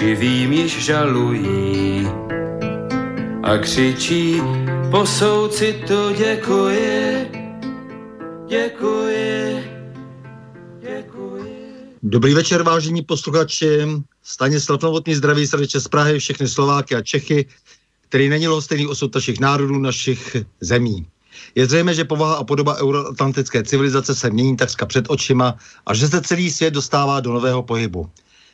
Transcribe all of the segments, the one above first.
živým již žalují a křičí po soucitu děkuji, děkuji, děkuji. Dobrý večer, vážení posluchači. Stanislav Novotný zdraví srdečně z Prahy, všechny Slováky a Čechy, který není stejný osud našich národů, našich zemí. Je zřejmé, že povaha a podoba euroatlantické civilizace se mění takřka před očima a že se celý svět dostává do nového pohybu.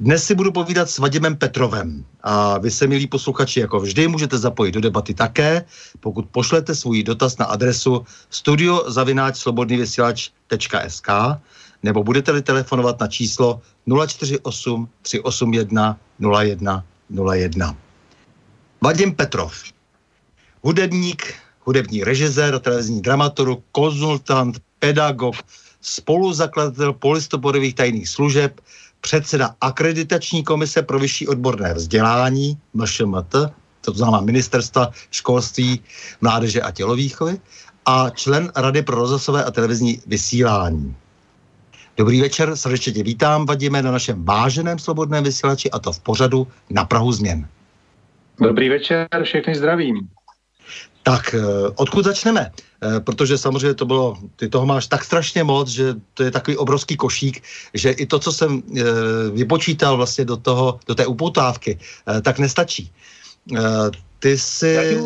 Dnes si budu povídat s Vadimem Petrovem a vy se, milí posluchači, jako vždy můžete zapojit do debaty také, pokud pošlete svůj dotaz na adresu studiozavináčslobodnývysílač.sk nebo budete-li telefonovat na číslo 048 381 01 01. Vadim Petrov, hudebník, hudební režisér, televizní dramaturg, konzultant, pedagog, spoluzakladatel polistoporových tajných služeb, předseda akreditační komise pro vyšší odborné vzdělání, MŠMT, to znamená Ministerstva školství, mládeže a tělovýchovy, a člen Rady pro rozhlasové a televizní vysílání. Dobrý večer, srdečně tě vítám, Vadíme, na našem váženém slobodném vysílači a to v pořadu na Prahu změn. Dobrý večer, všechny zdravím. Tak, eh, odkud začneme? Eh, protože samozřejmě to bylo, ty toho máš tak strašně moc, že to je takový obrovský košík, že i to, co jsem eh, vypočítal vlastně do toho, do té upoutávky, tak nestačí. Ty si...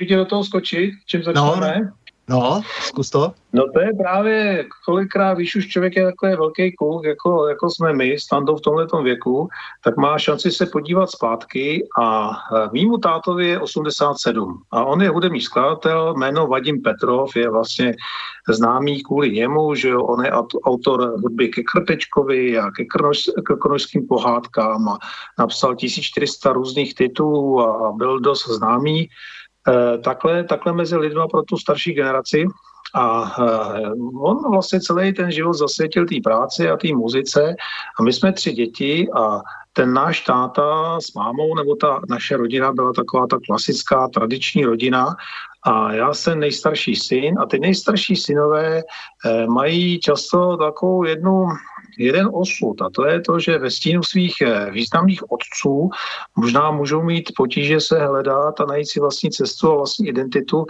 Já do toho skočit, čím no, začneme? No, No, zkus to. No to je právě, kolikrát, když už člověk je takový velký kluk, jako, jako jsme my, standou v tomhle věku, tak má šanci se podívat zpátky a e, mýmu tátovi je 87 a on je hudební skladatel, jméno Vadim Petrov je vlastně známý kvůli němu, že on je autor hudby ke Krtečkovi a ke, krnož, ke krnožským pohádkám a napsal 1400 různých titulů a byl dost známý. Eh, takhle, takhle mezi lidma pro tu starší generaci. A eh, on vlastně celý ten život zasvětil té práci a té muzice. A my jsme tři děti a ten náš táta s mámou, nebo ta naše rodina byla taková ta klasická tradiční rodina a já jsem nejstarší syn a ty nejstarší synové eh, mají často takovou jednu jeden osud a to je to, že ve stínu svých eh, významných otců možná můžou mít potíže se hledat a najít si vlastní cestu a vlastní identitu.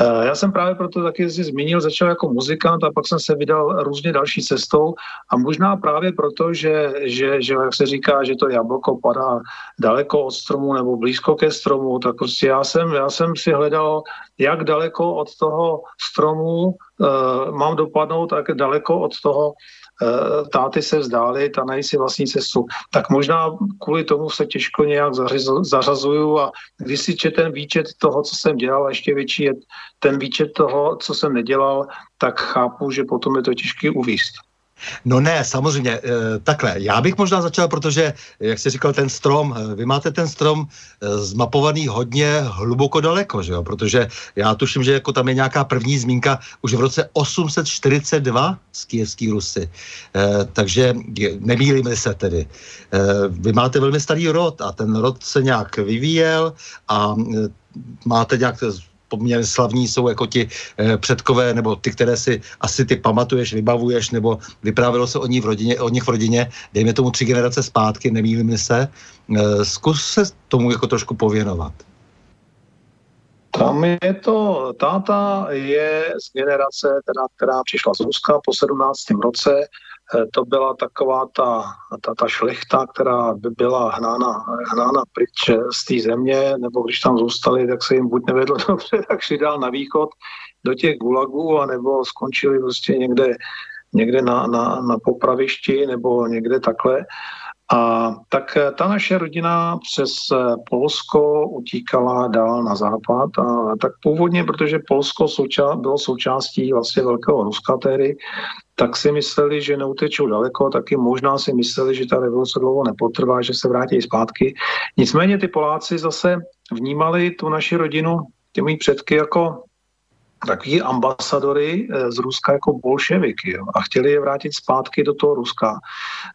Eh, já jsem právě proto taky si zmínil, začal jako muzikant a pak jsem se vydal různě další cestou a možná právě proto, že, že, že jak se říká, že to jablko padá daleko od stromu nebo blízko ke stromu, tak prostě já jsem, já jsem si hledal, jak daleko od toho stromu uh, mám dopadnout, tak daleko od toho táty se vzdály, ta nají si vlastní cestu. Tak možná kvůli tomu se těžko nějak zařazuju a když si ten výčet toho, co jsem dělal, a ještě větší je ten výčet toho, co jsem nedělal, tak chápu, že potom je to těžké uvíst. No ne, samozřejmě, e, takhle. Já bych možná začal, protože, jak jsi říkal, ten strom, eh, vy máte ten strom e, zmapovaný hodně hluboko daleko, že jo? Protože já tuším, že jako tam je nějaká první zmínka už v roce 842 z kijevský Rusy. Takže nemýlíme se tedy. Vy máte velmi starý rod a ten rod se nějak vyvíjel a máte nějak poměrně slavní jsou jako ti eh, předkové, nebo ty, které si asi ty pamatuješ, vybavuješ, nebo vyprávělo se o, ní v rodině, o nich v rodině, dejme tomu tři generace zpátky, nemýlím se. Eh, zkus se tomu jako trošku pověnovat. Tam je to, táta je z generace, teda, která přišla z Ruska po 17. roce, to byla taková ta, ta, ta šlechta, která by byla hnána, hnána pryč z té země, nebo když tam zůstali, tak se jim buď nevedlo dobře, tak šli dál na východ do těch gulagů, anebo skončili prostě někde, někde na, na, na popravišti, nebo někde takhle. A tak eh, ta naše rodina přes eh, Polsko utíkala dál na západ a tak původně, protože Polsko souča- bylo součástí vlastně Velkého Ruska tehdy, tak si mysleli, že neutečou daleko, taky možná si mysleli, že ta revoluce dlouho nepotrvá, že se vrátí zpátky. Nicméně ty Poláci zase vnímali tu naši rodinu, ty mý předky jako takový ambasadory eh, z Ruska jako bolševiky jo, a chtěli je vrátit zpátky do toho Ruska.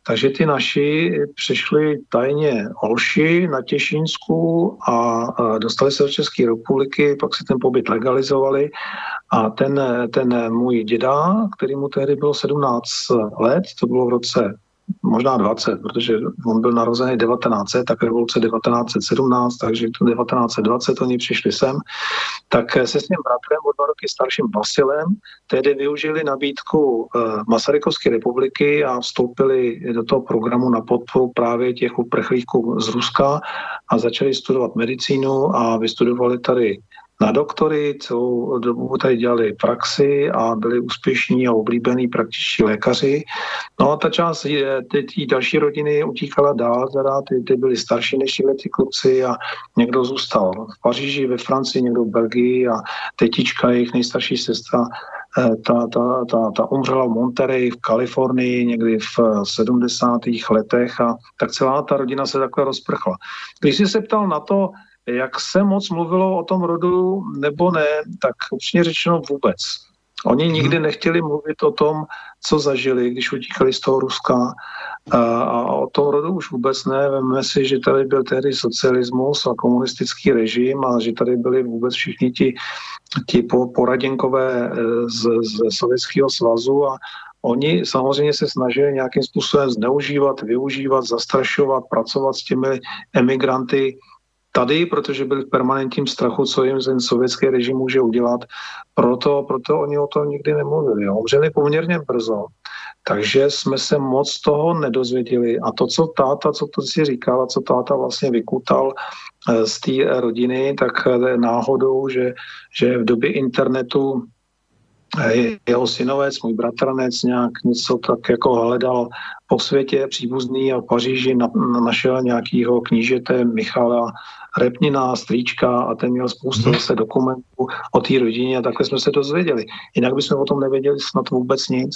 Takže ty naši přišli tajně Olši na Těšínsku a dostali se do České republiky, pak si ten pobyt legalizovali a ten, ten můj děda, který mu tehdy bylo 17 let, to bylo v roce možná 20, protože on byl narozený 1900, tak revoluce 1917, takže to 1920 oni přišli sem, tak se s tím bratrem o dva roky starším Vasilem tehdy využili nabídku eh, Masarykovské republiky a vstoupili do toho programu na podporu právě těch uprchlíků z Ruska a začali studovat medicínu a vystudovali tady na doktory, celou dobu tady dělali praxi a byli úspěšní a oblíbení praktičtí lékaři. No a ta část ty, ty další rodiny utíkala dál, teda ty, ty byly starší než tyhle ty kluci a někdo zůstal v Paříži, ve Francii, někdo v Belgii a tetička, jejich nejstarší sestra, eh, ta, ta, ta, ta umřela v Monterey v Kalifornii někdy v 70. letech a tak celá ta rodina se takhle rozprchla. Když jsi se ptal na to, jak se moc mluvilo o tom rodu nebo ne, tak upřímně řečeno vůbec. Oni mhm. nikdy nechtěli mluvit o tom, co zažili, když utíkali z toho Ruska. A o tom rodu už vůbec ne. Veme si, že tady byl tehdy socialismus a komunistický režim a že tady byli vůbec všichni ti, ti poraděnkové e, z, z Sovětského svazu a Oni samozřejmě se snažili nějakým způsobem zneužívat, využívat, zastrašovat, pracovat s těmi emigranty, tady, protože byli v permanentním strachu, co jim ten sovětský režim může udělat. Proto, proto oni o tom nikdy nemluvili. Umřeli poměrně brzo. Takže jsme se moc toho nedozvěděli. A to, co táta, co to si říkala, co táta vlastně vykutal eh, z té rodiny, tak eh, náhodou, že, že v době internetu eh, jeho synovec, můj bratranec, nějak něco tak jako hledal po světě příbuzný a v Paříži na, našel nějakýho knížete Michala Repnina, Strýčka a ten měl spoustu hmm. dokumentů o té rodině a takhle jsme se dozvěděli. Jinak bychom o tom nevěděli snad vůbec nic.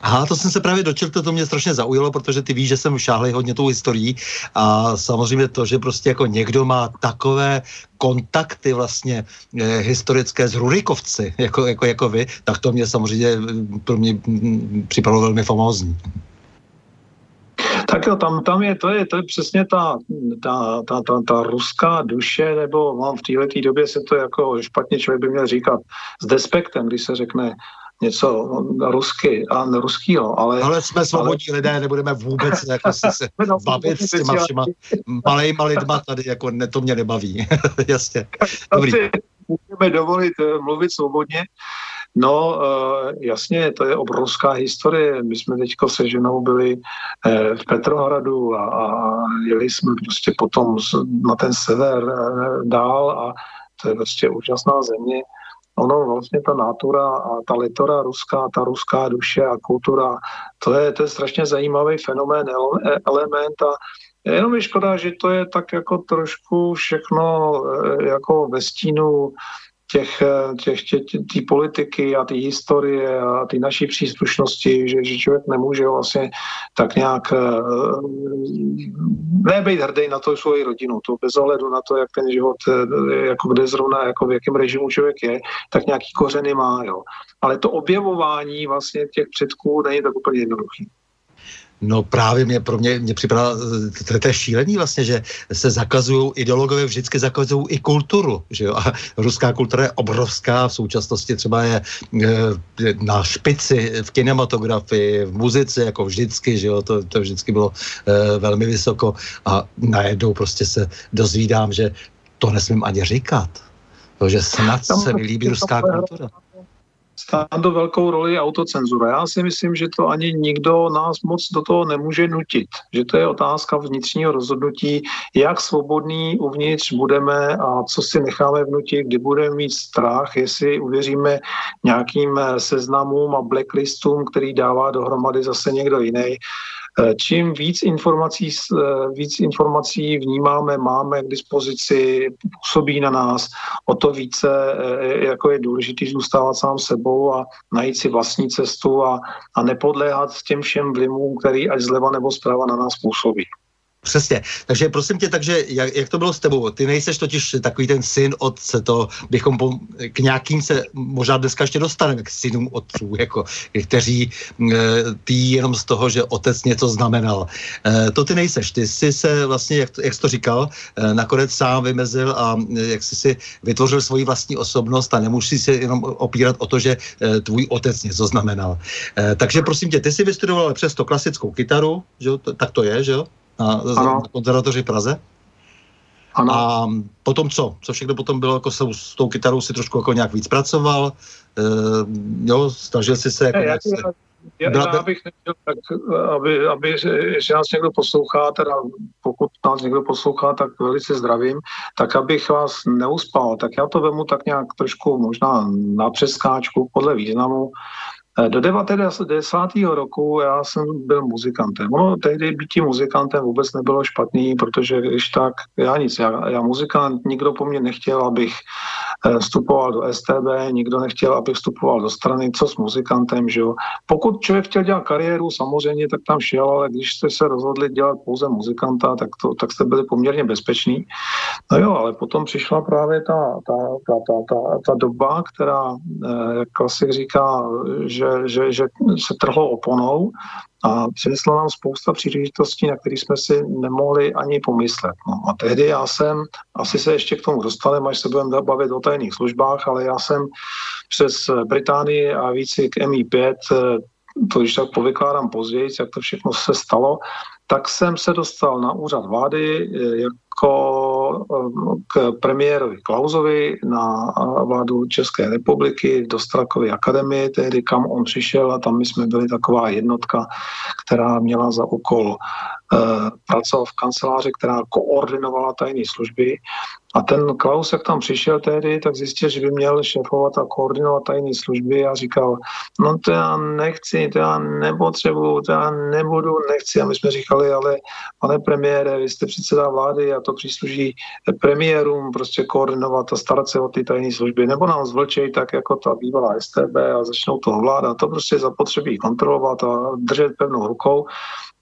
Aha, to jsem se právě dočetl, to mě strašně zaujalo, protože ty víš, že jsem šáhlý hodně tou historií a samozřejmě to, že prostě jako někdo má takové kontakty vlastně eh, historické s Rurikovci, jako, jako, jako vy, tak to mě samozřejmě pro mě připadalo velmi famózní. Tak jo, tam, tam je, to je, to je přesně ta, ta, ta, ta, ta ruská duše, nebo mám v této době se to jako špatně člověk by měl říkat s despektem, když se řekne něco rusky a ruskýho, ale... Ale jsme svobodní ale... lidé, nebudeme vůbec jako se, se bavit s těma všema malejma lidma tady, jako ne, to mě nebaví. Jasně. Dobrý. Můžeme dovolit eh, mluvit svobodně, No, eh, jasně, to je obrovská historie. My jsme teďko se ženou byli eh, v Petrohradu a, a jeli jsme prostě potom na ten sever eh, dál a to je prostě úžasná země. ono vlastně ta natura a ta litora ruská, ta ruská duše a kultura, to je, to je strašně zajímavý fenomén, element a Jenom je škoda, že to je tak jako trošku všechno jako ve stínu těch, eh, těch, těch, tý politiky a ty historie a ty naší příslušnosti, že, že člověk nemůže vlastně tak nějak eh, nebejt hrdý na to svoji rodinu, to bez ohledu na to, jak ten život, jako kde zrovna, jako v jakém režimu člověk je, tak nějaký kořeny má, jo. Ale to objevování vlastně těch předků není tak úplně jednoduchý. No právě mě pro mě, mě připadá, to, to je šílení vlastně, že se zakazují, ideologové vždycky zakazují i kulturu, že jo, a ruská kultura je obrovská, v současnosti třeba je e, na špici v kinematografii, v muzice, jako vždycky, že jo, to, to vždycky bylo e, velmi vysoko. A najednou prostě se dozvídám, že to nesmím ani říkat, že snad se mi líbí ruská kultura do velkou roli autocenzura. Já si myslím, že to ani nikdo nás moc do toho nemůže nutit. Že to je otázka vnitřního rozhodnutí, jak svobodný uvnitř budeme a co si necháme vnutit, kdy budeme mít strach, jestli uvěříme nějakým seznamům a blacklistům, který dává dohromady zase někdo jiný. Eh, čím víc informací, eh, víc informací vnímáme, máme k dispozici, působí na nás, o to více eh, jako je důležité zůstávat sám sebou a najít si vlastní cestu a, a nepodléhat těm všem vlivům, který ať zleva nebo zprava na nás působí. Přesně. Takže prosím tě, takže jak, jak to bylo s tebou? Ty nejseš totiž takový ten syn otce, to bychom po, k nějakým se možná dneska ještě dostaneme, k synům otců, jako, kteří e, ty jenom z toho, že otec něco znamenal. E, to ty nejseš. Ty jsi se vlastně, jak, jak jsi to říkal, e, nakonec sám vymezil a e, jak jsi si vytvořil svoji vlastní osobnost a nemusíš se jenom opírat o to, že e, tvůj otec něco znamenal. E, takže prosím tě, ty jsi vystudoval přesto klasickou kytaru, že? tak to je, že jo? Na, na konzervatoři Praze. Ano. A potom co? Co všechno potom bylo, jako s, s tou kytarou si trošku jako nějak víc pracoval, e, jo, snažil si se jako nějak se... Já, já, já bych nechtěl, tak, aby, aby, jestli nás někdo poslouchá, teda pokud nás někdo poslouchá, tak velice zdravím, tak abych vás neuspal, tak já to vemu tak nějak trošku možná na přeskáčku podle významu. Do 90. roku já jsem byl muzikantem. Ono tehdy být tím muzikantem vůbec nebylo špatný, protože když tak, já nic, já, já muzikant, nikdo po mně nechtěl, abych eh, vstupoval do STB, nikdo nechtěl, abych vstupoval do strany, co s muzikantem, že jo. Pokud člověk chtěl dělat kariéru, samozřejmě, tak tam šel, ale když jste se rozhodli dělat pouze muzikanta, tak, to, tak jste byli poměrně bezpeční. No jo, ale potom přišla právě ta, ta, ta, ta, ta, ta doba, která, eh, jak klasik říká, že že, že, že se trhlo oponou a přineslo nám spousta příležitostí, na které jsme si nemohli ani pomyslet. No. A tehdy já jsem, asi se ještě k tomu dostaneme, až se budeme bavit o tajných službách, ale já jsem přes Británii a výcvik MI5 to když tak povykládám později, jak to všechno se stalo, tak jsem se dostal na úřad vlády jako k premiérovi Klausovi na vládu České republiky do Strakovy akademie, tehdy kam on přišel a tam my jsme byli taková jednotka, která měla za úkol Eh, pracoval v kanceláři, která koordinovala tajné služby. A ten Klaus, jak tam přišel tehdy, tak zjistil, že by měl šéfovat a koordinovat tajné služby a říkal, no to já nechci, to já nepotřebuju, to já nebudu, nechci. A my jsme říkali, ale pane premiére, vy jste předseda vlády a to přísluží premiérům prostě koordinovat a starat se o ty tajné služby. Nebo nám zvlčej tak jako ta bývalá STB a začnou to ovládat. To prostě zapotřebí kontrolovat a držet pevnou rukou.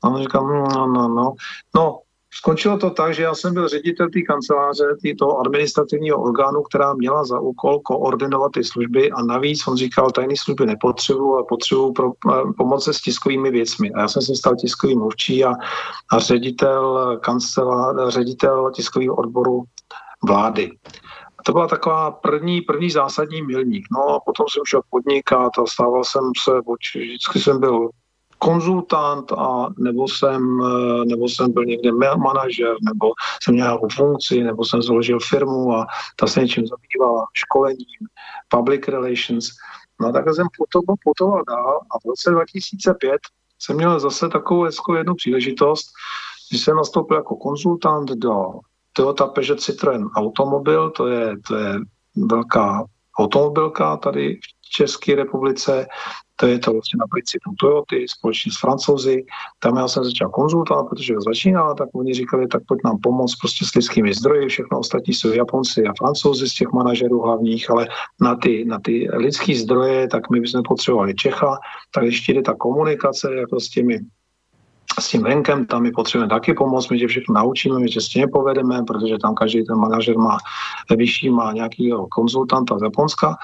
A on říkal, no, no, no, no. No, Skončilo to tak, že já jsem byl ředitel té kanceláře, toho administrativního orgánu, která měla za úkol koordinovat ty služby a navíc on říkal, tajné služby nepotřebuju, ale potřebuju pro, eh, pomoci s tiskovými věcmi. A já jsem se stal tiskový mluvčí a, a ředitel kanceláře, ředitel tiskového odboru vlády. To byla taková první, první zásadní milník. No a potom jsem šel podnikat a stával jsem se, vždycky jsem byl konzultant a nebo jsem, eh, nebo jsem byl někde manažer, nebo jsem měl nějakou funkci, nebo jsem založil firmu a ta se něčím zabývala, školením, public relations. No takhle jsem putoval, putoval dál a v roce 2005 jsem měl zase takovou hezkou jednu příležitost, když jsem nastoupil jako konzultant do Toyota Peugeot Citroën Automobil, to je, to je velká automobilka tady v České republice, to je to vlastně na principu Toyoty společně s francouzi. Tam já jsem začal konzultovat, protože začínal, tak oni říkali, tak pojď nám pomoct prostě s lidskými zdroji, všechno ostatní jsou Japonci a Francouzi z těch manažerů hlavních, ale na ty, na ty lidské zdroje, tak my bychom potřebovali Čecha, tak ještě jde ta komunikace jako s těmi s tím venkem, tam my potřebujeme taky pomoct, my tě všechno naučíme, my tě s tím povedeme, protože tam každý ten manažer má vyšší, má nějakýho konzultanta z Japonska,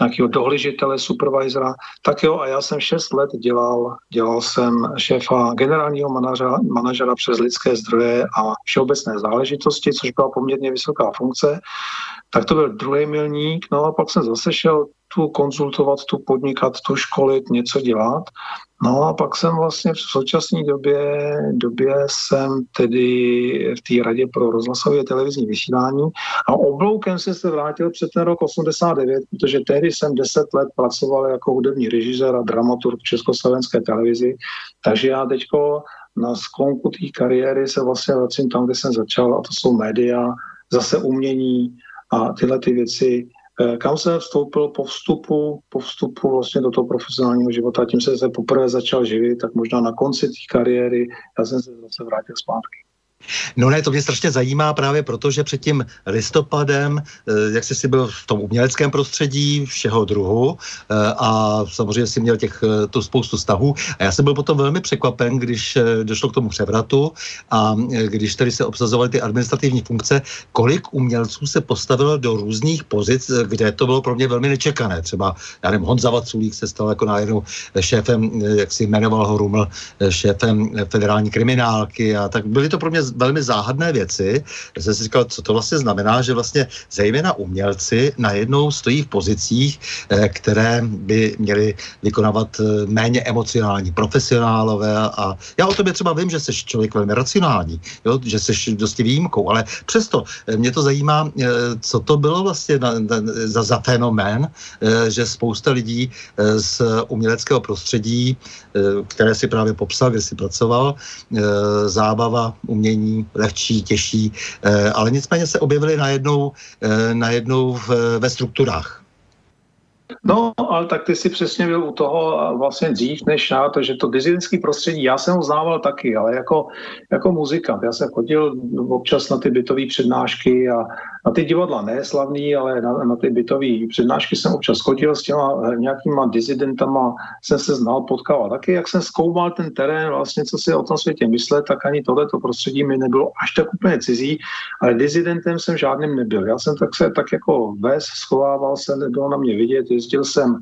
nějakého dohlížitele, supervisora, tak jo, a já jsem 6 let dělal, dělal jsem šéfa generálního manažera, manažera přes lidské zdroje a všeobecné záležitosti, což byla poměrně vysoká funkce, tak to byl druhý milník, no a pak jsem zase šel tu konzultovat, tu podnikat, tu školit, něco dělat. No a pak jsem vlastně v současné době, době jsem tedy v té radě pro rozhlasové televizní vysílání a obloukem jsem se vrátil před ten rok 89, protože tehdy jsem 10 let pracoval jako hudební režisér a dramaturg v Československé televizi, takže já teďko na sklonku té kariéry se vlastně vracím tam, kde jsem začal a to jsou média, zase umění a tyhle ty věci kam jsem vstoupil po vstupu, po vstupu vlastně do toho profesionálního života, tím jsem se poprvé začal živit, tak možná na konci té kariéry já jsem se zase vrátil zpátky. No ne, to mě strašně zajímá právě proto, že před tím listopadem, eh, jak jsi si byl v tom uměleckém prostředí všeho druhu eh, a samozřejmě si měl těch eh, tu spoustu vztahů a já jsem byl potom velmi překvapen, když došlo k tomu převratu a když tady se obsazovaly ty administrativní funkce, kolik umělců se postavilo do různých pozic, kde to bylo pro mě velmi nečekané. Třeba, já nevím, Honza Vaculík se stal jako najednou šéfem, jak si jmenoval ho Ruml, šéfem federální kriminálky a tak byly to pro mě velmi záhadné věci. Já jsem si říkal, co to vlastně znamená, že vlastně zejména umělci najednou stojí v pozicích, eh, které by měly vykonávat eh, méně emocionální profesionálové a já o tobě třeba vím, že jsi člověk velmi racionální, jo, že jsi dosti výjimkou, ale přesto eh, mě to zajímá, co to bylo vlastně na, na, za, za fenomén, že spousta lidí z uměleckého prostředí, které si právě popsal, kde si pracoval, zábava, umění, lehčí, těžší, eh, ale nicméně se objevily najednou, eh, najednou ve strukturách. No, ale tak ty si přesně byl u toho vlastně dřív než já, to, že to dizidentské prostředí, já jsem ho znával taky, ale jako, jako muzikant. Já jsem chodil občas na ty bytové přednášky a na ty divadla ne slavný, ale na, na ty bytové přednášky jsem občas chodil s těma nějakýma dizidentama, jsem se znal, potkal a taky, jak jsem zkoumal ten terén, vlastně co si o tom světě myslet, tak ani tohleto prostředí mi nebylo až tak úplně cizí, ale dizidentem jsem žádným nebyl. Já jsem tak se tak jako ves, schovával se, nebylo na mě vidět, jezdil jsem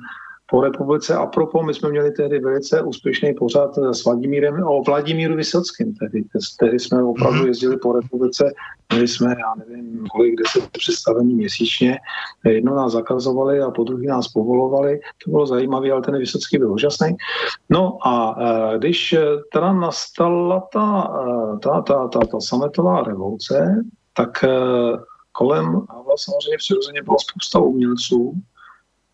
po republice. A propo, my jsme měli tehdy velice úspěšný pořad s Vladimírem, o Vladimíru Vysockým. Tehdy, tehdy jsme opravdu mhm. jezdili po republice, měli jsme, já nevím, kolik deset představení měsíčně. Jedno nás zakazovali a po druhý nás povolovali. To bylo zajímavé, ale ten Vysocký byl úžasný. No a e, když teda nastala ta, e, ta, ta, ta, ta sametová revoluce, tak e, kolem Havla samozřejmě přirozeně byla spousta umělců,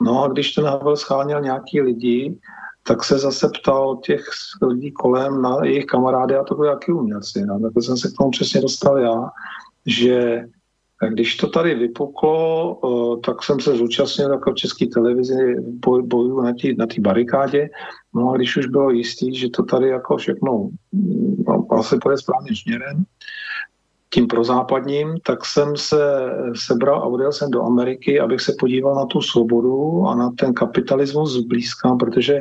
No a když ten Havel scháněl nějaký lidi, tak se zase ptal těch lidí kolem na jejich kamarády a to byly jaký umělci. No, tak jsem se k tomu přesně dostal já, že když to tady vypuklo, eh, tak jsem se zúčastnil jako v české televizi boj, bojů na té na barikádě. No a když už bylo jistý, že to tady jako všechno no, asi půjde správným směrem, tím prozápadním, tak jsem se sebral a odjel jsem do Ameriky, abych se podíval na tu svobodu a na ten kapitalismus zblízka, protože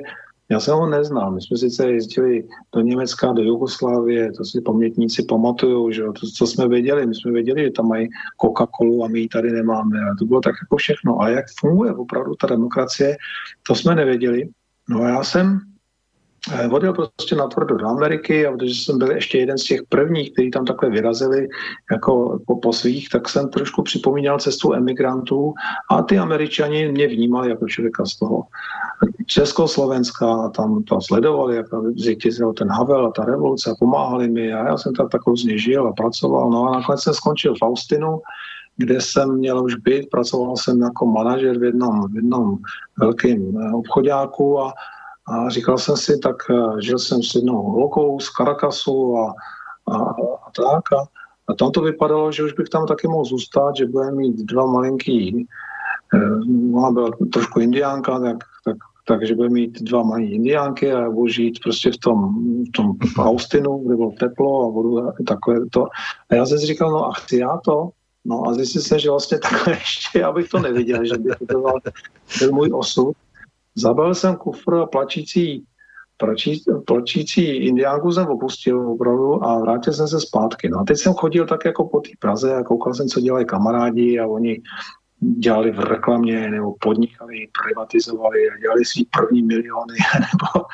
já jsem ho neznal. My jsme sice jezdili do Německa, do Jugoslávie, to si pamětníci pamatují, že to, co jsme věděli. My jsme věděli, že tam mají Coca-Colu a my ji tady nemáme. A to bylo tak jako všechno. A jak funguje opravdu ta demokracie, to jsme nevěděli. No a já jsem odjel prostě na tvrdo do Ameriky a protože jsem byl ještě jeden z těch prvních, kteří tam takhle vyrazili jako po, po svých, tak jsem trošku připomínal cestu emigrantů a ty američani mě vnímali jako člověka z toho Československa, tam to sledovali, jak zjistil ten Havel a ta revoluce a pomáhali mi a já jsem tam tak různě žil a pracoval. No a nakonec jsem skončil v Austinu, kde jsem měl už být, pracoval jsem jako manažer v jednom, v jednom velkém eh, obchodáku a a říkal jsem si, tak eh, žil jsem s jednou holkou z Caracasu a, a, a tak. A, a tam to vypadalo, že už bych tam taky mohl zůstat, že budeme mít dva malinký ona byla trošku indiánka, tak, tak takže bude mít dva mají indiánky a budu žít prostě v tom, v tom Austinu, kde bylo teplo a budu takové to. A já jsem si říkal, no a chci já to? No a zjistil jsem, že vlastně takhle ještě, abych to neviděl, že by to byl, byl můj osud. Zabal jsem kufr a plačící plačí, plačící indiánku jsem opustil opravdu a vrátil jsem se zpátky. No a teď jsem chodil tak jako po té Praze a koukal jsem, co dělají kamarádi a oni dělali v reklamě nebo podnikali, privatizovali a dělali si první miliony nebo,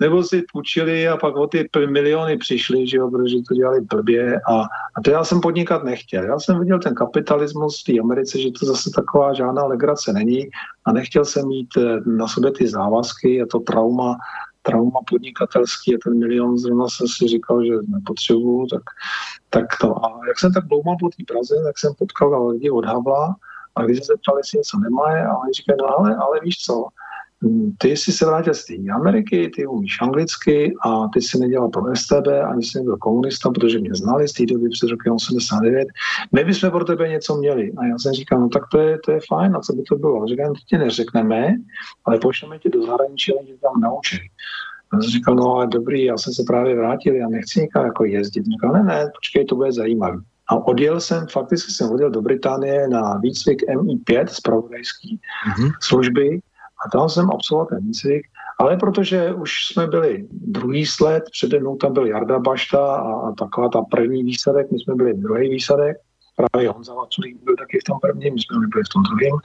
nebo si půjčili a pak o ty miliony přišli, že jo, protože to dělali blbě a, a to já jsem podnikat nechtěl. Já jsem viděl ten kapitalismus v té Americe, že to zase taková žádná legrace není a nechtěl jsem mít eh, na sobě ty závazky a to trauma trauma podnikatelský a ten milion zrovna jsem si říkal, že nepotřebuju, tak, tak to. A jak jsem tak dlouho po té Praze, tak jsem potkal lidi od Havla, a když se zeptali, jestli něco nemá, a oni říkají, no ale, ale víš co, ty jsi se vrátil z té Ameriky, ty umíš anglicky a ty jsi nedělal pro STB, ani jsi nebyl komunista, protože mě znali z té doby před rokem 89. My bychom pro tebe něco měli. A já jsem říkal, no tak to je, to je fajn, a co by to bylo? Říkám, ty ti neřekneme, ale pošleme tě do zahraničí, ale tě tam naučí. A jsem říkal, no ale dobrý, já jsem se právě vrátil, já nechci nikam jako jezdit. Říkal, ne, ne, počkej, to bude zajímavé. A odjel jsem, fakticky jsem odjel do Británie na výcvik MI5 z pravodajské mm-hmm. služby a tam jsem absolvoval ten výcvik, ale protože už jsme byli druhý sled, přede mnou tam byl Jarda Bašta a, a taková ta první výsadek, my jsme byli druhý výsadek, právě Honza Vaculík byl taky v tom prvním, my jsme byli v tom druhém,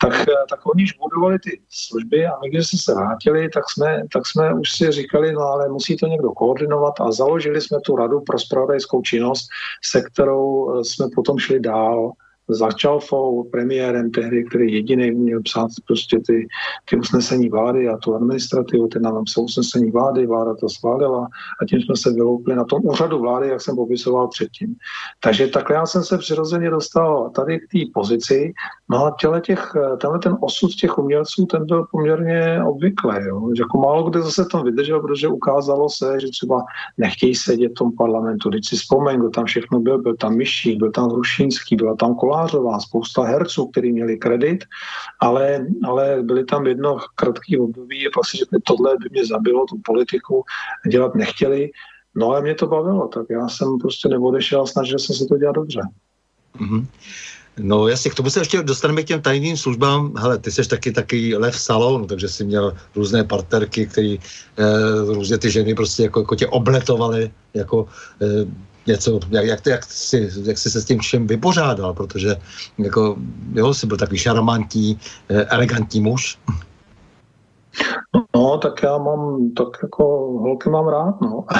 tak, eh, tak oni už budovali ty služby a my, když jsme se vrátili, tak jsme, tak jsme už si říkali, no ale musí to někdo koordinovat a založili jsme tu radu pro spravodajskou činnost, se kterou eh, jsme potom šli dál za Čalfou, premiérem tehdy, který jediný měl psát prostě ty, ty usnesení vlády a tu administrativu, ten nám napsal usnesení vlády, vláda to schválila a tím jsme se vyloupili na tom úřadu vlády, jak jsem popisoval předtím. Takže takhle já jsem se přirozeně dostal tady k té pozici, no a těle těch, tenhle ten osud těch umělců, ten byl poměrně obvyklý, jo? Jako málo kde zase tom vydržel, protože ukázalo se, že třeba nechtějí sedět v tom parlamentu, když si vzpomeň, kdo tam všechno byl, byl tam Myšík, byl tam Hrušínský, byla tam Kolá Kolářová, spousta herců, kteří měli kredit, ale, ale byly tam jedno krátký období a prostě, že tohle by mě zabilo, tu politiku dělat nechtěli. No ale mě to bavilo, tak já jsem prostě neodešel a snažil jsem se to dělat dobře. Mm-hmm. No jasně, k tomu se ještě dostaneme k těm tajným službám. Hele, ty jsi taky taky lev salon, takže jsi měl různé partnerky, které eh, různě ty ženy prostě jako, jako tě obletovaly jako eh, něco, jak, jak, jak, jsi, jak jsi se s tím všem vypořádal, protože jako, jo, jsi byl takový šarmantní, eh, elegantní muž. No, tak já mám, tak jako holky mám rád, no.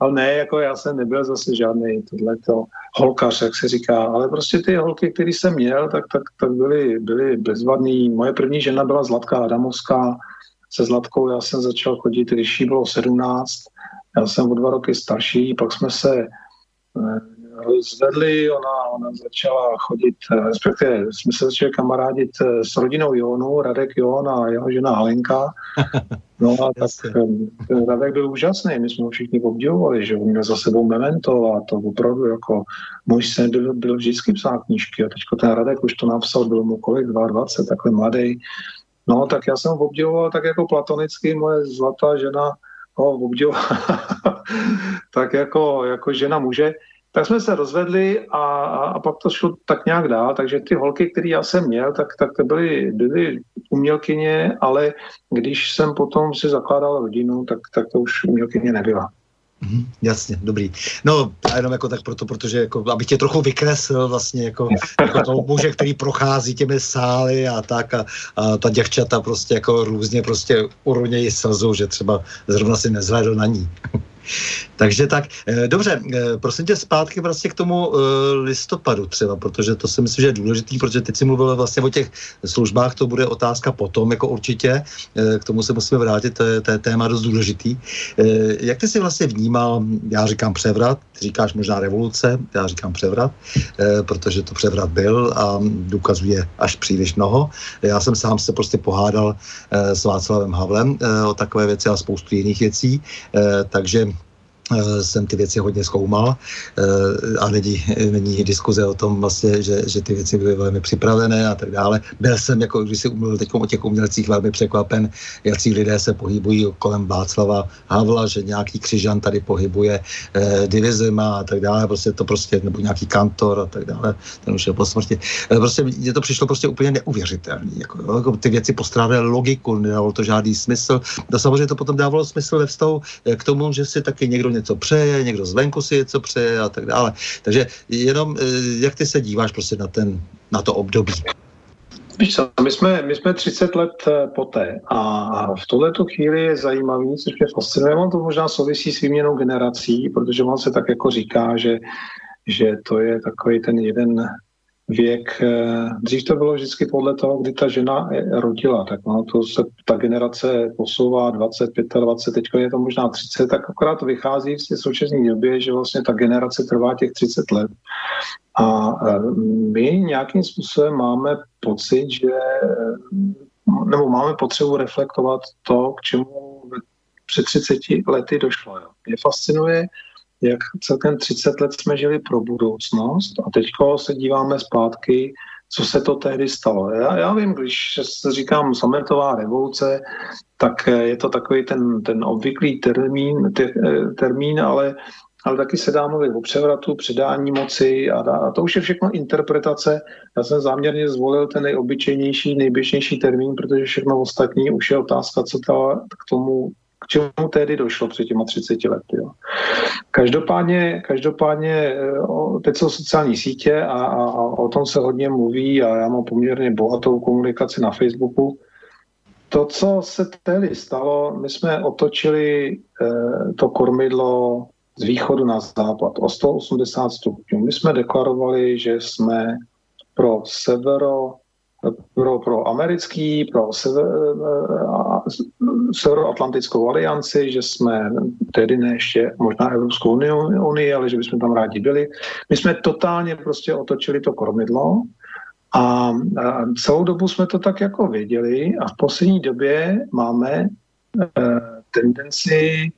ale ne, jako já jsem nebyl zase žádný tohleto holkař, jak se říká, ale prostě ty holky, které jsem měl, tak, tak, tak byly, byly bezvadný. Moje první žena byla Zlatka Adamovská, se Zlatkou já jsem začal chodit, když jí bylo 17 já jsem o dva roky starší, pak jsme se eh, zvedli, ona, ona začala chodit, eh, respektive jsme se začali kamarádit eh, s rodinou Jonu, Radek Jon a jeho žena Halenka. No a tak Radek byl úžasný, my jsme ho všichni obdivovali, že on měl za sebou memento a to opravdu jako můj sen byl, byl vždycky psát knížky a teďko ten Radek už to napsal, byl mu kolik, 22, takhle mladý. No tak já jsem ho obdivoval tak jako platonicky, moje zlatá žena ho tak jako, jako žena muže. Tak jsme se rozvedli a, a pak to šlo tak nějak dál, takže ty holky, které já jsem měl, tak, tak to byly, byly umělkyně, ale když jsem potom si zakládal rodinu, tak, tak to už umělkyně nebyla. Mm, jasně, dobrý. No a jenom jako tak proto, protože jako, abych tě trochu vykreslil vlastně jako, jako toho muže, který prochází těmi sály a tak a, a ta děvčata prostě jako různě prostě uronějí slzu, že třeba zrovna si nezhlédl na ní. Takže tak, eh, dobře, eh, prosím tě zpátky vlastně k tomu eh, listopadu třeba, protože to si myslím, že je důležitý, protože teď si mluvil vlastně o těch službách, to bude otázka potom, jako určitě, k tomu se musíme vrátit, to je, to je téma dost důležitý. Jak ty si vlastně vnímal, já říkám převrat, ty říkáš možná revoluce, já říkám převrat, protože to převrat byl a důkazuje až příliš mnoho. Já jsem sám se prostě pohádal s Václavem Havlem o takové věci a spoustu jiných věcí, takže jsem ty věci hodně zkoumal eh, a není, není diskuze o tom vlastně, že, že ty věci byly velmi připravené a tak dále. Byl jsem, jako když si umluvil teď o těch umělcích, velmi překvapen, jaký lidé se pohybují kolem Václava Havla, že nějaký křižan tady pohybuje eh, divizema a tak dále, prostě to prostě, nebo nějaký kantor a tak dále, ten už je po smrti. Eh, prostě mně to přišlo prostě úplně neuvěřitelné. Jako, jako ty věci postrádaly logiku, nedávalo to žádný smysl. No samozřejmě to potom dávalo smysl ve vztahu k tomu, že si taky někdo něco přeje, někdo zvenku si něco přeje a tak dále. Takže jenom, eh, jak ty se díváš prostě na, ten, na to období? Víš co, my jsme, my jsme 30 let eh, poté a v tuhle chvíli je zajímavý, což mě fascinuje, on to možná souvisí s výměnou generací, protože on se tak jako říká, že, že to je takový ten jeden věk, eh, dřív to bylo vždycky podle toho, kdy ta žena eh, rodila, tak no, to se ta generace posouvá 20, 25, teď je to možná 30, tak akorát to vychází v současné době, že vlastně ta generace trvá těch 30 let. A eh, my nějakým způsobem máme pocit, že nebo máme potřebu reflektovat to, k čemu před 30 lety došlo. Jo. Mě fascinuje, jak celkem 30 let jsme žili pro budoucnost a teď se díváme zpátky, co se to tehdy stalo. Já, já vím, když se říkám sametová revoluce, tak je to takový ten, ten obvyklý termín, te, termín ale, ale taky se dá mluvit o převratu, předání moci a, a to už je všechno interpretace. Já jsem záměrně zvolil ten nejobyčejnější, nejběžnější termín, protože všechno ostatní už je otázka, co ta, k tomu k čemu tehdy došlo před těma 30 lety. Jo. Každopádně, každopádně eh, teď jsou sociální sítě a, a, a o tom se hodně mluví a já mám poměrně bohatou komunikaci na Facebooku. To, co se tehdy stalo, my jsme otočili eh, to kormidlo z východu na západ o 180 stupňů. My jsme deklarovali, že jsme pro severo pro, pro americký, pro sever, Severoatlantickou alianci, že jsme tedy ne ještě možná Evropskou unii, ale že bychom tam rádi byli. My jsme totálně prostě otočili to kormidlo a, a celou dobu jsme to tak jako věděli a v poslední době máme e, tendenci Eh,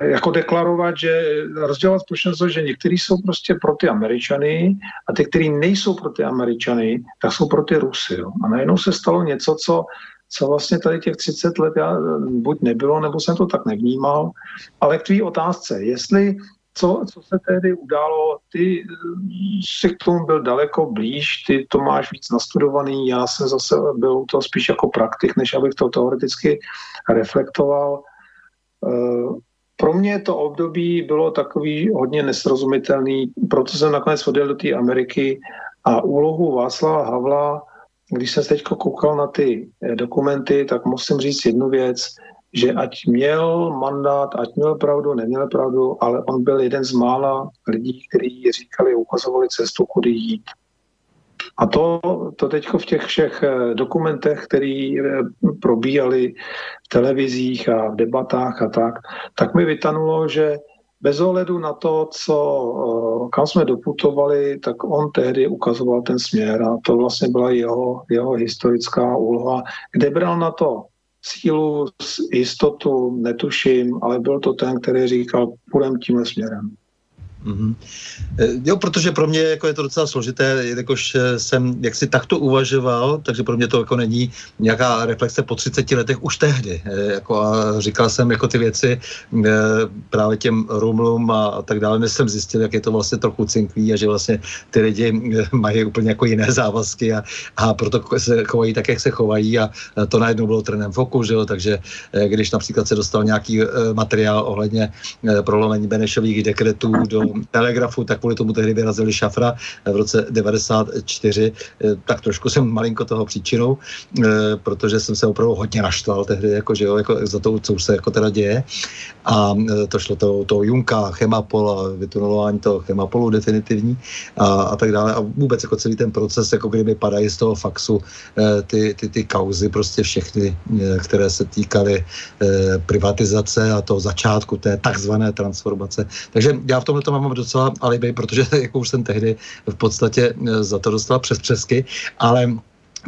jako deklarovat, že rozdělovat společnost, že někteří jsou prostě pro ty Američany a ty, kteří nejsou pro ty Američany, tak jsou pro ty Rusy. Jo. A najednou se stalo něco, co, co vlastně tady těch 30 let já, buď nebylo, nebo jsem to tak nevnímal. Ale k tvý otázce, jestli co, co se tehdy událo, ty si k tomu byl daleko blíž, ty to máš víc nastudovaný, já jsem zase byl to spíš jako praktik, než abych to teoreticky reflektoval. Pro mě to období bylo takový hodně nesrozumitelný, proto jsem nakonec odjel do té Ameriky a úlohu Václava Havla, když jsem teď koukal na ty eh, dokumenty, tak musím říct jednu věc, že ať měl mandát, ať měl pravdu, neměl pravdu, ale on byl jeden z mála lidí, kteří říkali, ukazovali cestu, kudy jít. A to, to teď v těch všech eh, dokumentech, které eh, probíhaly v televizích a v debatách a tak, tak mi vytanulo, že bez ohledu na to, co, eh, kam jsme doputovali, tak on tehdy ukazoval ten směr a to vlastně byla jeho, jeho historická úloha, kde bral na to sílu, jistotu, netuším, ale byl to ten, který říkal, půjdem tímhle směrem. Mm-hmm. Jo, protože pro mě jako je to docela složité, jakož eh, jsem jaksi takto uvažoval, takže pro mě to jako není nějaká reflexe po 30 letech už tehdy. Eh, jako a říkal jsem jako ty věci právě těm rumlům a, tak dále, než jsem zjistil, jak je to vlastně trochu cinklý a že vlastně ty lidi mají úplně jako jiné závazky a, a proto se chovají tak, jak se chovají a to najednou bylo trenem v oku, že jo? takže když například se dostal nějaký materiál ohledně prolomení Benešových dekretů do Telegrafu, tak kvůli tomu tehdy vyrazili Šafra v roce 94, eh, tak trošku jsem malinko toho příčinou, eh, protože jsem se opravdu hodně naštval tehdy, jako, že jo, jako za to, co už se jako teda děje. A eh, to šlo to, to Junka, Chemapol a vytunelování toho Chemapolu definitivní a, a tak dále. A vůbec jako celý ten proces, jako kdyby padají z toho faxu ty, ty, ty kauzy, prostě všechny, které se týkaly privatizace a toho začátku té takzvané transformace. Takže já v tomhle to mám mám docela alibi, protože jako už jsem tehdy v podstatě eh, za to dostal přes přesky, ale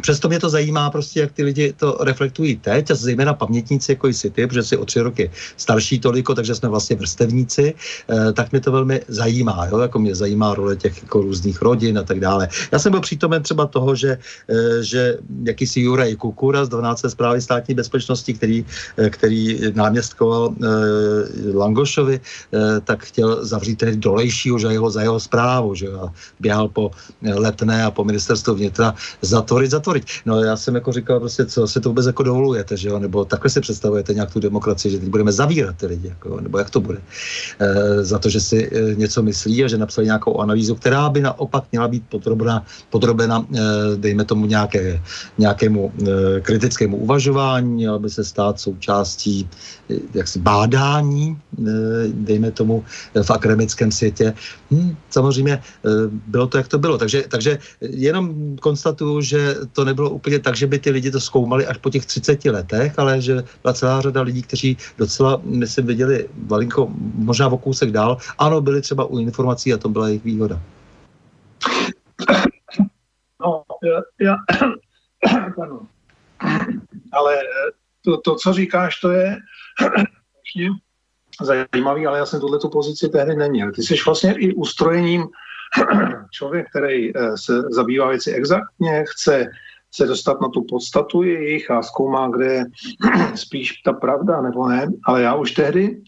Přesto mě to zajímá prostě, jak ty lidi to reflektují teď, a zejména pamětníci, jako jsi ty, protože jsi o tři roky starší toliko, takže jsme vlastně vrstevníci, eh, tak mě to velmi zajímá, jo? jako mě zajímá role těch jako různých rodin a tak dále. Já jsem byl přítomen třeba toho, že, eh, že jakýsi Juraj Kukura z 12. zprávy státní bezpečnosti, který, eh, který náměstkoval eh, Langošovi, eh, tak chtěl zavřít tehdy dolejšího že jeho, za jeho zprávu, že běhal po letné a po ministerstvu vnitra zatvorit, zatvorit. No já jsem jako říkal prostě, co si to vůbec jako dovolujete, že jo, nebo takhle si představujete nějak tu demokracii, že teď budeme zavírat ty lidi, jako, nebo jak to bude, e, za to, že si e, něco myslí a že napsali nějakou analýzu, která by naopak měla být podrobena, podrobena e, dejme tomu nějaké, nějakému e, kritickému uvažování, měla by se stát součástí jaksi bádání, e, dejme tomu v akademickém světě. Hm, samozřejmě e, bylo to, jak to bylo. Takže, takže jenom konstatuju, že to nebylo úplně tak, že by ty lidi to zkoumali až po těch 30 letech, ale že byla celá řada lidí, kteří docela, myslím, viděli malinko, možná o kousek dál. Ano, byli třeba u informací a to byla jejich výhoda. No, já, já ale to, to, co říkáš, to je zajímavý, ale já jsem tuhle tu pozici tehdy neměl. Ty jsi vlastně i ustrojením člověk, který eh, se zabývá věci exaktně, chce se dostat na tu podstatu jejich a zkoumá, kde je spíš ta pravda nebo ne, ale já už tehdy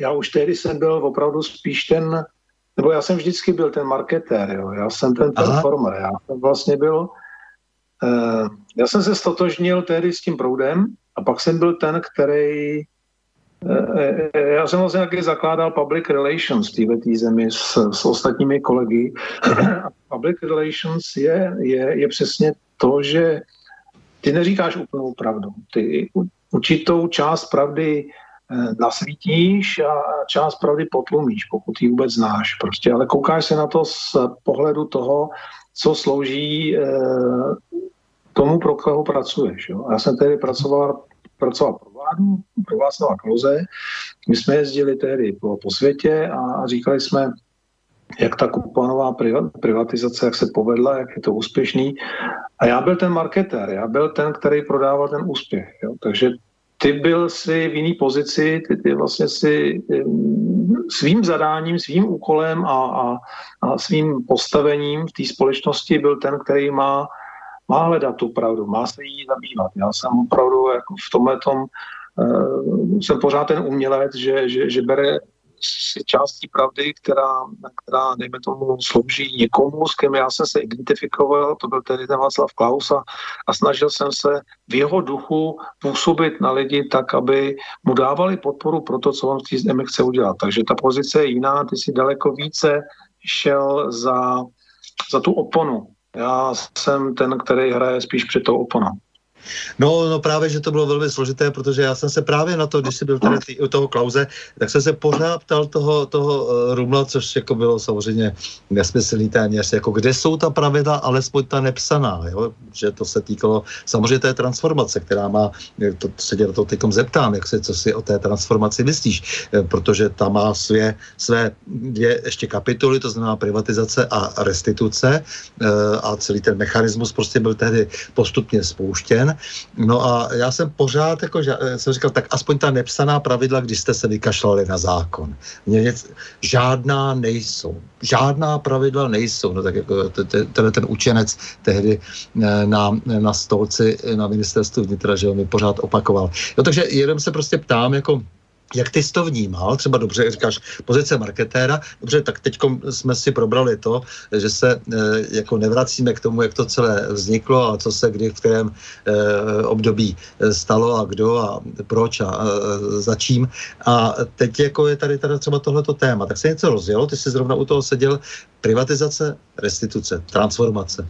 já už tehdy jsem byl opravdu spíš ten, nebo já jsem vždycky byl ten marketér, jo. já jsem ten performer, já jsem vlastně byl, uh, já jsem se stotožnil tehdy s tím proudem a pak jsem byl ten, který Eh, eh, já jsem vlastně taky zakládal public relations v této zemi s, s ostatními kolegy. public relations je, je, je přesně to, že ty neříkáš úplnou pravdu. Ty určitou část pravdy eh, nasvítíš a část pravdy potlumíš, pokud ji vůbec znáš. Prostě, ale koukáš se na to z pohledu toho, co slouží tomu, pro koho pracuješ. Jo? Já jsem tedy pracoval pracoval pro vládu, pro Václava Kloze. My jsme jezdili tehdy po, po světě a, a říkali jsme, jak ta kuponová privatizace, jak se povedla, jak je to úspěšný. A já byl ten marketér, já byl ten, který prodával ten úspěch. Jo. Takže ty byl si v jiný pozici, ty, ty vlastně si svým zadáním, svým úkolem a, a, a svým postavením v té společnosti byl ten, který má má hledat tu pravdu, má se jí zabývat. Já jsem opravdu jako v tomhle tom, uh, jsem pořád ten umělec, že, že, že bere si částí pravdy, která, která, dejme tomu, slouží někomu, s kým já jsem se identifikoval, to byl tedy ten Václav Klaus a, a snažil jsem se v jeho duchu působit na lidi tak, aby mu dávali podporu pro to, co on v té zemi chce udělat. Takže ta pozice je jiná, ty si daleko více šel za, za tu oponu, já jsem ten, který hraje spíš před tou oponou. No, no právě, že to bylo velmi složité, protože já jsem se právě na to, když jsi byl tady tý, u toho Klauze, tak jsem se pořád ptal toho, toho uh, Rumla, což jako bylo samozřejmě nesmyslný téměř, jako kde jsou ta pravidla, alespoň ta nepsaná, jo? že to se týkalo samozřejmě té transformace, která má, to se tě to teď zeptám, jak se, co si o té transformaci myslíš, eh, protože ta má své, své dvě ještě kapitoly, to znamená privatizace a restituce a celý ten mechanismus prostě byl tehdy postupně spouštěn No a já jsem pořád jako, že, eh, jsem říkal, tak aspoň ta nepsaná pravidla, když jste se vykašlali na zákon. Mě něco, žádná nejsou. Žádná pravidla nejsou. No tak jako ten, ten učenec tehdy eh, na, na stolci na ministerstvu vnitra, že on mi pořád opakoval. Jo, takže jenom se prostě ptám, jako jak ty jsi to vnímal? Třeba dobře říkáš pozice marketéra, dobře, tak teď jsme si probrali to, že se e, jako nevracíme k tomu, jak to celé vzniklo a co se kdy v kterém e, období eh, stalo a kdo a proč a e, za čím. A teď jako je tady teda třeba tohleto téma. Tak se něco rozjelo, ty jsi zrovna u toho seděl, privatizace, restituce, transformace.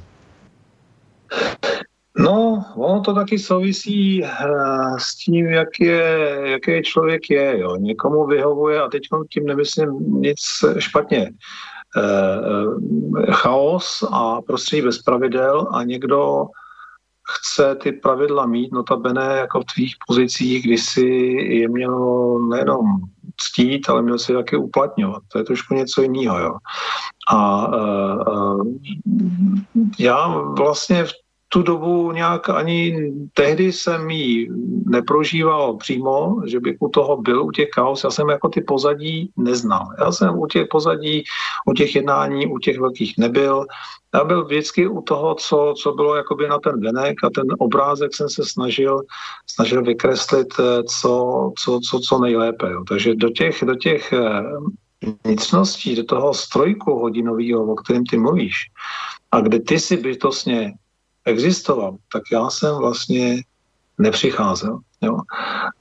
No, ono to taky souvisí uh, s tím, jak je, jaký člověk je. Jo. Někomu vyhovuje, a teď tím nemyslím nic špatně, uh, chaos a prostředí bez pravidel a někdo chce ty pravidla mít, notabene jako v tvých pozicích, kdy si je měl nejenom ctít, ale měl si taky uplatňovat. To je trošku něco jiného. Jo. A uh, uh, já vlastně v tu dobu nějak ani tehdy jsem ji neprožíval přímo, že bych u toho byl, u těch kaos. Já jsem jako ty pozadí neznal. Já jsem u těch pozadí, u těch jednání, u těch velkých nebyl. Já byl vždycky u toho, co, co bylo jakoby na ten venek a ten obrázek jsem se snažil, snažil vykreslit eh, co, co, co, co nejlépe. Jo. Takže do těch, do těch eh, vnitřností, do toho strojku hodinového, o kterém ty mluvíš, a kde ty si bytostně existoval, tak já jsem vlastně nepřicházel. Jo.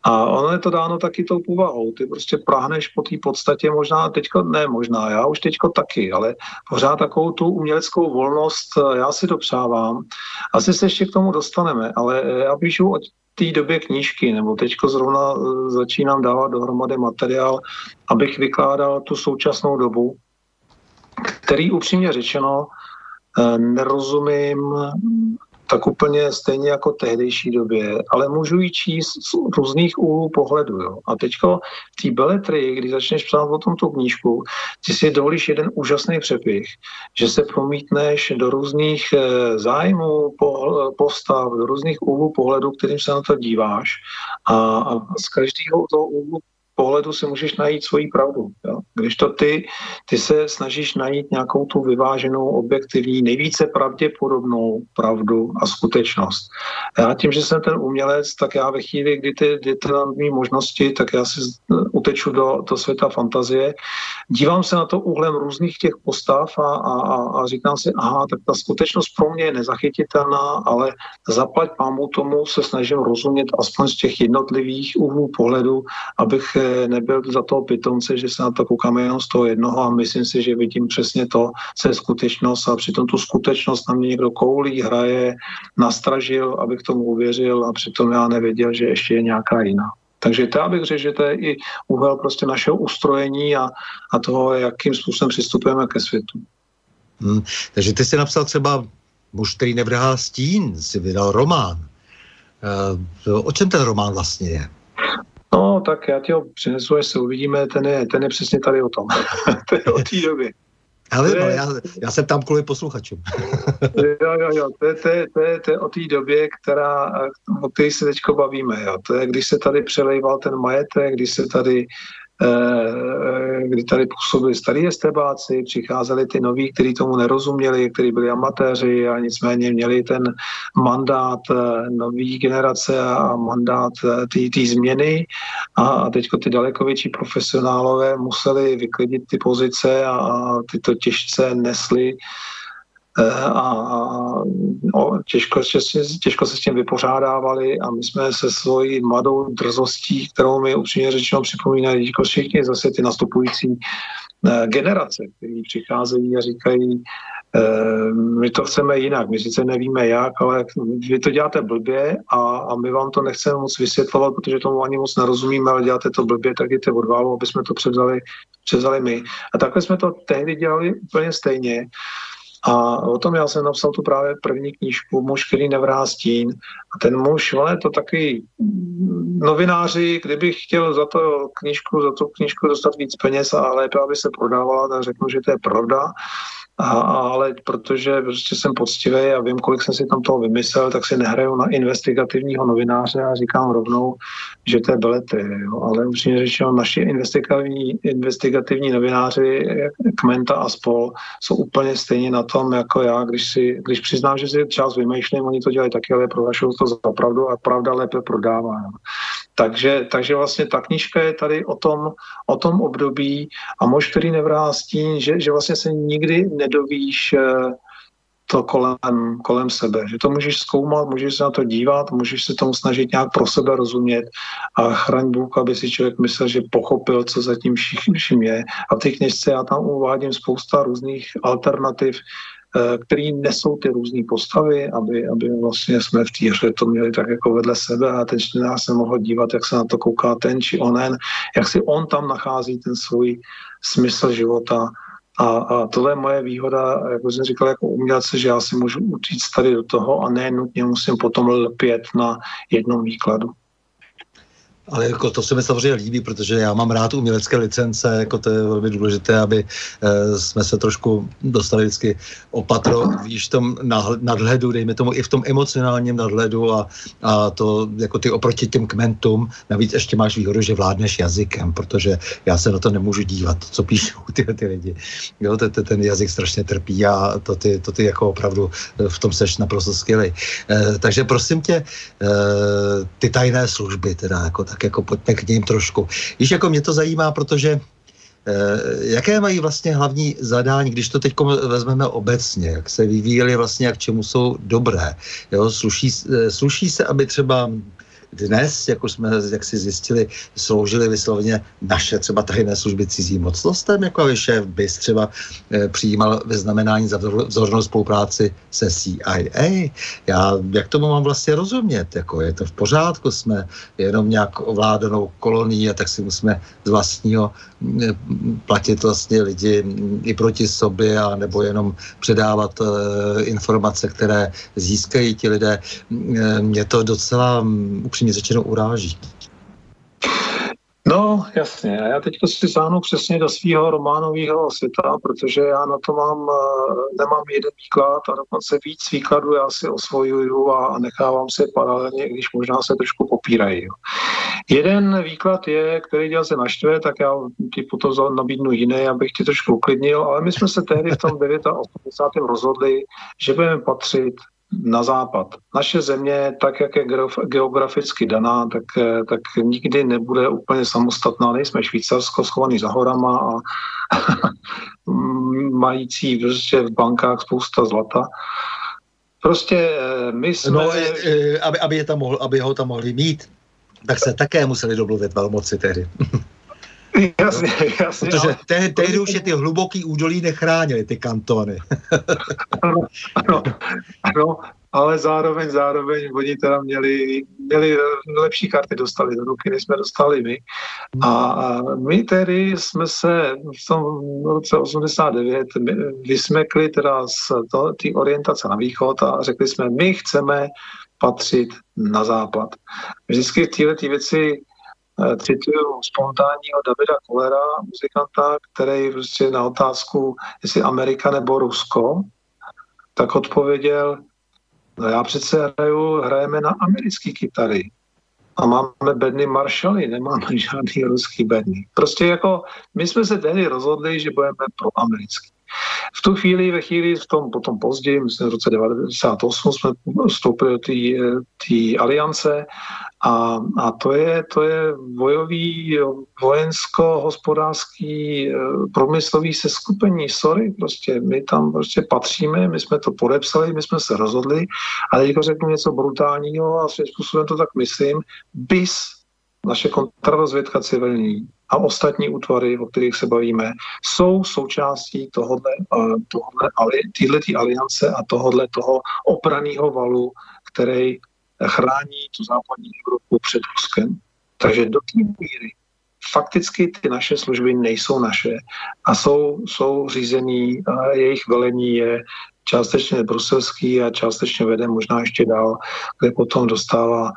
A ono je to dáno taky tou povahou. Ty prostě prahneš po té podstatě možná teďko, ne možná, já už teďko taky, ale pořád takovou tu uměleckou volnost eh, já si dopřávám. Asi se ještě k tomu dostaneme, ale eh, já píšu o té době knížky, nebo teďko zrovna eh, začínám dávat dohromady materiál, abych vykládal tu současnou dobu, který upřímně řečeno nerozumím tak úplně stejně jako tehdejší době, ale můžu ji číst z různých úhlů pohledu. Jo. A teďko v té beletry, když začneš psát o tom tu knížku, ty si dovolíš jeden úžasný přepich, že se promítneš do různých eh, zájmů, postav, do různých úhlů pohledu, kterým se na to díváš. A, a z každého toho úhlu pohledu si můžeš najít svoji pravdu. Jo? Když to ty, ty se snažíš najít nějakou tu vyváženou, objektivní, nejvíce pravděpodobnou pravdu a skutečnost. Já tím, že jsem ten umělec, tak já ve chvíli, kdy ty, kdy ty mý možnosti, tak já si uteču do, do světa fantazie, dívám se na to úhlem různých těch postav a, a, a říkám si, aha, tak ta skutečnost pro mě je nezachytitelná, ale zaplať pámu tomu se snažím rozumět aspoň z těch jednotlivých úhlů pohledu, abych nebyl za toho pitomce, že se na to koukáme jenom z toho jednoho a myslím si, že vidím přesně to, co je skutečnost a přitom tu skutečnost na mě někdo koulí, hraje, nastražil, abych tomu uvěřil a přitom já nevěděl, že ještě je nějaká jiná. Takže to bych řekl, že to je i úhel prostě našeho ustrojení a, a toho, jakým způsobem přistupujeme ke světu. Hmm, takže ty jsi napsal třeba Muž, který nevrhá stín, si vydal román. E, o čem ten román vlastně je? No, tak já ti ho přinesu, až se uvidíme, ten je, ten je přesně tady o tom. to je o té době. Ale je... já, já jsem tam kvůli posluchačům. jo, jo, jo, to je, to je, to je, to je o té době, která, o které se teď bavíme. Jo. To je, když se tady přelejval ten majetek, když se tady kdy tady působili starý estebáci, přicházeli ty noví, kteří tomu nerozuměli, kteří byli amatéři a nicméně měli ten mandát eh, nový generace a mandát eh, té změny. A teďko ty daleko větší profesionálové museli vyklidit ty pozice a tyto těžce nesli a, a těžko, těžko se s tím vypořádávali a my jsme se svojí mladou drzostí, kterou mi upřímně řečeno připomínají teďko všichni zase ty nastupující eh, generace, které přicházejí a říkají, eh, my to chceme jinak, my sice nevíme jak, ale vy to děláte blbě a, a my vám to nechceme moc vysvětlovat, protože tomu ani moc nerozumíme, ale děláte to blbě, tak jděte odválu, aby jsme to převzali, převzali my. A takhle jsme to tehdy dělali úplně stejně. A o tom já jsem napsal tu právě první knížku Muž, který nevrá stín. A ten muž, je to taky novináři, kdybych chtěl za to knížku, za tu knížku dostat víc peněz a lépe, aby se prodávala, tak řeknu, že to je pravda. A, ale protože prostě jsem poctivý a vím, kolik jsem si tam toho vymyslel, tak si nehraju na investigativního novináře a říkám rovnou, že to je belety. Jo. Ale upřímně řečeno, naši investigativní, investigativní novináři, Kmenta a spol, jsou úplně stejně na tom, jako já, když, si, když přiznám, že si čas vymýšlím, oni to dělají taky, ale prohlašují to za pravdu a pravda lépe prodává. Jo. Takže, takže vlastně ta knižka je tady o tom, o tom období a muž, který stín, že, že vlastně se nikdy nedovíš eh, to kolem, kolem sebe. Že to můžeš zkoumat, můžeš se na to dívat, můžeš se tomu snažit nějak pro sebe rozumět a chraň Bůh, aby si člověk myslel, že pochopil, co zatím vším je. A v té knižce já tam uvádím spousta různých alternativ, který nesou ty různé postavy, aby, aby vlastně jsme v té hře to měli tak jako vedle sebe a ten čtenář se mohl dívat, jak se na to kouká ten či onen, jak si on tam nachází ten svůj smysl života. A, a tohle je moje výhoda, jako jsem říkal, jako umělce, že já si můžu učit tady do toho a ne nutně musím potom lpět na jednom výkladu. Ale jako to se mi samozřejmě líbí, protože já mám rád umělecké licence, jako to je velmi důležité, aby e, jsme se trošku dostali vždycky opatro, víš, v tom nadhledu, dejme tomu i v tom emocionálním nadhledu a, a to jako ty oproti těm kmentům, navíc ještě máš výhodu, že vládneš jazykem, protože já se na to nemůžu dívat, co píšou ty, ty lidi. Jo, ten, ten jazyk strašně trpí a to ty, to ty jako opravdu eh, v tom seš naprosto skvělý. E, takže prosím tě, e, ty tajné služby, teda jako tak jako pojďme k ním trošku. Víš, jako mě to zajímá, protože Jaké mají vlastně hlavní zadání, když to teď vezmeme obecně, jak se vyvíjeli vlastně a k čemu jsou dobré? Jo, sluší, sluší se, aby třeba dnes, jak už jsme jak si zjistili, sloužily vysloveně naše třeba tajné služby cizí mocnostem, jako je šéf BIS třeba e, přijímal vyznamenání za vzornou spolupráci se CIA. Já jak tomu mám vlastně rozumět? Jako je to v pořádku, jsme jenom nějak ovládanou kolonií a tak si musíme z vlastního platit vlastně lidi i proti sobě a nebo jenom předávat e, informace, které získají ti lidé. Mě to docela upřímně řečeno uráží. No, jasně. A já teď si sáhnu přesně do svého románového světa, protože já na to mám, eh, nemám jeden výklad a dokonce víc výkladů já si osvojuju a nechávám si paralelně, když možná se trošku popírají. Jeden výklad je, který dělal se naštve, tak já ti potom nabídnu jiný, abych ti trošku uklidnil, ale my jsme se tehdy v tom 89. rozhodli, že budeme patřit na západ. Naše země, tak jak je geograficky daná, tak, eh, tak nikdy nebude úplně samostatná. Nejsme Švýcarsko schovaný za horama a mající prostě v bankách spousta zlata. Prostě eh, my jsme... No, eh, aby, aby, je tam mohl, aby ho tam mohli mít, tak se také museli domluvit velmoci tehdy. Jasně, jasně. Protože tehdy, tehdy už je ty hluboký údolí nechránili, ty kantony. ano, ano, ano, ale zároveň, zároveň oni teda měli, měli lepší karty, dostali do ruky, než jsme dostali my. A my tedy jsme se v tom roce 89 vysmekli teda z té orientace na východ a řekli jsme, my chceme patřit na západ. Vždycky v této věci Eh, cituju spontánního Davida Kolera, muzikanta, který prostě na otázku, jestli Amerika nebo Rusko, tak odpověděl, no já přece hraju, hrajeme na americký kytary a máme bedny Marshally, nemáme žádný ruský bedny. Prostě jako my jsme se tehdy rozhodli, že budeme pro americký. V tu chvíli, ve chvíli, v tom potom později, myslím v roce 1998 jsme vstoupili do té aliance a, a to, je, to je bojový, vojensko-hospodářský, eh, průmyslový seskupení. Sorry, prostě my tam prostě patříme, my jsme to podepsali, my jsme se rozhodli, ale teď řeknu něco brutálního a svým způsobem to tak myslím, BIS, naše kontrarozvědka civilní a ostatní útvary, o kterých se bavíme, jsou součástí tohohle, eh, tohohle této aliance a tohohle toho obraného valu, který chrání tu západní Evropu před Ruskem. Takže do té míry fakticky ty naše služby nejsou naše a jsou, jsou řízený, a jejich velení je částečně bruselský a částečně vede možná ještě dál, kde potom dostává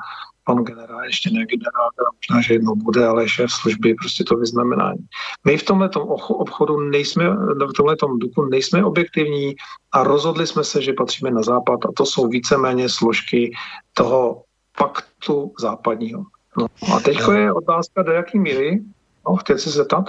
pan generál, ještě ne generál, možná, že jednou bude, ale šéf služby, prostě to vyznamenání. My v tomhle obchodu nejsme, v tomhle duchu nejsme objektivní a rozhodli jsme se, že patříme na západ a to jsou víceméně složky toho paktu západního. No. A teď je otázka, do jaký míry, no, chtěl se zeptat?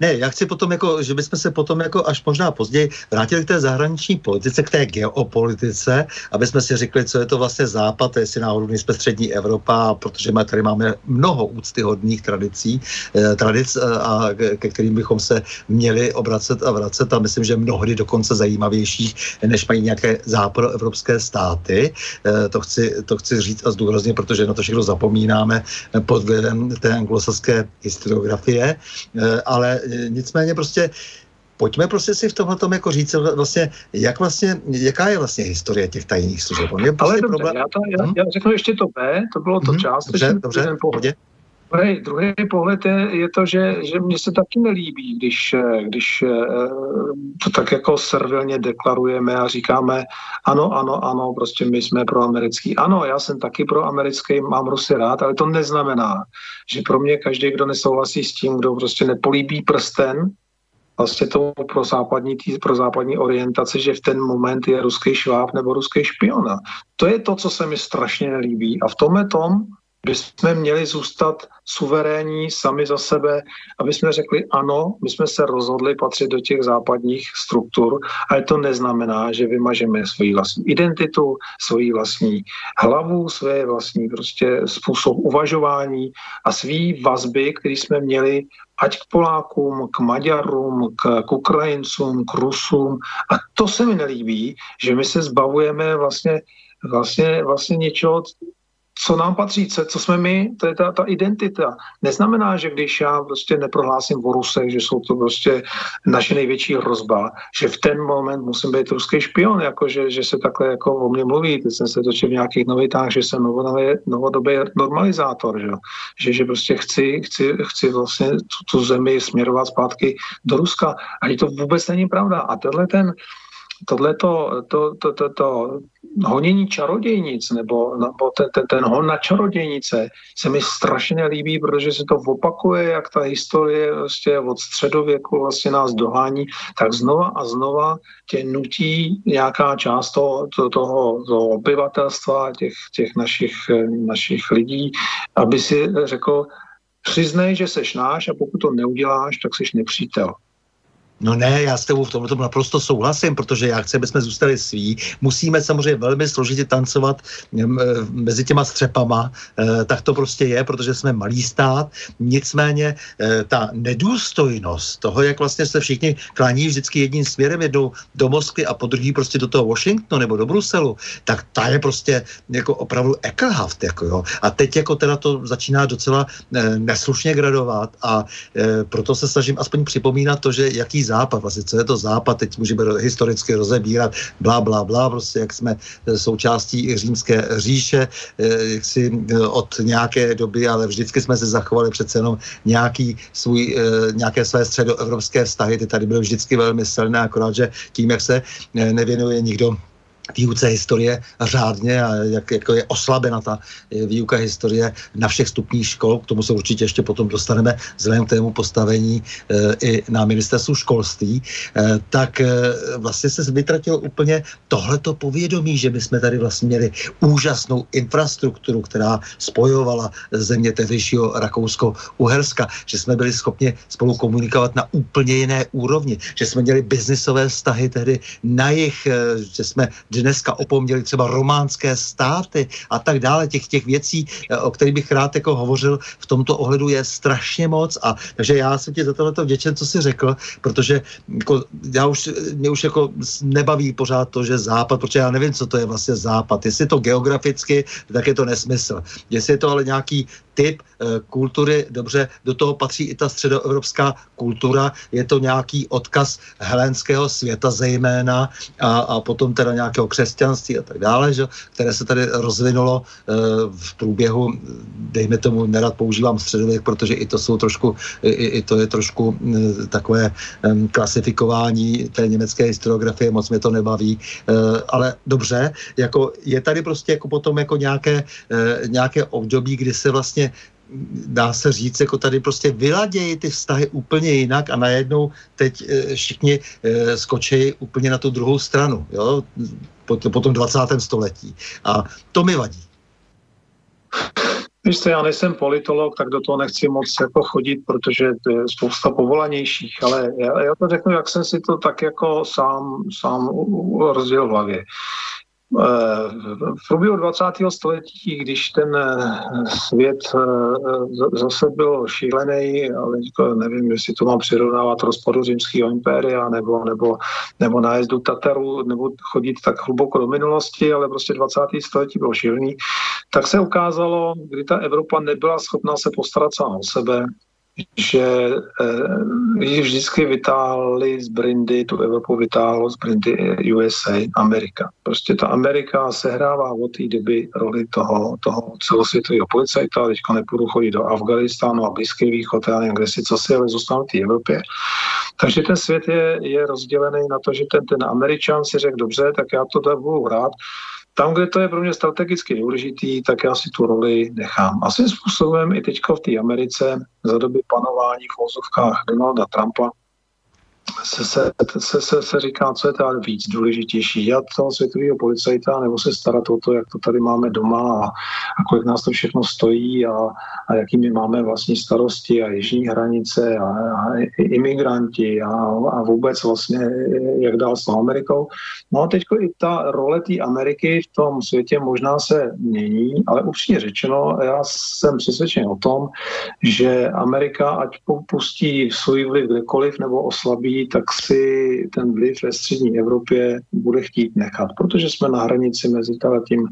Ne, já chci potom, jako, že bychom se potom jako až možná později vrátili k té zahraniční politice, k té geopolitice, aby jsme si řekli, co je to vlastně západ, jestli náhodou nejsme střední Evropa, protože my tady máme mnoho úctyhodných tradicí, eh, tradic, eh, a ke kterým bychom se měli obracet a vracet a myslím, že mnohdy dokonce zajímavějších, než mají nějaké západoevropské státy. Eh, to chci, to chci říct a zdůraznit, protože na to všechno zapomínáme pod vlivem té anglosaské historiografie, eh, ale E, nicméně prostě pojďme prostě si v tomhle tom jako říct vlastně, jak vlastně, jaká je vlastně historie těch tajných služeb. On je prostě Ale dobře, problém... já, to, já, hmm? já řeknu ještě to B, to bylo to hmm, část. Dobře, dobře, pohodě. Druhý, druhý pohled je, je to, že, že mně se taky nelíbí, když, když eh, to tak jako servilně deklarujeme a říkáme ano, ano, ano, prostě my jsme pro americký. Ano, já jsem taky pro americký, mám Rusy rád, ale to neznamená, že pro mě každý, kdo nesouhlasí s tím, kdo prostě nepolíbí prsten, vlastně to pro západní, pro západní orientaci, že v ten moment je ruský šváb nebo ruský špion. To je to, co se mi strašně nelíbí. A v tomhle tom bychom měli zůstat suverénní sami za sebe, aby jsme řekli ano, my jsme se rozhodli patřit do těch západních struktur, ale to neznamená, že vymažeme svoji vlastní identitu, svoji vlastní hlavu, své vlastní prostě způsob uvažování a svý vazby, které jsme měli ať k Polákům, k Maďarům, k, k Ukrajincům, k Rusům. A to se mi nelíbí, že my se zbavujeme vlastně, vlastně, vlastně něčeho, co nám patří, co, co jsme my, to je ta, ta identita. Neznamená, že když já prostě neprohlásím o Rusech, že jsou to prostě naše největší hrozba, že v ten moment musím být ruský špion, jako že, že se takhle jako o mě mluví. Teď jsem se točil v nějakých novitách, že jsem novodobý normalizátor, že, že, že prostě chci, chci, chci vlastně tu, tu zemi směrovat zpátky do Ruska. A to vůbec není pravda. A tenhle ten, tohle to, to, to, to, to honění čarodějnic nebo, nebo ten, ten, ten hon na čarodějnice se mi strašně líbí, protože se to opakuje, jak ta historie vlastně od středověku vlastně nás dohání, tak znova a znova tě nutí nějaká část toho, to, toho, toho obyvatelstva, těch, těch našich, našich lidí, aby si řekl, přiznej, že seš náš a pokud to neuděláš, tak seš nepřítel. No ne, já s tebou v tomhle naprosto souhlasím, protože já chci, aby jsme zůstali sví. Musíme samozřejmě velmi složitě tancovat mezi těma střepama, eh, tak to prostě je, protože jsme malý stát. Nicméně eh, ta nedůstojnost toho, jak vlastně se všichni klání vždycky jedním směrem, jednou do Moskvy a po druhý prostě do toho Washingtonu nebo do Bruselu, tak ta je prostě jako opravdu ekelhaft. Jako jo. A teď jako teda to začíná docela eh, neslušně gradovat a proto se snažím aspoň připomínat to, že jaký západ, vlastně co je to západ, teď můžeme historicky rozebírat, blá, blá, blá, prostě jak jsme eh, součástí římské říše, eh, jak si eh, od nějaké doby, ale vždycky jsme se zachovali přece jenom nějaký svůj, nějaké své středoevropské vztahy, ty tady byly vždycky velmi silné, akorát, že tím, jak se nevěnuje nikdo výuce historie řádně a jak jako je oslabena ta eh, výuka historie na všech stupních škol, k tomu se určitě ještě potom dostaneme vzhledem k tému postavení e, i na ministerstvu školství, e, tak e, vlastně se vytratilo úplně tohleto povědomí, že my jsme tady vlastně měli úžasnou infrastrukturu, která spojovala země tehdejšího Rakousko-Uherska, že jsme byli schopni spolu komunikovat na úplně jiné úrovni, že jsme měli biznisové vztahy tehdy na jich, že jsme dneska opomněli třeba románské státy a tak dále. Těch, těch věcí, eh, o kterých bych rád jako hovořil v tomto ohledu je strašně moc a takže já jsem ti za tohleto vděčen, co jsi řekl, protože jako, já už, mě už jako nebaví pořád to, že západ, protože já nevím, co to je vlastně západ. Jestli je to geograficky, tak je to nesmysl. Jestli je to ale nějaký typ e, kultury, dobře, do toho patří i ta středoevropská kultura, je to nějaký odkaz helenského světa zejména a, a potom teda nějakého křesťanství a tak dále, že, které se tady rozvinulo e, v průběhu, dejme tomu, nerad používám středověk, protože i to jsou trošku, i, i to je trošku e, takové e, klasifikování té německé historiografie, moc mě to nebaví, e, ale dobře, jako je tady prostě jako potom jako nějaké, nějaké období, kdy se vlastně dá se říct, jako tady prostě vyladějí ty vztahy úplně jinak a najednou teď e, všichni e, skočejí úplně na tu druhou stranu, jo, po, po tom 20. století. A to mi vadí. Víš já nejsem politolog, tak do toho nechci moc jako chodit, protože to je spousta povolanějších, ale já, já to řeknu, jak jsem si to tak jako sám, sám rozdělil v hlavě. V průběhu 20. století, když ten eh, svět eh, zase byl šílený, ale nevím, jestli to mám přirovnávat rozpadu římského impéria nebo, nebo, nebo nájezdu Tataru, nebo chodit tak hluboko do minulosti, ale prostě 20. století bylo šílený, tak se ukázalo, kdy ta Evropa nebyla schopná se postarat sama o sebe, že eh, vždycky vytáhli z Brindy, tu Evropu vytáhlo z Brindy USA, Amerika. Prostě ta Amerika sehrává od té doby roli toho, toho celosvětového policajta, teďka nepůjdu chodit do Afganistánu a Blízký východ, já nevím, kde si co si, ale zůstanu v té Evropě. Takže ten svět je, je rozdělený na to, že ten, ten Američan si řekl, dobře, tak já to tak budu hrát, tam, kde to je pro mě strategicky důležitý, tak já si tu roli nechám. A svým způsobem i teďka v té Americe za doby panování v vozovkách Donalda Trumpa se, se, se, se, se říká, co je tady víc důležitější, dělat toho světového policajta nebo se starat o to, jak to tady máme doma a, a kolik nás to všechno stojí a, a jaký my máme vlastní starosti a jižní hranice a, a imigranti a, a vůbec vlastně jak dál s Amerikou. No a teď i ta role té Ameriky v tom světě možná se mění, ale upřímně řečeno, já jsem přesvědčen o tom, že Amerika, ať pustí svůj vliv kdekoliv nebo oslabí tak si ten vliv ve střední Evropě bude chtít nechat, protože jsme na hranici mezi tím,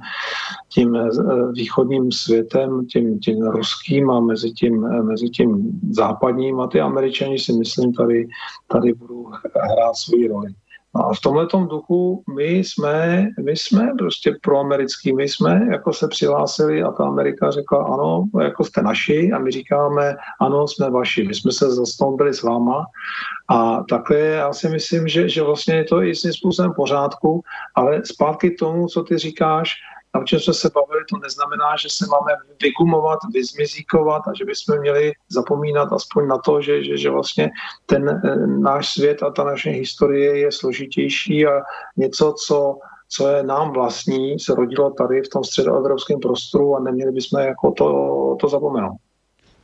tím eh, východním světem, tím, tím ruským a mezi tím, eh, mezi tím západním a ty američani si myslím tady, tady budou hrát svou roli. No a v tomhle duchu my jsme, my jsme prostě proamerický, my jsme jako se přihlásili a ta Amerika řekla ano, jako jste naši a my říkáme ano, jsme vaši. My jsme se zastoupili s váma a takhle já si myslím, že, že vlastně je to i svým způsobem pořádku, ale zpátky k tomu, co ty říkáš, a o čem jsme se bavili, to neznamená, že se máme vygumovat, vyzmizíkovat a že bychom měli zapomínat aspoň na to, že, že, že vlastně ten eh, náš svět a ta naše historie je složitější a něco, co co je nám vlastní, se rodilo tady v tom středoevropském prostoru a neměli bychom jako to, to zapomenout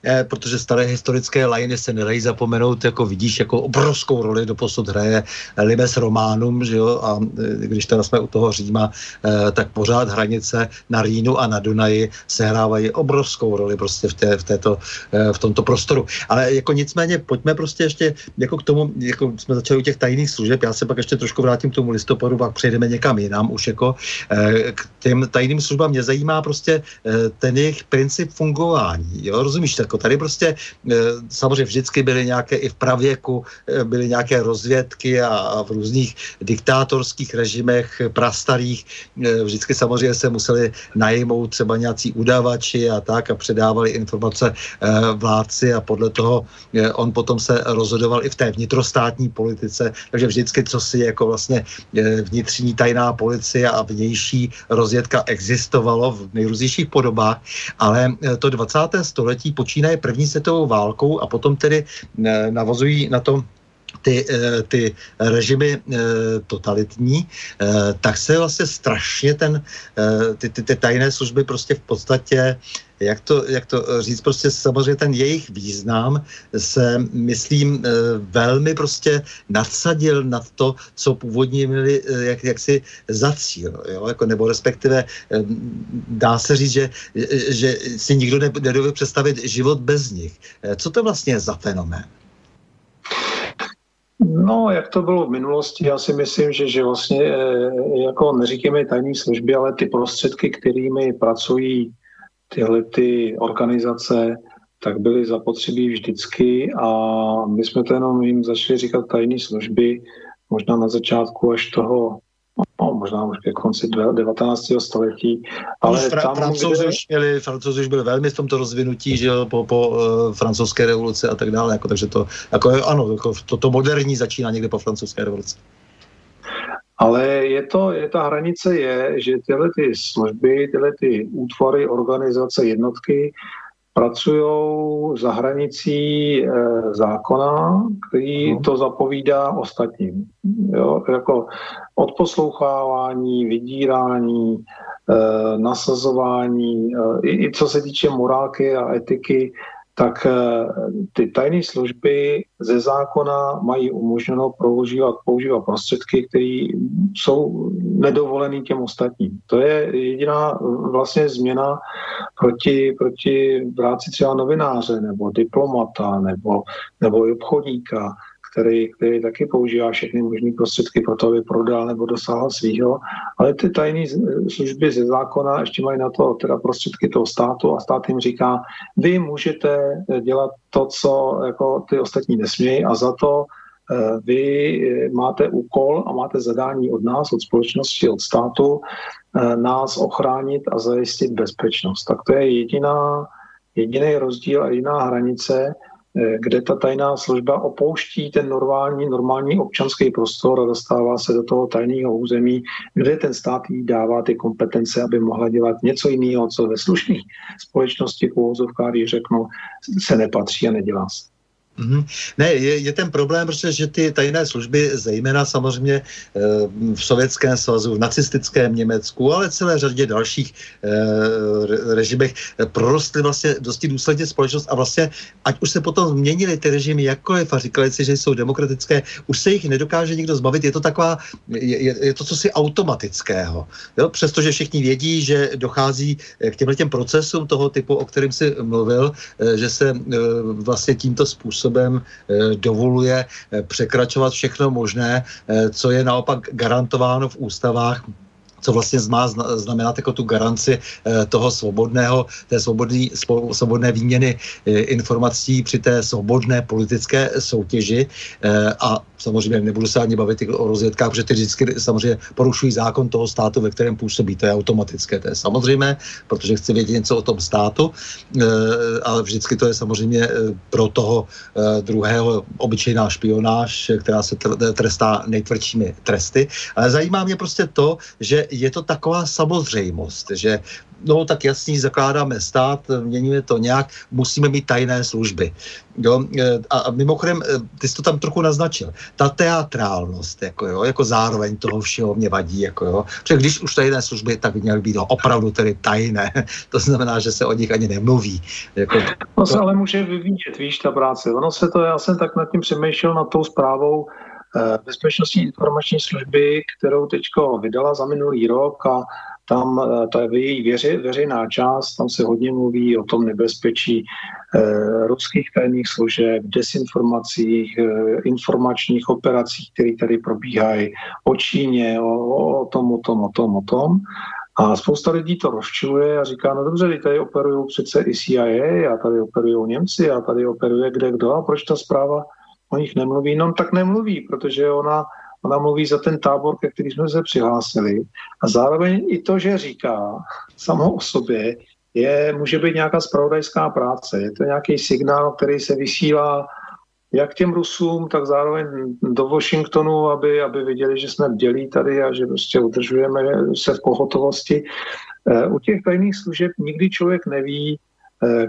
eh, protože staré historické lajiny se nedají zapomenout, jako vidíš, jako obrovskou roli do posud hraje Limes Románum, že jo, a eh, když teda jsme u toho Říma, eh, tak pořád hranice na Rýnu a na Dunaji sehrávají obrovskou roli prostě v, té, v, této, eh, v tomto prostoru. Ale jako nicméně pojďme prostě ještě jako k tomu, jako jsme začali u těch tajných služeb, já se pak ještě trošku vrátím k tomu listopadu, pak přejdeme někam jinam už jako eh, k těm tajným službám. Mě zajímá prostě eh, ten jejich princip fungování, jo, rozumíš, tak jako tady prostě eh, samozřejmě vždycky byly nějaké i v pravěku, eh, byly nějaké rozvědky a, a v různých diktátorských režimech prastarých eh, vždycky samozřejmě se museli najmout třeba nějací udavači a tak a předávali informace vládci a podle toho on potom se rozhodoval i v té vnitrostátní politice, takže vždycky co si jako vlastně vnitřní tajná policie a vnější rozvědka existovalo v nejrůznějších podobách, ale to 20. století počíná začínají první světovou válkou a potom tedy eh, navazují na to ty, eh, ty režimy eh, totalitní, tak se vlastně strašně ten, ty, ty, ty tajné služby prostě v podstatě jak to, jak to říct, prostě samozřejmě ten jejich význam se, myslím, velmi prostě nadsadil nad to, co původně měli jak, jak si za cíl, jo? Jako, nebo respektive dá se říct, že, že si nikdo nedovede představit život bez nich. Co to vlastně je za fenomén? No, jak to bylo v minulosti, já si myslím, že, že vlastně, jako neříkáme tajné služby, ale ty prostředky, kterými pracují tyhle ty organizace, tak byly zapotřebí vždycky a my jsme to jenom jim začali říkat tajné služby, možná na začátku až toho no, možná už ke konci 19. století. Ale Fra- tam, francouzi, už měli, francouzi už byli velmi v tomto rozvinutí, že po, po uh, francouzské revoluci a tak dále, jako, takže to, jako, ano, jako, to, to moderní začíná někde po francouzské revoluci. Ale je to, je ta hranice je, že tyhle ty služby, tyhle ty útvary, organizace, jednotky pracují za hranicí e, zákona, který no. to zapovídá ostatním. Jo? Jako odposlouchávání, vydírání, e, nasazování, e, i, i co se týče morálky a etiky, tak eh, ty tajné služby ze zákona mají umožněno používat, používat prostředky, které jsou nedovolené těm ostatním. To je jediná vlastně změna proti, proti práci třeba novináře nebo diplomata nebo, nebo obchodníka, který, který taky používá všechny možné prostředky pro to, aby prodal nebo dosáhl svýho, ale ty tajné služby ze zákona ještě mají na to teda prostředky toho státu a stát jim říká, vy můžete dělat to, co jako ty ostatní nesmějí a za to eh, vy máte úkol a máte zadání od nás, od společnosti, od státu, eh, nás ochránit a zajistit bezpečnost. Tak to je jediná, jediný rozdíl a jediná hranice, Eh, kde ta tajná služba opouští ten normální, normální občanský prostor a dostává se do toho tajného území, kde ten stát jí dává ty kompetence, aby mohla dělat něco jiného, co ve slušné společnosti v úvozovkách, řeknu, se nepatří a nedělá se. Mm-hmm. Ne, je, je ten problém, protože že ty tajné služby, zejména samozřejmě e, v Sovětském svazu, v nacistickém Německu, ale celé řadě dalších e, režimech, e, prorostly vlastně dosti důsledně společnost a vlastně, ať už se potom změnily ty režimy jakkoliv a říkali si, že jsou demokratické, už se jich nedokáže nikdo zbavit. Je to taková, je, je, je to cosi automatického. Jo? Přestože všichni vědí, že dochází k těmhle těm procesům toho typu, o kterém si mluvil, e, že se e, vlastně tímto způsobem způsobem eh, dovoluje eh, překračovat všechno možné, eh, co je naopak garantováno v ústavách co vlastně má znamenat jako tu garanci toho svobodného, té svobodný, svobodné výměny informací při té svobodné politické soutěži a samozřejmě nebudu se ani bavit o rozvědkách, protože ty vždycky samozřejmě porušují zákon toho státu, ve kterém působí. To je automatické, to je samozřejmé, protože chci vědět něco o tom státu, ale vždycky to je samozřejmě pro toho druhého obyčejná špionáž, která se trestá nejtvrdšími tresty. Ale zajímá mě prostě to, že je to taková samozřejmost, že no tak jasný, zakládáme stát, měníme to nějak, musíme mít tajné služby. Jo? E, a, mimochodem, e, ty jsi to tam trochu naznačil, ta teatrálnost, jako, jo, jako zároveň toho všeho mě vadí, jako jo. Protože když už tajné služby, tak by měly být opravdu tedy tajné. to znamená, že se o nich ani nemluví. Jako, no se ale může vyvíjet, víš, ta práce. Ono se to, já jsem tak nad tím přemýšlel, nad tou zprávou, Bezpečnostní informační služby, kterou teď vydala za minulý rok a tam eh, ta její věři, veřejná část, tam se hodně mluví o tom nebezpečí eh, ruských tajných služeb, desinformacích, eh, informačních operacích, které tady probíhají o Číně, o, o tom, o tom, o tom, o tom. A spousta lidí to rozčiluje a říká, no dobře, tady operují přece i CIA, a tady operují Němci, a tady operuje kde kdo, a proč ta zpráva o nich nemluví? No tak nemluví, protože ona Ona mluví za ten tábor, ke který jsme se přihlásili. A zároveň i to, že říká samo o sobě, je, může být nějaká spravodajská práce. Je to nějaký signál, který se vysílá jak těm Rusům, tak zároveň do Washingtonu, aby, aby viděli, že jsme bdělí tady a že prostě udržujeme se v pohotovosti. E, u těch tajných služeb nikdy člověk neví, Eh,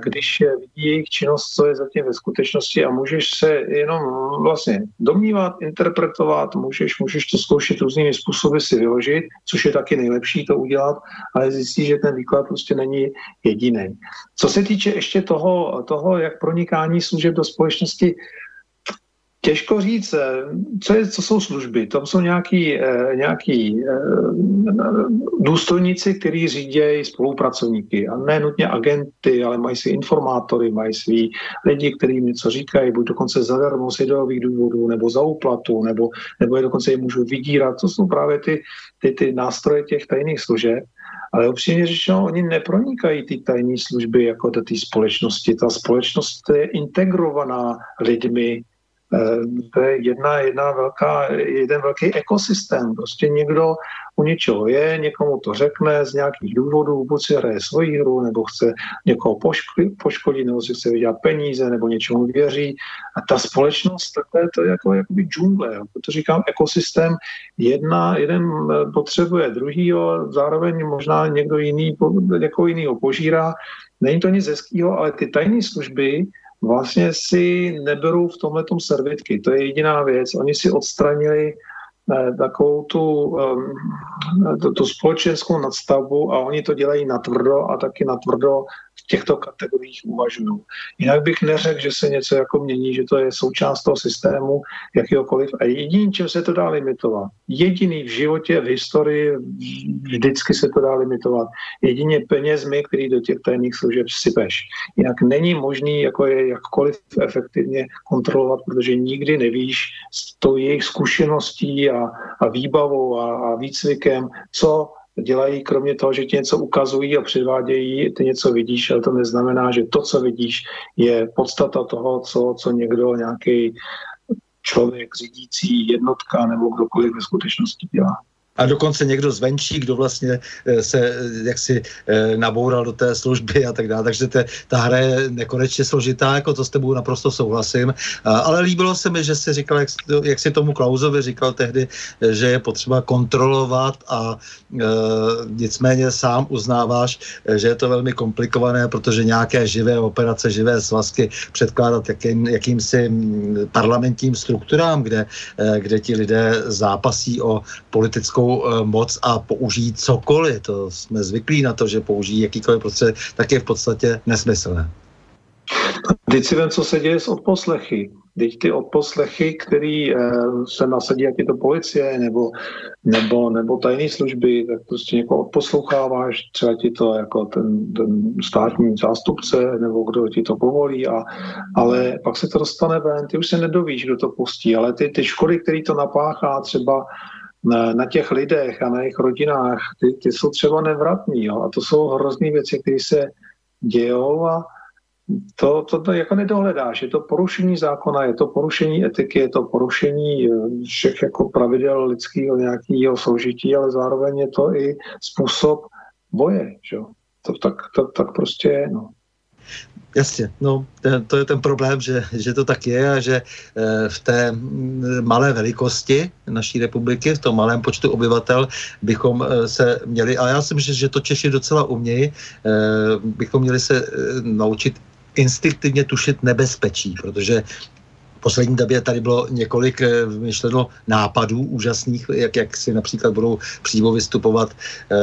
když vidí jejich činnost, co je zatím ve skutečnosti a můžeš se jenom vlastně domnívat, interpretovat, můžeš, můžeš to zkoušet různými způsoby si vyložit, což je taky nejlepší to udělat, ale zjistí, že ten výklad prostě není jediný. Co se týče ještě toho, toho jak pronikání služeb do společnosti, Těžko říct, eh, co, je, co jsou služby. Tam jsou nějaký, eh, nějaký eh, důstojníci, kteří řídějí spolupracovníky. A ne nutně agenty, ale mají si informátory, mají svý lidi, kteří jim něco říkají, buď dokonce zadarmo z ideových důvodů, nebo za úplatu, nebo, nebo je dokonce je můžu vydírat. To jsou právě ty, ty, ty nástroje těch tajných služeb. Ale upřímně řečeno, oni nepronikají ty tajné služby jako do té společnosti. Ta společnost je integrovaná lidmi, to je jedna, jedna velká, jeden velký ekosystém. Prostě někdo u něčeho je, někomu to řekne z nějakých důvodů, buď si hraje svoji hru, nebo chce někoho poškodit, nebo si chce vydělat peníze, nebo něčemu věří. A ta společnost, takhle to je jako jakoby džungle. Proto říkám ekosystém, jedna, jeden eh, potřebuje druhýho, zároveň možná někdo jiný, někoho jiného požírá. Není to nic hezkého, ale ty tajné služby, vlastně si neberou v tomhle servitky. To je jediná věc. Oni si odstranili eh, takovou tu, um, tu, tu společenskou nadstavbu a oni to dělají natvrdo a taky natvrdo těchto kategoriích uvažují. Jinak bych neřekl, že se něco jako mění, že to je součást toho systému jakýhokoliv. A jediný, čím se to dá limitovat, jediný v životě, v historii, vždycky se to dá limitovat. Jedině penězmi, který do těch tajných služeb sypeš. Jinak není možný jako je jakkoliv efektivně kontrolovat, protože nikdy nevíš s tou jejich zkušeností a, a výbavou a, a výcvikem, co dělají, kromě toho, že ti něco ukazují a předvádějí, ty něco vidíš, ale to neznamená, že to, co vidíš, je podstata toho, co, co někdo, nějaký člověk, řídící jednotka nebo kdokoliv ve skutečnosti dělá a dokonce někdo zvenčí, kdo vlastně eh, se eh, jaksi eh, naboural do té služby a tak dále. Takže te, ta hra je nekonečně složitá, jako to s tebou naprosto souhlasím. Ale líbilo se mi, že jsi říkal, jak, jak si tomu Klausovi říkal tehdy, že je potřeba kontrolovat a e, nicméně sám uznáváš, že je to velmi komplikované, protože nějaké živé operace, živé svazky předkládat jakým, jakýmsi mm, parlamentním strukturám, kde, kde ti lidé zápasí o politickou Eh, moc a použijí cokoliv. To jsme zvyklí na to, že použijí jakýkoliv prostředek, tak je v podstatě nesmyslné. Teď si vím, co se děje s odposlechy. Teď ty odposlechy, který eh, se nasadí, jak je to policie nebo, nebo, nebo tajné služby, tak prostě někoho odposloucháváš, třeba ti to jako ten, ten státní zástupce nebo kdo ti to povolí, a, ale pak se to dostane ven, ty už se nedovíš, kdo to pustí, ale ty, ty škody, který to napáchá třeba na, na těch lidech a na jejich rodinách, ty, ty jsou třeba nevratní. Jo? A to jsou hrozný věci, které se dějou a to, to, to jako nedohledáš. Je to porušení zákona, je to porušení etiky, je to porušení eh, všech jako pravidel lidského nějakého soužití, ale zároveň je to i způsob boje. Že? To tak, to, tak prostě je. No. Jasně, no to je ten problém, že, že to tak je a že eh, v té malé velikosti naší republiky, v tom malém počtu obyvatel bychom eh, se měli, a já si myslím, že to Češi docela umějí, eh, bychom měli se naučit instinktivně tušit nebezpečí, protože poslední době tady bylo několik eh, myšleno nápadů úžasných, jak, jak si například budou přímo vystupovat eh,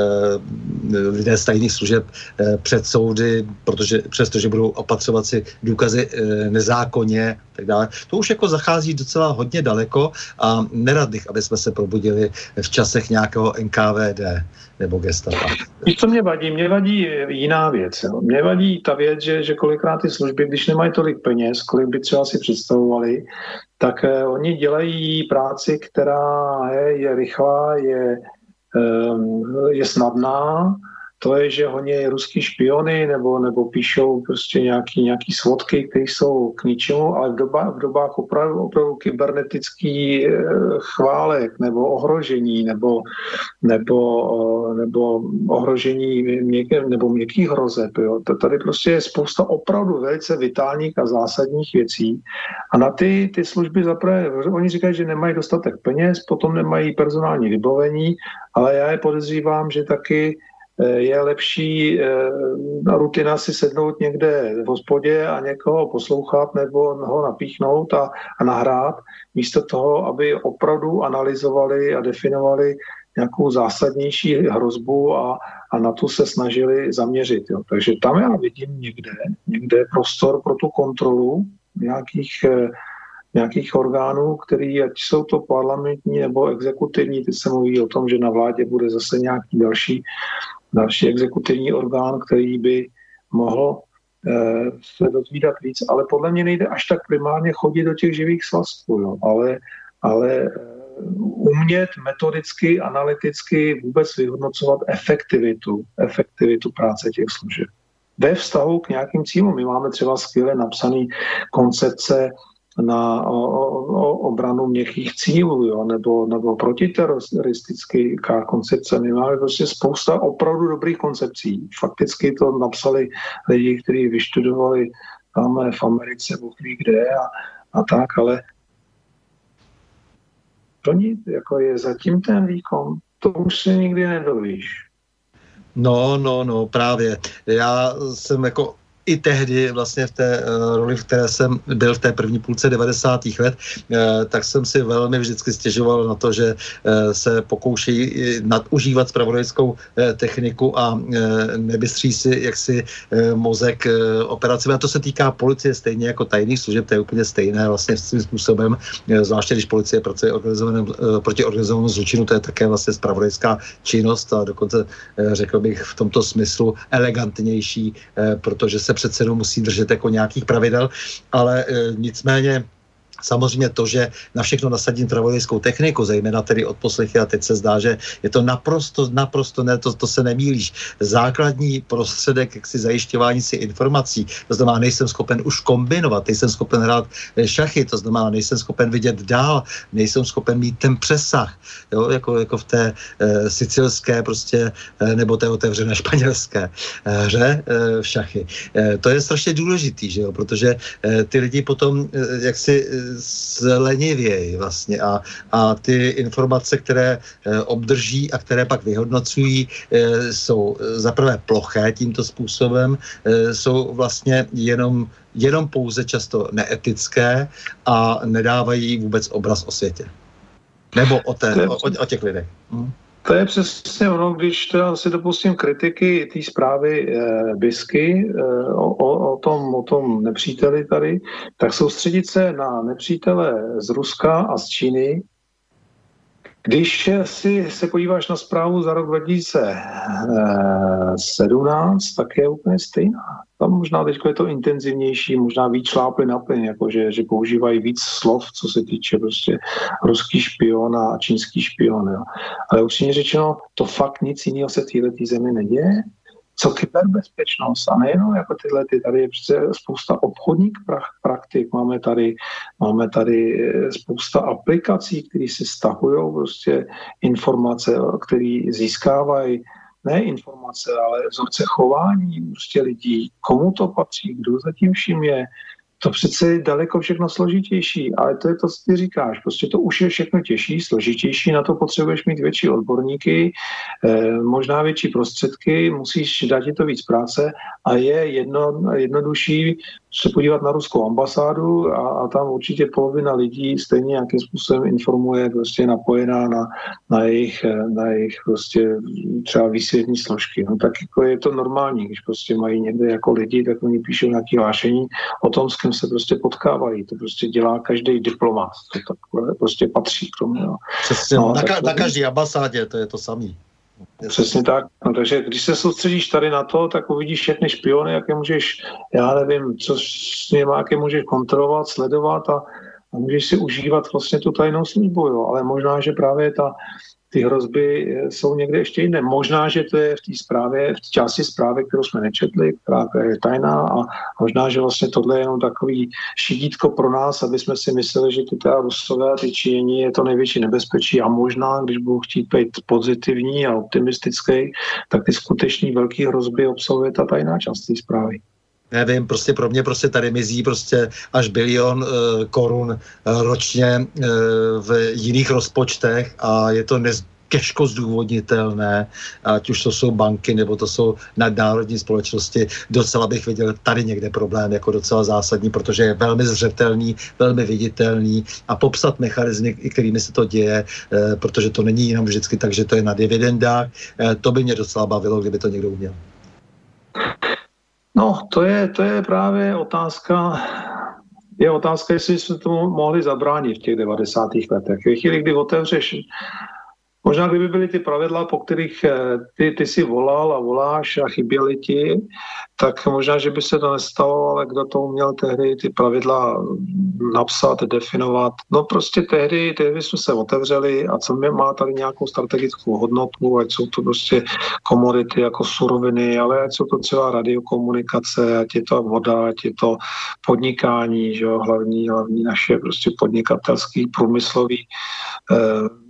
lidé z tajných služeb eh, před soudy, protože přestože budou opatřovat si důkazy eh, nezákonně tak dále. To už jako zachází docela hodně daleko a nerad bych, aby jsme se probudili v časech nějakého NKVD nebo gestapa. Víš, co mě vadí? Mě vadí jiná věc. Jo. Mě vadí ta věc, že, že kolikrát ty služby, když nemají tolik peněz, kolik by třeba si představovali, tak eh, oni dělají práci, která je, je rychlá, je, eh, je snadná, to je, že honí ruský špiony nebo, nebo píšou prostě nějaký, nějaký svodky, které jsou k ničemu, ale v, doba, v dobách opravdu, opravdu kybernetický eh, chválek nebo ohrožení nebo, nebo, eh, nebo ohrožení měkké, nebo měkkých hrozeb. Jo. Tady prostě je spousta opravdu velice vitálních a zásadních věcí a na ty, ty služby zaprvé, oni říkají, že nemají dostatek peněz, potom nemají personální vybavení, ale já je podezřívám, že taky je lepší eh, rutina si sednout někde v hospodě a někoho poslouchat nebo ho napíchnout a, a nahrát, místo toho, aby opravdu analyzovali a definovali nějakou zásadnější hrozbu a, a na tu se snažili zaměřit. Jo. Takže tam já vidím někde, někde prostor pro tu kontrolu nějakých eh, nějakých orgánů, který, ať jsou to parlamentní nebo exekutivní, teď se mluví o tom, že na vládě bude zase nějaký další další exekutivní orgán, který by mohl eh, se dozvídat víc, ale podle mě nejde až tak primárně chodit do těch živých svazků, jo. ale, ale eh, umět metodicky, analyticky vůbec vyhodnocovat efektivitu, efektivitu práce těch služeb. Ve vztahu k nějakým cílům. My máme třeba skvěle napsaný koncepce na obranu měkkých cílů, jo, nebo, nebo protiteroristická koncepce. My máme prostě spousta opravdu dobrých koncepcí. Fakticky to napsali lidi, kteří vyštudovali tam v Americe, v kde a, a tak, ale to nic, jako je zatím ten výkon, to už se nikdy nedovíš. No, no, no, právě. Já jsem jako i tehdy vlastně v té uh, roli, v které jsem byl v té první půlce 90. let, uh, tak jsem si velmi vždycky stěžoval na to, že uh, se pokouší nadužívat spravodajskou uh, techniku a uh, nebystří si jaksi uh, mozek uh, operace. A to se týká policie stejně jako tajných služeb, to je úplně stejné vlastně svým způsobem, uh, zvláště když policie pracuje organizovaném, uh, proti organizovanému zločinu, to je také vlastně spravodajská činnost a dokonce uh, řekl bych v tomto smyslu elegantnější, uh, protože se přece jenom musí držet jako nějakých pravidel, ale e, nicméně Samozřejmě to, že na všechno nasadím pravodejskou techniku, zejména tedy od poslechy, a teď se zdá, že je to naprosto, naprosto ne, to, to se nemýlíš. Základní prostředek jak si zajišťování si informací, to znamená, nejsem schopen už kombinovat, nejsem schopen hrát eh, šachy, to znamená, nejsem schopen vidět dál, nejsem schopen mít ten přesah, jo, jako, jako v té e, sicilské prostě, e, nebo té otevřené španělské e, hře e, v šachy. E, to je strašně důležitý, že jo, protože e, ty lidi potom, e, jak si zlenivěji vlastně a, a ty informace, které e, obdrží a které pak vyhodnocují, e, jsou zaprvé ploché tímto způsobem, jsou vlastně jenom, jenom pouze často neetické a nedávají vůbec obraz o světě. Nebo o, té, o, o těch lidech. Hm? To je přesně ono, když teda si dopustím kritiky té zprávy eh, Bisky eh, o, o, tom, o tom nepříteli tady, tak soustředit se na nepřítele z Ruska a z Číny když si se podíváš na zprávu za rok 2017, tak je úplně stejná. Tam možná teď je to intenzivnější, možná víc šlápli na plyn, jakože, že používají víc slov, co se týče prostě ruský špion a čínský špion. Jo. Ale upřímně řečeno, to fakt nic jiného se v této zemi neděje co kyberbezpečnost a nejenom jako tyhle, ty, tady je přece spousta obchodních praktik, máme tady, máme tady eh, spousta aplikací, které si stahují prostě informace, které získávají ne informace, ale vzorce chování prostě lidí, komu to patří, kdo zatím vším je, to přece je daleko všechno složitější, ale to je to, co ty říkáš. Prostě to už je všechno těžší, složitější, na to potřebuješ mít větší odborníky, eh, možná větší prostředky, musíš dát ti to víc práce a je jedno, jednodušší se podívat na ruskou ambasádu a, a tam určitě polovina lidí stejně nějakým způsobem informuje, prostě napojená na, na jejich, na jejich prostě třeba výsvětní složky. No tak jako je to normální, když prostě mají někde jako lidi, tak oni píšou nějaké hlášení o tom, s kým se prostě potkávají. To prostě dělá každý diplomat. To takhle prostě patří k tomu. No. Přesně, no, na, ka- na každé ambasádě to je to samé. Přesně tak. No, takže když se soustředíš tady na to, tak uvidíš všechny špiony, jaké můžeš, já nevím, co s nimi, jaké můžeš kontrolovat, sledovat a, a můžeš si užívat vlastně tu tajnou službu, jo. Ale možná, že právě ta ty hrozby eh, jsou někde ještě jiné. Možná, že to je v té zprávě, v části zprávy, kterou jsme nečetli, která je tajná a možná, že vlastně tohle je jenom takový šidítko pro nás, aby jsme si mysleli, že ty teda Rusové a ty Číňani je to největší nebezpečí a možná, když budou chtít být pozitivní a optimistický, tak ty skutečný velké hrozby obsahuje ta tajná část té zprávy nevím, prostě pro mě prostě tady mizí prostě až bilion uh, korun uh, ročně uh, v jiných rozpočtech a je to nez, těžko zdůvodnitelné, ať už to jsou banky nebo to jsou nadnárodní společnosti, docela bych viděl tady někde problém jako docela zásadní, protože je velmi zřetelný, velmi viditelný a popsat mechanizmy, kterými se to děje, eh, protože to není jenom vždycky tak, že to je na dividendách, eh, to by mě docela bavilo, kdyby to někdo uměl. No, to je, to je právě otázka, je otázka, jestli jsme tomu mohli zabránit v těch 90. letech. Ve chvíli, kdy otevřeš Možná kdyby byly ty pravidla, po kterých eh, ty, ty si volal a voláš a chyběly ti, tak možná, že by se to nestalo, ale kdo to uměl tehdy ty pravidla napsat, definovat. No prostě tehdy, tehdy jsme se otevřeli a co mě má tady nějakou strategickou hodnotu, ať jsou to prostě komodity jako suroviny, ale ať jsou to třeba radiokomunikace, ať je to voda, ať je to podnikání, že jo, hlavní, hlavní naše prostě podnikatelský, průmyslový eh,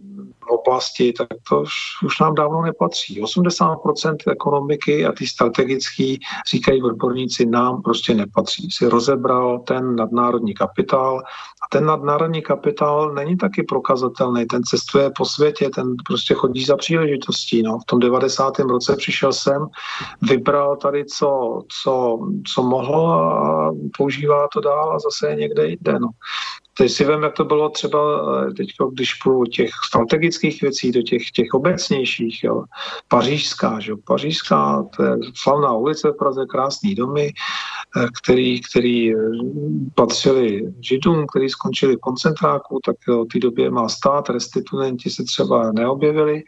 oblasti, tak to už, už nám dávno nepatří. 80% ekonomiky a ty strategické, říkají odborníci, nám prostě nepatří. Si rozebral ten nadnárodní kapitál a ten nadnárodní kapitál není taky prokazatelný. Ten cestuje po světě, ten prostě chodí za příležitostí. No. V tom 90. roce přišel jsem, vybral tady, co, co, co mohl a používá to dál a zase někde jde. No. Teď si vím, jak to bylo třeba eh, teď, když půjdu těch strategických věcí do těch, těch obecnějších. Jo. Pařížská, že? Pařížská, to je slavná ulice v Praze, krásný domy, eh, který, který eh, patřili židům, který skončili v koncentráku, tak v té době má stát, restituenti se třeba neobjevili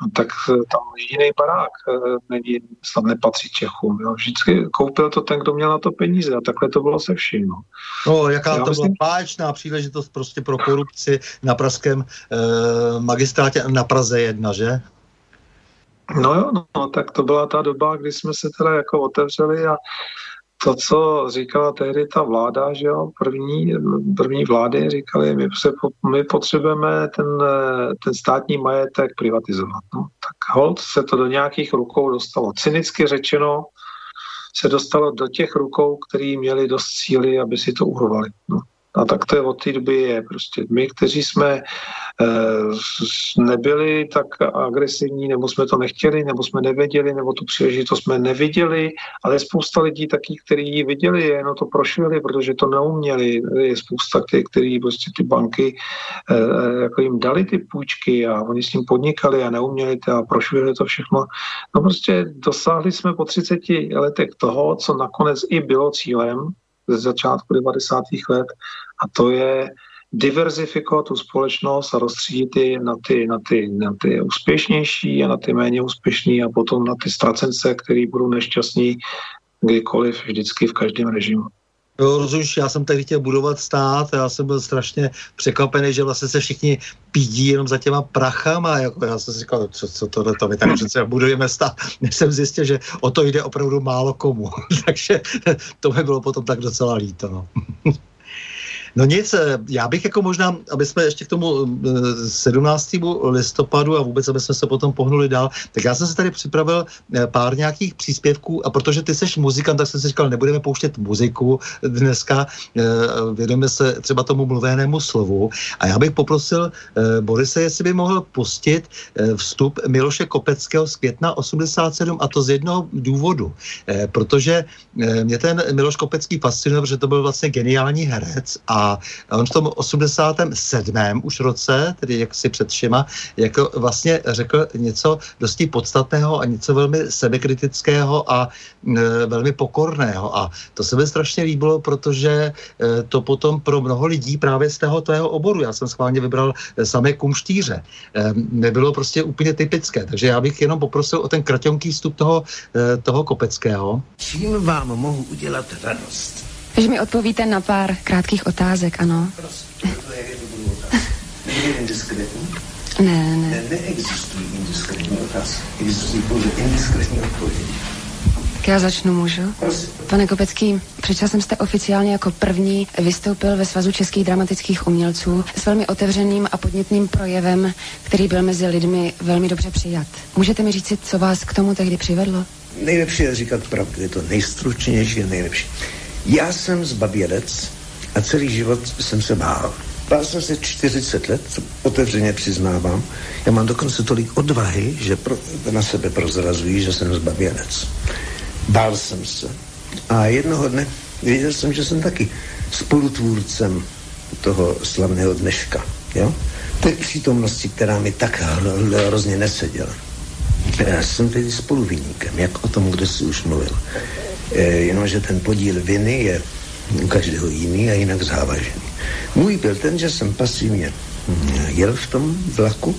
no, tak eh, tam jiný barák eh, není, tam nepatří Čechům. Jo. Vždycky koupil to ten, kdo měl na to peníze a takhle to bylo se vším. No, no jaká Já to myslím... byla báječná příležitost prostě pro korupci na pražském eh, magistrátě na Praze jedna, že? No jo, no, tak to byla ta doba, kdy jsme se teda jako otevřeli a to, co říkala tehdy ta vláda, že jo, první, první vlády říkali, my, se, my potřebujeme ten, ten státní majetek privatizovat. No, tak hold se to do nějakých rukou dostalo. Cynicky řečeno se dostalo do těch rukou, který měli dost síly, aby si to urvali. No. A tak to je od té doby je. Prostě my, kteří jsme e, nebyli tak agresivní, nebo jsme to nechtěli, nebo jsme nevěděli, nebo tu příležitost jsme neviděli, ale je spousta lidí taky, kteří ji viděli, jenom to prošvili, protože to neuměli. Je spousta, který, který prostě ty banky e, jako jim dali ty půjčky a oni s tím podnikali a neuměli to a prošvili to všechno. No prostě dosáhli jsme po 30 letech toho, co nakonec i bylo cílem, ze začátku 90. let a to je diverzifikovat tu společnost a rozstřídit ji na ty, na, ty, na ty úspěšnější a na ty méně úspěšní a potom na ty ztracence, který budou nešťastní kdykoliv, vždycky v každém režimu. Jo, rozumíš, já jsem tady chtěl budovat stát já jsem byl strašně překvapený, že vlastně se všichni pídí jenom za těma prachama. Jako já jsem si říkal, co, co tohle, to my tak přece budujeme stát. Než jsem zjistil, že o to jde opravdu málo komu. Takže to mi bylo potom tak docela líto. No. No nic, eh, já bych jako možná, aby jsme ještě k tomu 17. Eh, listopadu a vůbec, aby jsme se potom pohnuli dál, tak já jsem se tady připravil eh, pár nějakých příspěvků a protože ty seš muzikant, tak jsem si říkal, nebudeme pouštět muziku dneska, vědeme se třeba tomu mluvenému slovu a já bych poprosil Borise, jestli by mohl pustit vstup Miloše Kopeckého z května 87 a to z jednoho důvodu, protože mě ten Miloš Kopecký fascinuje, protože to byl vlastně geniální herec a a on v tom 87. už roce, tedy jak si před všema, jako vlastně řekl něco dosti podstatného a něco velmi sebekritického a e, velmi pokorného. A to se mi strašně líbilo, protože e, to potom pro mnoho lidí právě z tého tvého oboru, já jsem schválně vybral e, samé kumštíře, e, nebylo prostě úplně typické. Takže já bych jenom poprosil o ten kraťonký vstup toho, e, toho Kopeckého. Čím vám mohu udělat radost? Že mi odpovíte na pár krátkých otázek, ano. Prosím, to je indiskretní? Ne, ne. ne neexistují indiskretní otázky. Existují pouze indiskretní odpovědi. Tak já začnu, můžu? Prosím. Pane Kopecký, před časem jste oficiálně jako první vystoupil ve Svazu českých dramatických umělců s velmi otevřeným a podnětným projevem, který byl mezi lidmi velmi dobře přijat. Můžete mi říct, co vás k tomu tehdy přivedlo? Nejlepší je říkat pravdu, je to nejstručnější a nejlepší. Já jsem zbabělec a celý život jsem se bál. Bál jsem se 40 let, co otevřeně přiznávám. Já mám dokonce tolik odvahy, že pro, na sebe prozrazují, že jsem zbabělec. Bál jsem se. A jednoho dne věděl jsem, že jsem taky spolutvůrcem toho slavného dneška. Jo? Té přítomnosti, která mi tak hrozně neseděla. Já jsem tedy spoluviníkem, jak o tom, kde si už mluvil. Eh, jenomže ten podíl viny je u každého jiný a jinak závažný. Můj byl ten, že jsem pasivně hm, jel v tom vlaku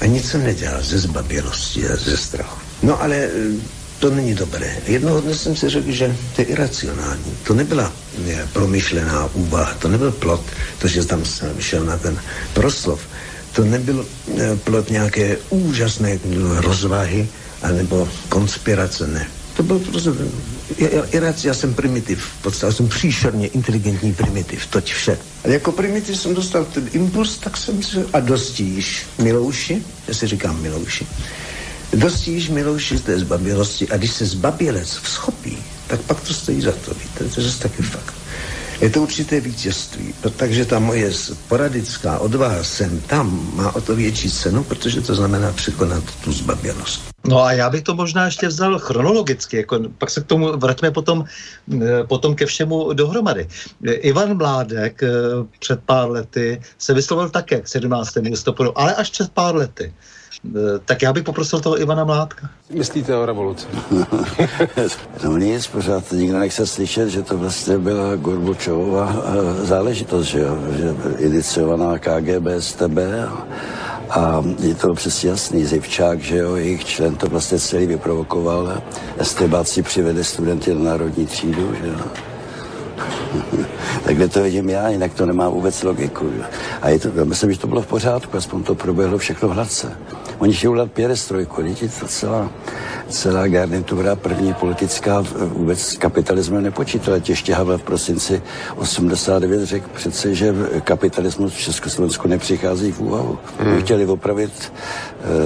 a nic jsem nedělal ze zbabělosti a ze strachu. No ale eh, to není dobré. Jednoho dne jsem si řekl, že to je iracionální. To nebyla ne, promyšlená úvaha, to nebyl plot, to, že tam jsem šel na ten proslov. To nebyl ne, plot nějaké úžasné rozvahy anebo konspirace, ne. To byl prostě... Já, já, já jsem primitiv, v podstatě jsem příšerně inteligentní primitiv, toť vše. A jako primitiv jsem dostal ten impuls, tak jsem si... A dostíš Milouši, já si říkám Milouši, dostíš Milouši z té zbabělosti a když se zbabělec vzchopí, tak pak to stojí za to, víte, to je taky fakt. Je to určité vítězství, takže ta moje poradická odvaha sem tam má o to větší cenu, protože to znamená překonat tu zbabělost. No a já bych to možná ještě vzal chronologicky, jako pak se k tomu vraťme potom, potom ke všemu dohromady. Ivan Mládek eh, před pár lety se vyslovil také k 17. listopadu, ale až před pár lety. Eh, tak já bych poprosil toho Ivana Mládka. Myslíte o revoluci? no nic, pořád nikdo nechce slyšet, že to vlastně byla Gorbačová eh, záležitost, že, jo? že iniciovaná KGB z tebe a je to přesně jasný, Zivčák, že jo, jejich člen to vlastně celý vyprovokoval. Estebáci přivede studenty do národní třídu, že jo. Takhle to vidím já, jinak to nemá vůbec logiku. A je to, já myslím, že to bylo v pořádku, aspoň to proběhlo všechno hladce. Oni chtějí udělat pěrestrojku, děti, to celá, celá garnitura první politická vůbec s kapitalismem nepočítala. Těště Havel v prosinci 89 řekl přece, že kapitalismus v Československu nepřichází v úvahu. Hmm. Chtěli opravit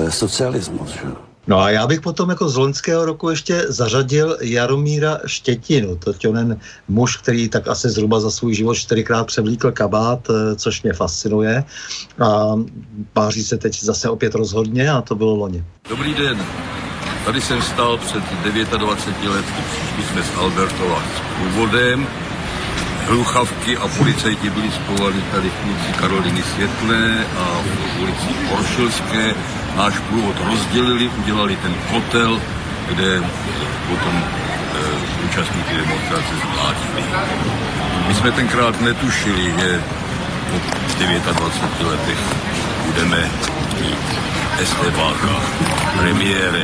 e, socialismus. Že? No a já bych potom jako z loňského roku ještě zařadil Jaromíra Štětinu, to je onen muž, který tak asi zhruba za svůj život čtyřikrát převlíkl kabát, eh, což mě fascinuje. A páří se teď zase opět rozhodně a to bylo loni. Dobrý den, tady jsem stál před 29 lety, přišli jsme s Albertova s původem, hluchavky a policajti byli spojovány tady v ulici Karoliny Světlé a v ulici Oršilské náš průvod rozdělili, udělali ten kotel, kde potom e, účastníky demonstrace zvládli. My jsme tenkrát netušili, že po 29 letech budeme mít STBáka, premiére.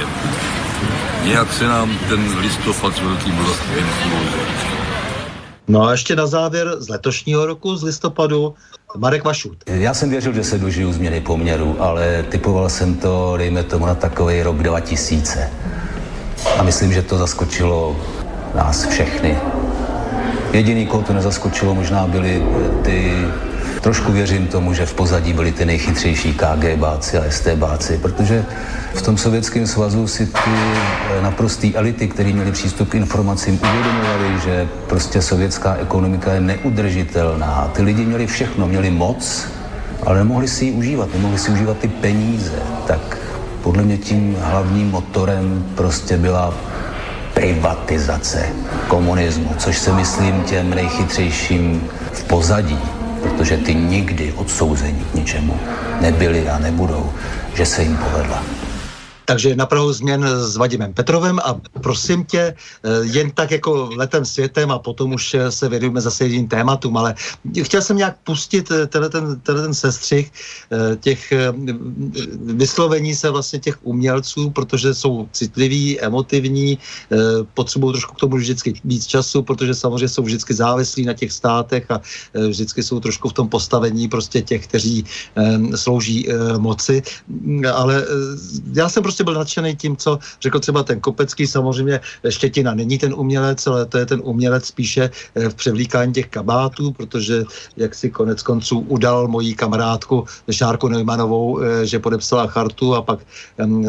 Nějak se nám ten listopad s velkým vlastním No a ještě na závěr z letošního roku, z listopadu, Marek Vašut. Já jsem věřil, že se dožiju změny poměru, ale typoval jsem to, dejme tomu, na takový rok 2000. A myslím, že to zaskočilo nás všechny. Jediný, koho to nezaskočilo, možná byly ty trošku věřím tomu, že v pozadí byli ty nejchytřejší KGBáci a STBáci, protože v tom Sovětském svazu si ty eh, naprostý elity, které měly přístup k informacím, uvědomovali, že prostě sovětská ekonomika je neudržitelná. Ty lidi měli všechno, měli moc, ale nemohli si ji užívat, nemohli si užívat ty peníze. Tak podle mě tím hlavním motorem prostě byla privatizace komunismu, což se myslím těm nejchytřejším v pozadí protože ty nikdy odsouzení k ničemu nebyli a nebudou, že se jim povedla. Takže na Prahu změn s Vadimem Petrovem a prosím tě, eh, jen tak jako letem světem a potom už se věnujeme zase jedním tématům, ale chtěl jsem nějak pustit eh, tenhle ten, tenhle ten sestřih eh, těch vyslovení se vlastně těch umělců, protože jsou citliví, emotivní, potřebují trošku k tomu vždycky víc času, protože samozřejmě jsou vždycky závislí na těch státech a vždycky jsou trošku v tom postavení prostě těch, kteří slouží moci, ale já jsem prostě prostě byl nadšený tím, co řekl třeba ten Kopecký. Samozřejmě Štětina není ten umělec, ale to je ten umělec spíše eh, v převlíkání těch kabátů, protože jak si konec konců udal mojí kamarádku Šárku Neumannovou, eh, že podepsala chartu a pak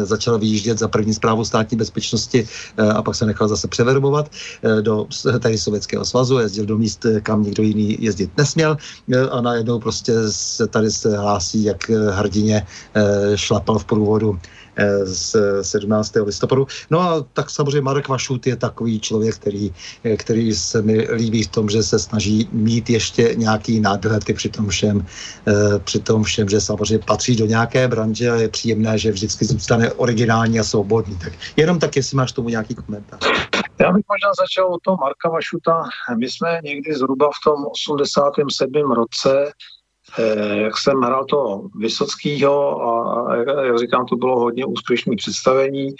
začala vyjíždět za první zprávu státní bezpečnosti eh, a pak se nechal zase převerbovat do tady Sovětského svazu, jezdil do míst, kam nikdo jiný jezdit nesměl a najednou prostě se tady se hlásí, jak hrdině šlapal v průvodu z 17. listopadu. No a tak samozřejmě Marek Vašut je takový člověk, který, který se mi líbí v tom, že se snaží mít ještě nějaký nadhledy při tom všem, eh, při tom všem, že samozřejmě patří do nějaké branže a je příjemné, že vždycky zůstane originální a svobodný. Tak jenom tak, jestli máš tomu nějaký komentář. Já bych možná začal od toho Marka Vašuta. My jsme někdy zhruba v tom 87. roce Eh, jak jsem hrál to Vysockýho a jak říkám, to bylo hodně úspěšné představení,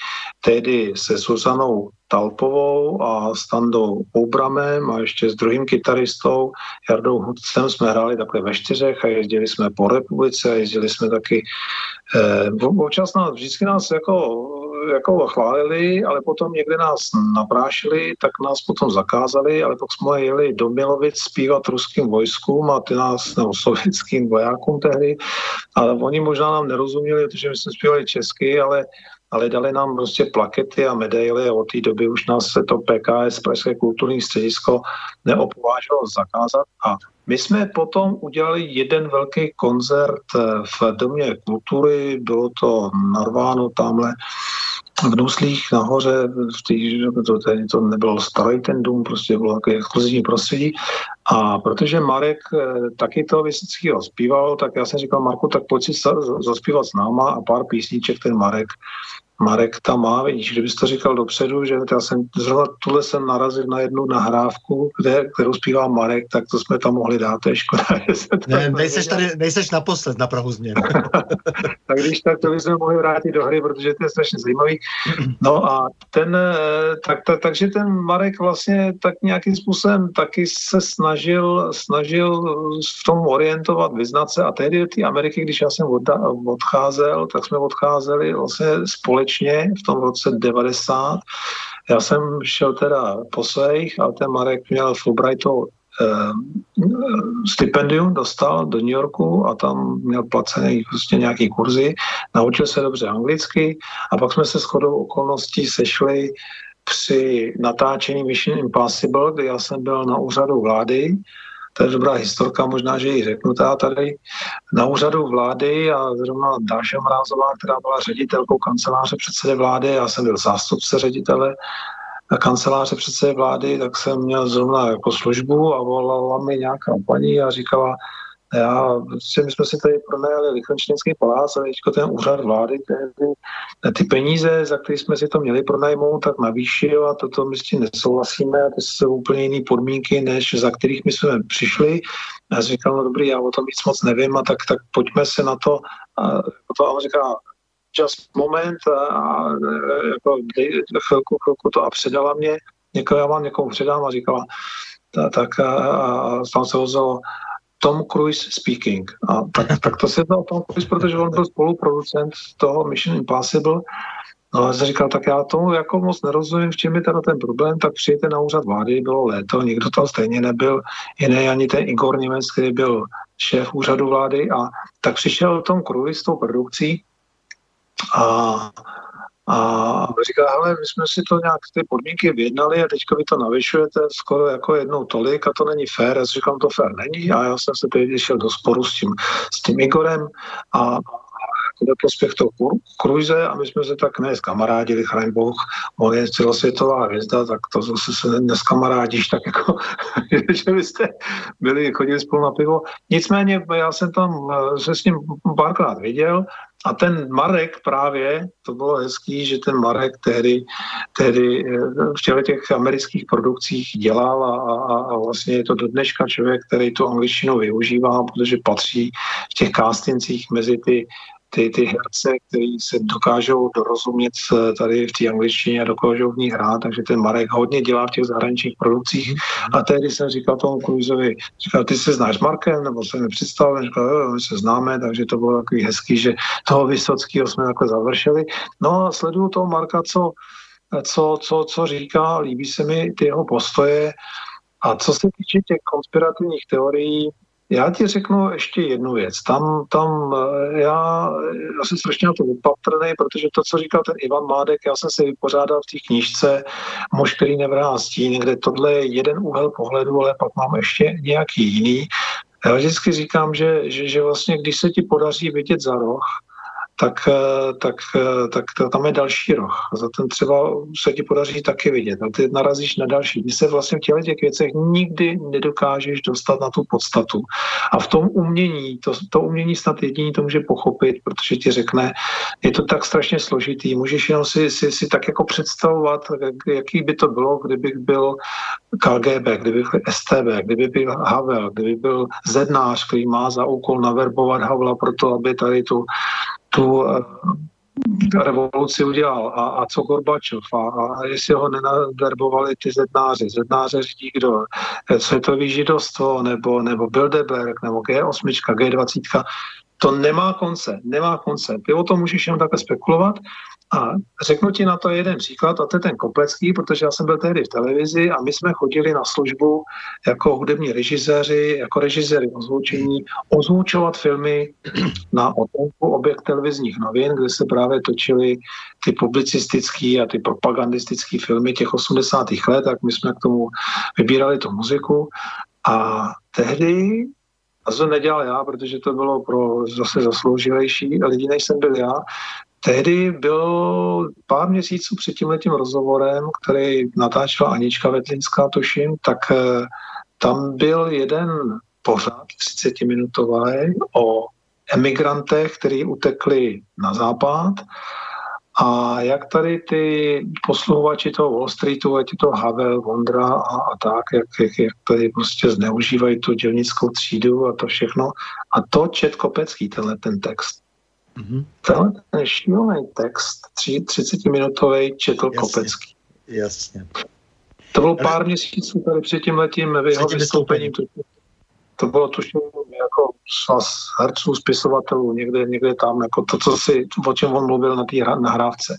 tehdy se Susanou Talpovou a Standou Oubramem a ještě s druhým kytaristou Jardou Hudcem jsme hráli takhle ve čtyřech a jezdili jsme po republice a jezdili jsme taky eh, občas nás, vždycky nás jako jako chválili, ale potom někde nás naprášili, tak nás potom zakázali, ale pak jsme jeli do Milovic zpívat ruským vojskům a ty nás, nebo sovětským vojákům tehdy, ale oni možná nám nerozuměli, protože my jsme zpívali česky, ale ale dali nám prostě plakety a medaily a od té doby už nás se to PKS, Pražské kulturní středisko, neopovážilo zakázat. A my jsme potom udělali jeden velký koncert eh, v Domě kultury, bylo to narváno tamhle v Nuslích nahoře, v tý, to, to, to nebyl starý ten dům, prostě bylo takové exkluzivní prostředí. A protože Marek eh, taky toho Vysockého zpíval, tak já jsem říkal, Marku, tak pojď si zaspívat s náma a pár písniček ten Marek Marek tam má, vidíš, kdybys to říkal dopředu, že já jsem zrovna tuhle jsem narazil na jednu nahrávku, kde, kterou zpívá Marek, tak to jsme tam mohli dát, to je škoda. ne, nejseš tady, nejseš naposled na Prahu změn. tak když tak to bychom mohli vrátit do hry, protože to je strašně zajímavý. No a ten, eh, tak, tak, takže ten Marek vlastně tak nějakým způsobem taky se snažil, snažil v tom orientovat, vyznat se a tehdy do té Ameriky, když já jsem odcházel, tak jsme odcházeli vlastně společně společně v tom roce 90. Já jsem šel teda po svých, ale ten Marek měl Fulbrightovo eh, stipendium dostal do New Yorku a tam měl placený prostě nějaký kurzy, naučil se dobře anglicky a pak jsme se shodou okolností sešli při natáčení Mission Impossible, kde já jsem byl na úřadu vlády to je dobrá historka, možná, že ji řeknu tady. Na úřadu vlády a zrovna Dáša Mrázová, která byla ředitelkou kanceláře předsedy vlády, já jsem byl zástupce ředitele kanceláře předsedy vlády, tak jsem měl zrovna jako službu a volala mi nějaká paní a říkala, já, prostě my jsme si tady pronajali Lichtenštejnský palác a teďko ten úřad vlády, tehdy, ty peníze, za které jsme si to měli pronajmout, tak navýšil a toto my s tím nesouhlasíme to jsou úplně jiné podmínky, než za kterých my jsme přišli. Já jsem říkal, no dobrý, já o tom nic moc nevím a tak, tak pojďme se na to. A, to a on říká, just moment a, a jako, chvilku, chvilku to a předala mě, někoho, já vám někomu předám a říkala, tak a, a tam se ozvalo, tom Cruise speaking. A tak, tak to se dal Tom Cruise, protože on byl spoluproducent toho Mission Impossible. No a jsem říkal, tak já tomu jako moc nerozumím, v čem je teda ten problém, tak přijete na úřad vlády, bylo léto, nikdo tam stejně nebyl, jiný ani ten Igor Němec, který byl šéf úřadu vlády a tak přišel Tom Cruise s tou produkcí a a říká, hele, my jsme si to nějak ty podmínky vyjednali a teďka vy to navyšujete skoro jako jednou tolik a to není fér. Já říkám, to fér není a já jsem se teď šel do sporu s tím, s tím Igorem a ve prospěch toho kruize a my jsme se tak ne kamarádili, chraň Bůh, on je celosvětová hvězda, tak to zase se neskamarádiš, tak jako, že byste byli, chodili spolu na pivo. Nicméně já jsem tam eh, se s ním párkrát viděl a ten Marek právě, to bylo hezký, že ten Marek tehdy, tehdy eh, v těle těch amerických produkcích dělal a, a, a vlastně je to do dneška člověk, který tu angličtinu využívá, protože patří v těch castincích mezi ty ty, ty herce, kteří se dokážou dorozumět tady v té angličtině a dokážou v ní hrát, takže ten Marek hodně dělá v těch zahraničních produkcích. A tehdy jsem říkal tomu Kruizovi, říkal, ty se znáš Markem, nebo se mi představil, říkal, jo, my se známe, takže to bylo takový hezký, že toho Vysockého jsme takhle završili. No a sleduju toho Marka, co, co, co, co říká, líbí se mi ty jeho postoje, a co se týče těch konspirativních teorií, já ti řeknu ještě jednu věc. Tam, tam eh, já, já jsem strašně na to opatrný, protože to, co říkal ten Ivan Mádek, já jsem si vypořádal v té knížce Muž, který nevrá stín, kde tohle je jeden úhel pohledu, ale pak mám ještě nějaký jiný. Já vždycky říkám, že, že, že vlastně, když se ti podaří vidět za roh, tak, eh, tak, eh, tak tam je další roh. Za ten třeba se ti podaří taky vidět. A ty narazíš na další. Ty se vlastně v těle těch věcech nikdy nedokážeš dostat na tu podstatu. A v tom umění, to, to umění snad jediný to může pochopit, protože ti řekne, je to tak strašně složitý. Můžeš jenom si, si, si tak jako představovat, jaký by to bylo, kdybych byl KGB, kdyby byl STB, kdyby byl Havel, kdyby byl Zednář, který má za úkol naverbovat Havla pro to, aby tady tu tu eh, revoluci udělal a, a co Gorbačov a, a jestli ho nenaverbovali ty zednáři. Zednáře řídí kdo? Světový židovstvo nebo, nebo Bilderberg nebo G8, G20. To nemá konce, nemá konce. Ty o tom můžeš jenom takhle spekulovat a řeknu ti na to jeden příklad, a to je ten Koplecký, protože já jsem byl tehdy v televizi a my jsme chodili na službu jako hudební režiséři, jako režiséry ozvučení, ozvučovat filmy na otenku objekt televizních novin, kde se právě točily ty publicistické a ty propagandistické filmy těch 80. let, tak my jsme k tomu vybírali tu muziku a tehdy a to nedělal já, protože to bylo pro zase zasloužilejší lidi, než jsem byl já, Tehdy byl pár měsíců před tím letím rozhovorem, který natáčela Anička Vetlinská, tuším, tak eh, tam byl jeden pořád 30-minutový o emigrantech, kteří utekli na západ a jak tady ty posluhovači toho Wall Streetu, ať je to Havel, Vondra a, a tak, jak, jak, jak tady prostě zneužívají tu dělnickou třídu a to všechno. A to čet Kopecký, tenhle ten text. Mm-hmm. Tenhle ten šílený text, 30-minutový, četl Jasně. Kopecký. Jasně. To bylo pár Ale... měsíců tady před tím letím jeho vystoupením. To, to bylo tuším jako svaz herců, spisovatelů, někde, někde tam, jako to, co si, o čem on mluvil na té nahrávce.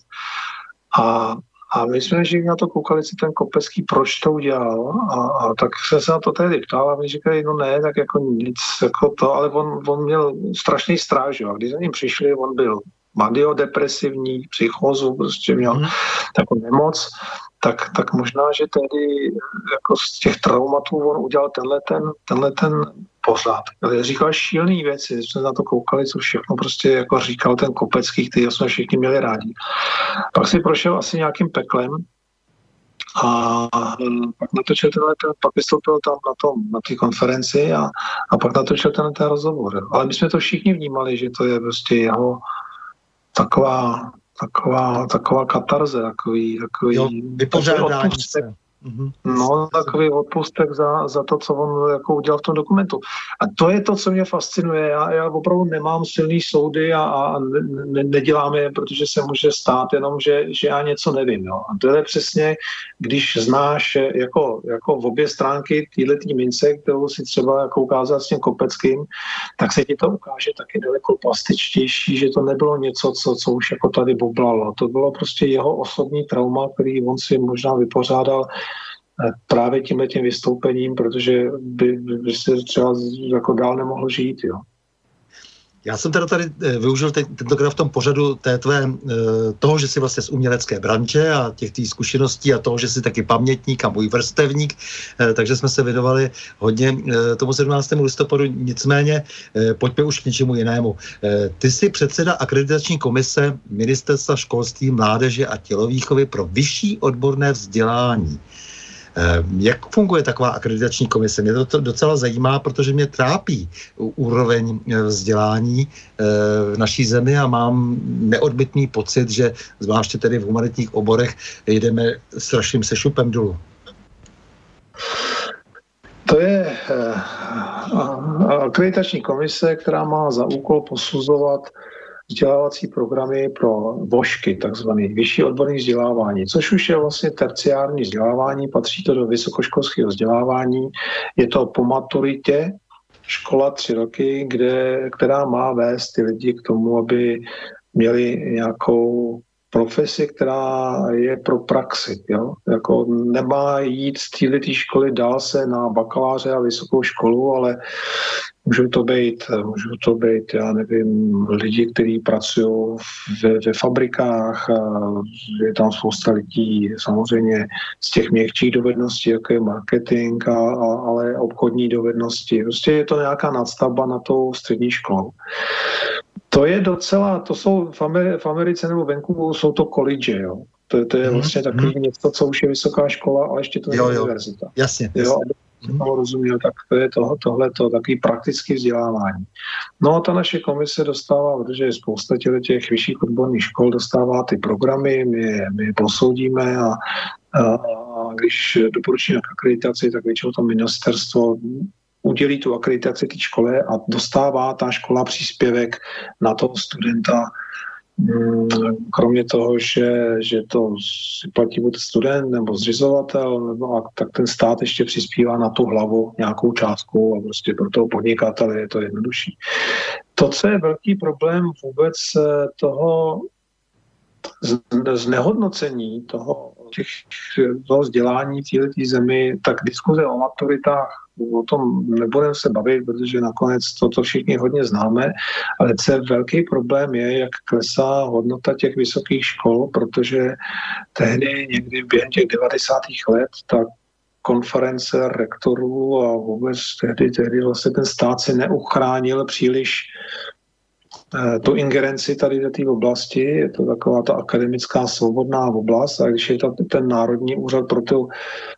A a my jsme že na to koukali si ten Kopecký, proč to udělal a, a tak jsem se na to tehdy ptal a mi říkali, no ne, tak jako nic, jako to, ale on, on měl strašný stráž, a když za ním přišli, on byl madiodepresivní, psychózu, prostě měl mm. takovou nemoc, tak, tak možná, že tedy jako z těch traumatů on udělal tenhle ten, tenhle ten pořád. Říkal šílený věci, jsme na to koukali, co všechno prostě jako říkal ten Kopecký, který jsme všichni měli rádi. Pak si prošel asi nějakým peklem, a pak natočil tenhle, ten, pak vystoupil tam na tom, na té konferenci a, a pak natočil ten, ten rozhovor. Ale my jsme to všichni vnímali, že to je prostě jeho taková, taková, taková katarze, takový, takový, jo, vypořádání se. Mm-hmm. No, takový odpustek za, za to, co on jako udělal v tom dokumentu. A to je to, co mě fascinuje. Já, já opravdu nemám silný soudy a, a ne, nedělám je, protože se může stát jenom, že, že já něco nevím. Jo. A to je přesně, když znáš jako, jako v obě stránky této mince, kterou si třeba jako ukázat s tím Kopeckým, tak se ti to ukáže taky daleko plastičtější, že to nebylo něco, co, co už jako tady bublalo. To bylo prostě jeho osobní trauma, který on si možná vypořádal právě tímhle tím vystoupením, protože by, by se třeba jako dál nemohl žít. Jo. Já jsem teda tady eh, využil teď, tentokrát v tom pořadu té tvé, eh, toho, že jsi vlastně z umělecké branže a těch tý zkušeností a toho, že jsi taky pamětník a můj vrstevník, eh, takže jsme se věnovali hodně tomu 17. listopadu, nicméně pojďme už k něčemu jinému. Ty jsi předseda akreditační komise Ministerstva školství, mládeže a tělovýchovy pro vyšší odborné vzdělání. Eh, jak funguje taková akreditační komise? Mě to docela zajímá, protože mě trápí úroveň eh, vzdělání eh, v naší zemi a mám neodbitný pocit, že zvláště tedy v humanitních oborech jdeme strašným sešupem dolů. To je akreditační komise, která má za úkol posuzovat vzdělávací programy pro vošky, takzvané vyšší odborné vzdělávání, což už je vlastně terciární vzdělávání, patří to do vysokoškolského vzdělávání, je to po maturitě, škola tři roky, kde, která má vést ty lidi k tomu, aby měli nějakou profesi, která je pro praxi. Jo? Jako nemá jít z této školy dál se na bakaláře a vysokou školu, ale Můžou to být, můžou to být, já nevím, lidi, kteří pracují ve, ve fabrikách, je tam spousta lidí samozřejmě z těch měkčích dovedností, jako je marketing, a, a, ale obchodní dovednosti. Prostě je to nějaká nadstavba na tou střední školou. To je docela, to jsou v, Ameri- v Americe nebo venku jsou to college, jo. To, to je mhm, vlastně takový mm. něco, co už je vysoká škola, ale ještě to je univerzita. Jasně, jasně. Jo, hmm. rozuměl, tak to je toho, tohle to takový praktický vzdělávání. No a ta naše komise dostává, protože je spousta těch vyšších odborných škol, dostává ty programy, my je, my je posoudíme a, a, a když doporučíme k akreditaci, tak většinou to ministerstvo udělí tu akreditaci té škole a dostává ta škola příspěvek na toho studenta mm, kromě toho, že, že to si platí buď student nebo zřizovatel, nebo a, tak ten stát ještě přispívá na tu hlavu nějakou částku a prostě pro toho podnikatele je to jednodušší. To, co je velký problém vůbec eh, toho znehodnocení toho, těch, toho vzdělání v zemi, tak diskuze o maturitách o tom nebudeme se bavit, protože nakonec toto všichni hodně známe, ale co velký problém je, jak klesá hodnota těch vysokých škol, protože tehdy někdy během těch 90. let tak konference rektorů a vůbec tehdy, tehdy vlastně ten stát se neuchránil příliš tu ingerenci tady do té oblasti, je to taková ta akademická svobodná oblast a když je to ten Národní úřad pro tu,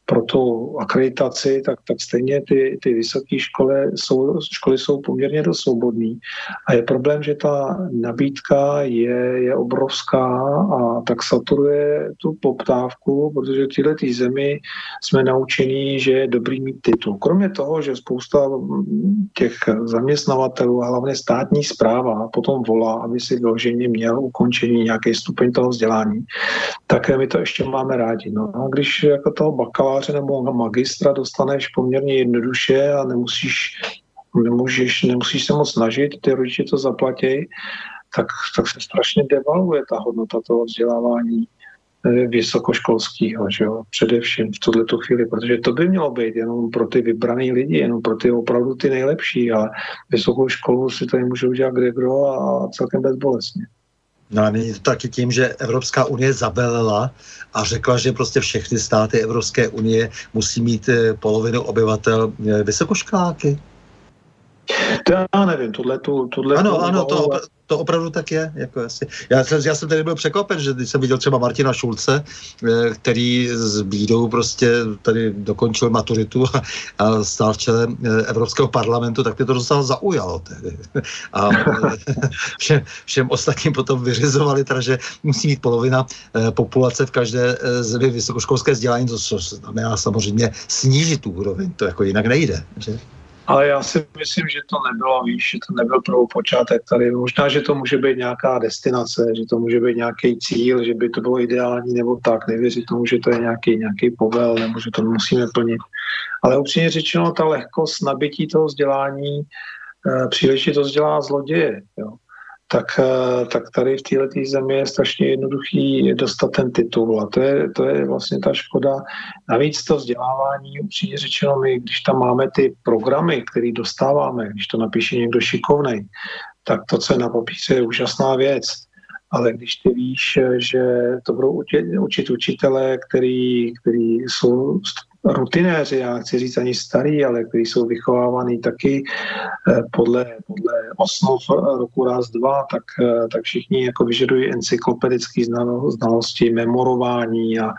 pro tu akreditaci, tak, tak stejně ty, ty vysoké školy jsou, školy jsou poměrně dost svobodný a je problém, že ta nabídka je, je obrovská a tak saturuje tu poptávku, protože v této zemi jsme naučení, že je dobrý mít titul. Kromě toho, že spousta těch zaměstnavatelů a hlavně státní zpráva potom volá, aby si vyloženě měl ukončení nějaký stupeň toho vzdělání, tak my to ještě máme rádi. No a když jako toho bakaláře nebo magistra dostaneš poměrně jednoduše a nemusíš, nemůžeš, nemusíš se moc snažit, ty rodiče to zaplatí, tak, tak se strašně devaluje ta hodnota toho vzdělávání vysokoškolského, že jo, především v tuhle chvíli, protože to by mělo být jenom pro ty vybrané lidi, jenom pro ty opravdu ty nejlepší, ale vysokou školu si tady můžou dělat kde kdo a celkem bezbolestně. No a není to taky tím, že Evropská unie zabelela a řekla, že prostě všechny státy Evropské unie musí mít eh, polovinu obyvatel eh, vysokoškoláky? To já nevím, tohle tu... Tohle ano, tu, ano, to, to opravdu tak je. Jako asi. Já, jsem, já jsem tady byl překvapen, že když jsem viděl třeba Martina Šulce, eh, který s bídou prostě tady dokončil maturitu a, a stál v čele eh, Evropského parlamentu, tak mě to docela zaujalo. Tedy. A eh, všem, všem ostatním potom vyřizovali, teda, že musí mít polovina populace v každé zemi vysokoškolské vzdělání, to znamená samozřejmě snížit tu úroveň, to jako jinak nejde. Že? Ale já si myslím, že to nebylo, víš, že to nebyl prvou počátek tady. Možná, že to může být nějaká destinace, že to může být nějaký cíl, že by to bylo ideální nebo tak. Nevěřit tomu, že to je nějaký, nějaký povel nebo že to musíme plnit. Ale upřímně řečeno, ta lehkost nabití toho vzdělání eh, příležitost dělá zloděje. Jo tak, eh, tak tady v této zemi je strašně jednoduchý dostat ten titul a to je, to je vlastně ta škoda. Navíc to vzdělávání, upřímně řečeno, my, když tam máme ty programy, které dostáváme, když to napíše někdo šikovný, tak to, co je na papíře, je úžasná věc. Ale když ty víš, že to budou učit, učit učitelé, který, který jsou rutinéři, já chci říct ani starý, ale kteří jsou vychovávaný taky eh, podle, podle osnov roku raz, dva, tak, eh, tak všichni jako vyžadují encyklopedické znalosti, memorování a,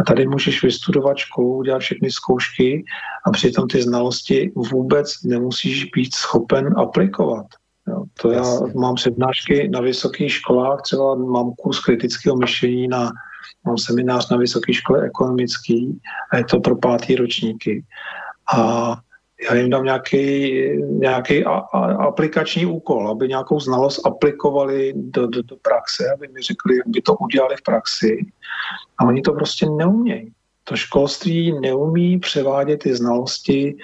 a tady můžeš vystudovat školu, udělat všechny zkoušky a přitom ty znalosti vůbec nemusíš být schopen aplikovat. Jo, to já mám přednášky na vysokých školách, třeba mám kurz kritického myšlení na mám seminář na Vysoké škole ekonomický a je to pro pátý ročníky. A já jim dám nějaký, nějaký a, a, aplikační úkol, aby nějakou znalost aplikovali do, do, do praxe, aby mi řekli, jak by to udělali v praxi. A oni to prostě neumějí. To školství neumí převádět ty znalosti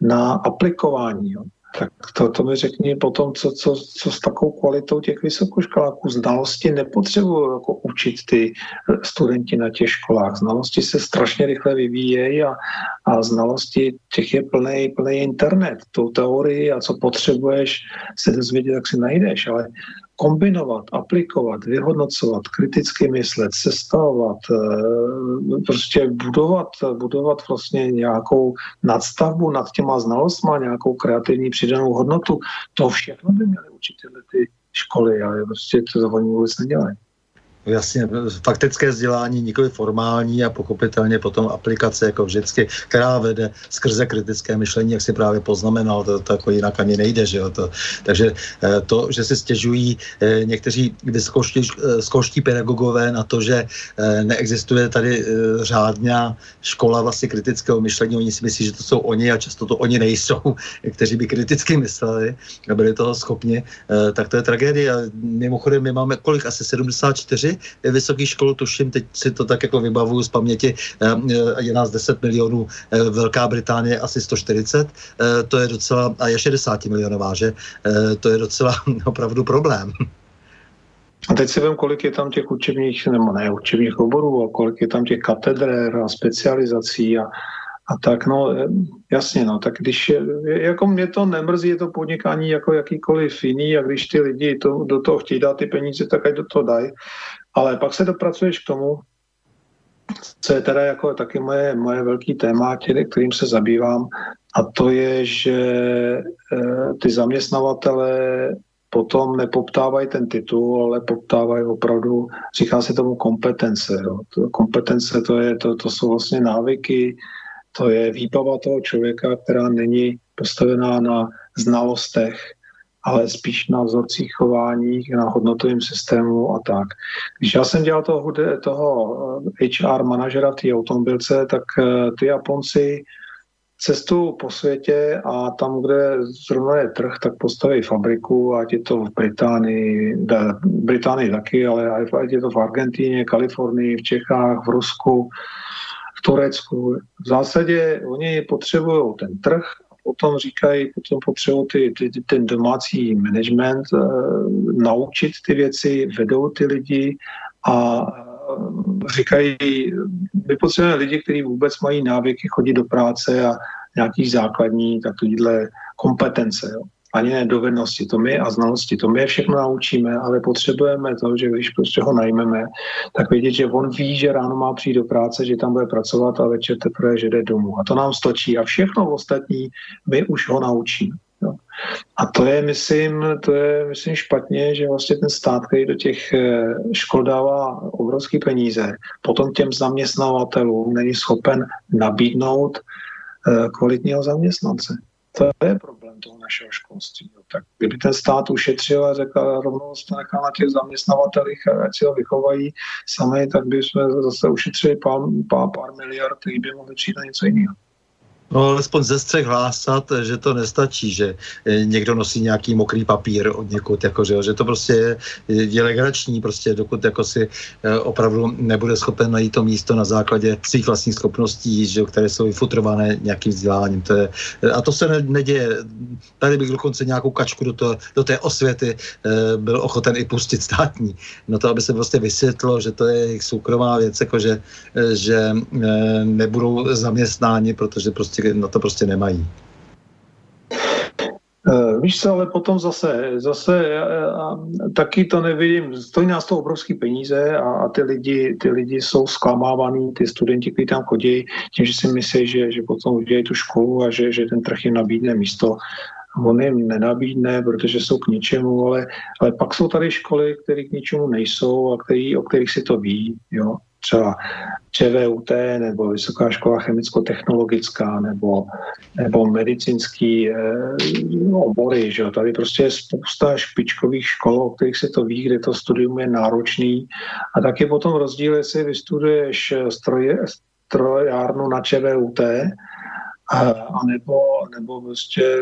na aplikování. Jo tak to, to mi řekni potom, co, co, co s takovou kvalitou těch vysokoškoláků. Znalosti nepotřebují jako učit ty studenti na těch školách. Znalosti se strašně rychle vyvíjejí a, a znalosti těch je plný, plný internet. Tou teorii a co potřebuješ se dozvědět, tak si najdeš, ale kombinovat, aplikovat, vyhodnocovat, kriticky myslet, sestavovat, eh, prostě budovat, budovat vlastně nějakou nadstavbu nad těma znalostma, nějakou kreativní přidanou hodnotu, to všechno by měly učit tyhle ty školy, ale prostě to oni vůbec nedělají. Jasně, faktické vzdělání, nikoli formální a pochopitelně potom aplikace jako vždycky, která vede skrze kritické myšlení, jak si právě poznamenal, to, to jako jinak ani nejde, že jo. To, takže eh, to, že si stěžují eh, někteří vysokoškolští pedagogové na to, že neexistuje tady řádná škola vlastně kritického myšlení, oni si myslí, že to jsou oni a často to oni nejsou, kteří by kriticky mysleli a byli toho schopni, tak to je tragédie. Mimochodem, my máme kolik? Asi 74 vysokých škol, tuším, teď si to tak jako vybavuju z paměti, eh, je nás 10 milionů, eh, Velká Británie asi 140, eh, to je docela, a je 60 milionová, že? To je docela opravdu problém. A teď si vím, kolik je tam těch učebních, nebo ne učebních oborů, a kolik je tam těch katedr a specializací a, a tak, no jasně, no, tak když, jako mě to nemrzí, je to podnikání jako jakýkoliv jiný a když ty lidi to, do toho chtějí dát ty peníze, tak ať do toho dají. Ale pak se dopracuješ k tomu, co je teda jako taky moje, moje velký téma, kterým se zabývám, a to je, že e, ty zaměstnavatele potom nepoptávají ten titul, ale poptávají opravdu, říká se tomu kompetence. Jo. To, kompetence to, je, to, to jsou vlastně návyky, to je výbava toho člověka, která není postavená na znalostech, ale spíš na vzorcích chování, na hodnotovém systému a tak. Když já jsem dělal toho, toho HR manažera v té automobilce, tak eh, ty Japonci cestu po světě a tam, kde zrovna je trh, tak postaví fabriku, ať je to v Británii, v Británii taky, ale ať je to v Argentíně, Kalifornii, v Čechách, v Rusku, v Turecku. V zásadě oni potřebují ten trh potom říkají, potom potřebují ty, ty, ten domácí management uh, naučit ty věci, vedou ty lidi a uh, říkají, my potřebujeme lidi, kteří vůbec mají návyky chodit do práce a nějaký základní takovýhle kompetence. Jo ani ne dovednosti, to my a znalosti, to my je všechno naučíme, ale potřebujeme to, že když prostě ho najmeme, tak vědět, že on ví, že ráno má přijít do práce, že tam bude pracovat a večer teprve, že jde domů. A to nám stočí. A všechno ostatní my už ho naučíme. Jo. A to je, myslím, to je, myslím, špatně, že vlastně ten stát, který do těch eh, škol dává obrovské peníze, potom těm zaměstnavatelům není schopen nabídnout eh, kvalitního zaměstnance. To je problém toho našeho školství. No, tak kdyby ten stát ušetřil a řekl rovnou to nechal na těch zaměstnavatelích, ať si ho vychovají sami, tak by jsme zase ušetřili pár, pár, pár miliard, který by mohli přijít na něco jiného. No, alespoň ze střech hlásat, že to nestačí, že eh, někdo nosí nějaký mokrý papír od někud, jako, že, že to prostě je, legrační, prostě dokud jako si eh, opravdu nebude schopen najít to místo na základě svých vlastních schopností, že, které jsou vyfutrované nějakým vzděláním. To je, eh, a to se ne, neděje. Tady bych dokonce nějakou kačku do, to, do té osvěty byl ochoten i pustit státní. No to, aby se prostě vysvětlo, že to je jejich soukromá věc, jako že, že nebudou zaměstnáni, protože prostě prostě na to prostě nemají. Eh, víš co, ale potom zase, zase a, taky to nevidím, stojí nás to obrovské peníze a, a ty, lidi, ty lidi jsou zklamávaný, ty studenti, kteří tam chodí, tím, že si myslí, že, že potom udělají tu školu a že, že ten trh jim nabídne místo. On jim nenabídne, protože jsou k ničemu, ale, ale pak jsou tady školy, které k ničemu nejsou a který, o kterých si to ví. Jo třeba ČVUT nebo Vysoká škola chemicko-technologická nebo, nebo medicínský e, obory. Že jo? Tady prostě je spousta špičkových škol, o kterých se to ví, kde to studium je náročný. A taky potom rozdíl, jestli vystuduješ stroje, strojárnu na ČVUT, a, a nebo, nebo prostě,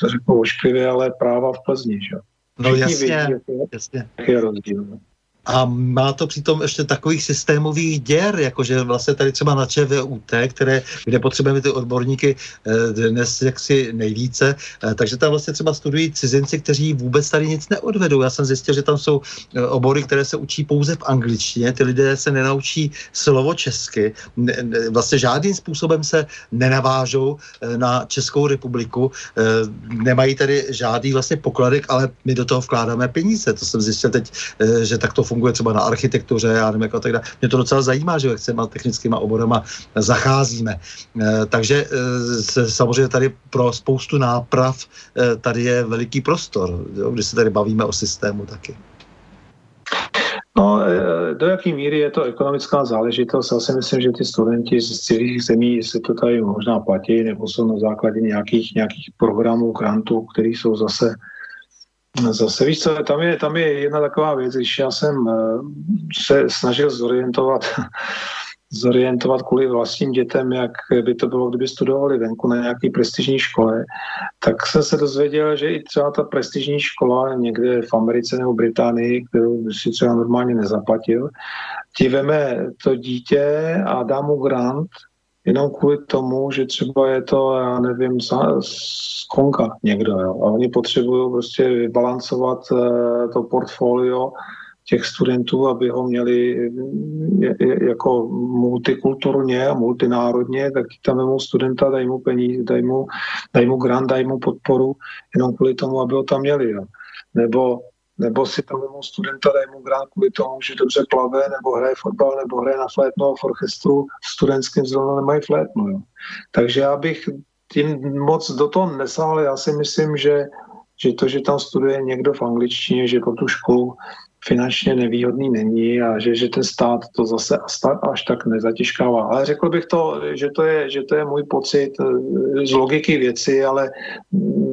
to řeknu ošklivě, ale práva v Plzni. Že? No jasně, vědí, jasně. je rozdíl. A má to přitom ještě takových systémových děr, jakože vlastně tady třeba na ČVUT, které, kde potřebujeme ty odborníky eh, dnes jaksi nejvíce, eh, takže tam vlastně třeba studují cizinci, kteří vůbec tady nic neodvedou. Já jsem zjistil, že tam jsou eh, obory, které se učí pouze v angličtině, ty lidé se nenaučí slovo česky, vlastně žádným způsobem se nenavážou na Českou republiku, nemají tady žádný vlastně pokladek, ale my do toho vkládáme peníze. To jsem zjistil teď, že tak to funguje třeba na architektuře, já nevím, jako tak dále. Mě to docela zajímá, že jak se těma technickými oborama zacházíme. Eh, takže eh, samozřejmě tady pro spoustu náprav eh, tady je veliký prostor, když se tady bavíme o systému taky. No do jaké míry je to ekonomická záležitost? Já si myslím, že ty studenti z celých zemí se to tady možná platí, nebo jsou na základě nějakých, nějakých programů, grantů, které jsou zase Zase víš co, tam je, tam je jedna taková věc, když já jsem e, se snažil zorientovat zorientovat kvůli vlastním dětem, jak by to bylo, kdyby studovali venku na nějaké prestižní škole, tak jsem se dozvěděl, že i třeba ta prestižní škola někde v Americe nebo Británii, kterou si třeba normálně nezaplatil, ti veme to dítě a dá mu grant, jenom kvůli tomu, že třeba je to, já nevím, z Konka někdo, jo. A oni potřebují prostě vybalancovat uh, to portfolio těch studentů, aby ho měli jako multikulturně a multinárodně, tak tam vemou studenta, dají mu peníze, dají mu, dají mu grant, dají mu podporu, jenom kvůli tomu, aby ho tam měli. Jo. Nebo nebo si tam vemou studenta, dají mu grant kvůli tomu, že dobře plave, nebo hraje fotbal, nebo hraje na flétnu a v orchestru studentským zrovna nemají flétnu. Jo. Takže já bych tím moc do toho nesáhl. Já si myslím, že, že to, že tam studuje někdo v angličtině, že pro tu školu finančně nevýhodný není a že, že ten stát to zase až tak nezatěžkává. Ale řekl bych to, že to je, že to je můj pocit eh, z logiky věci, ale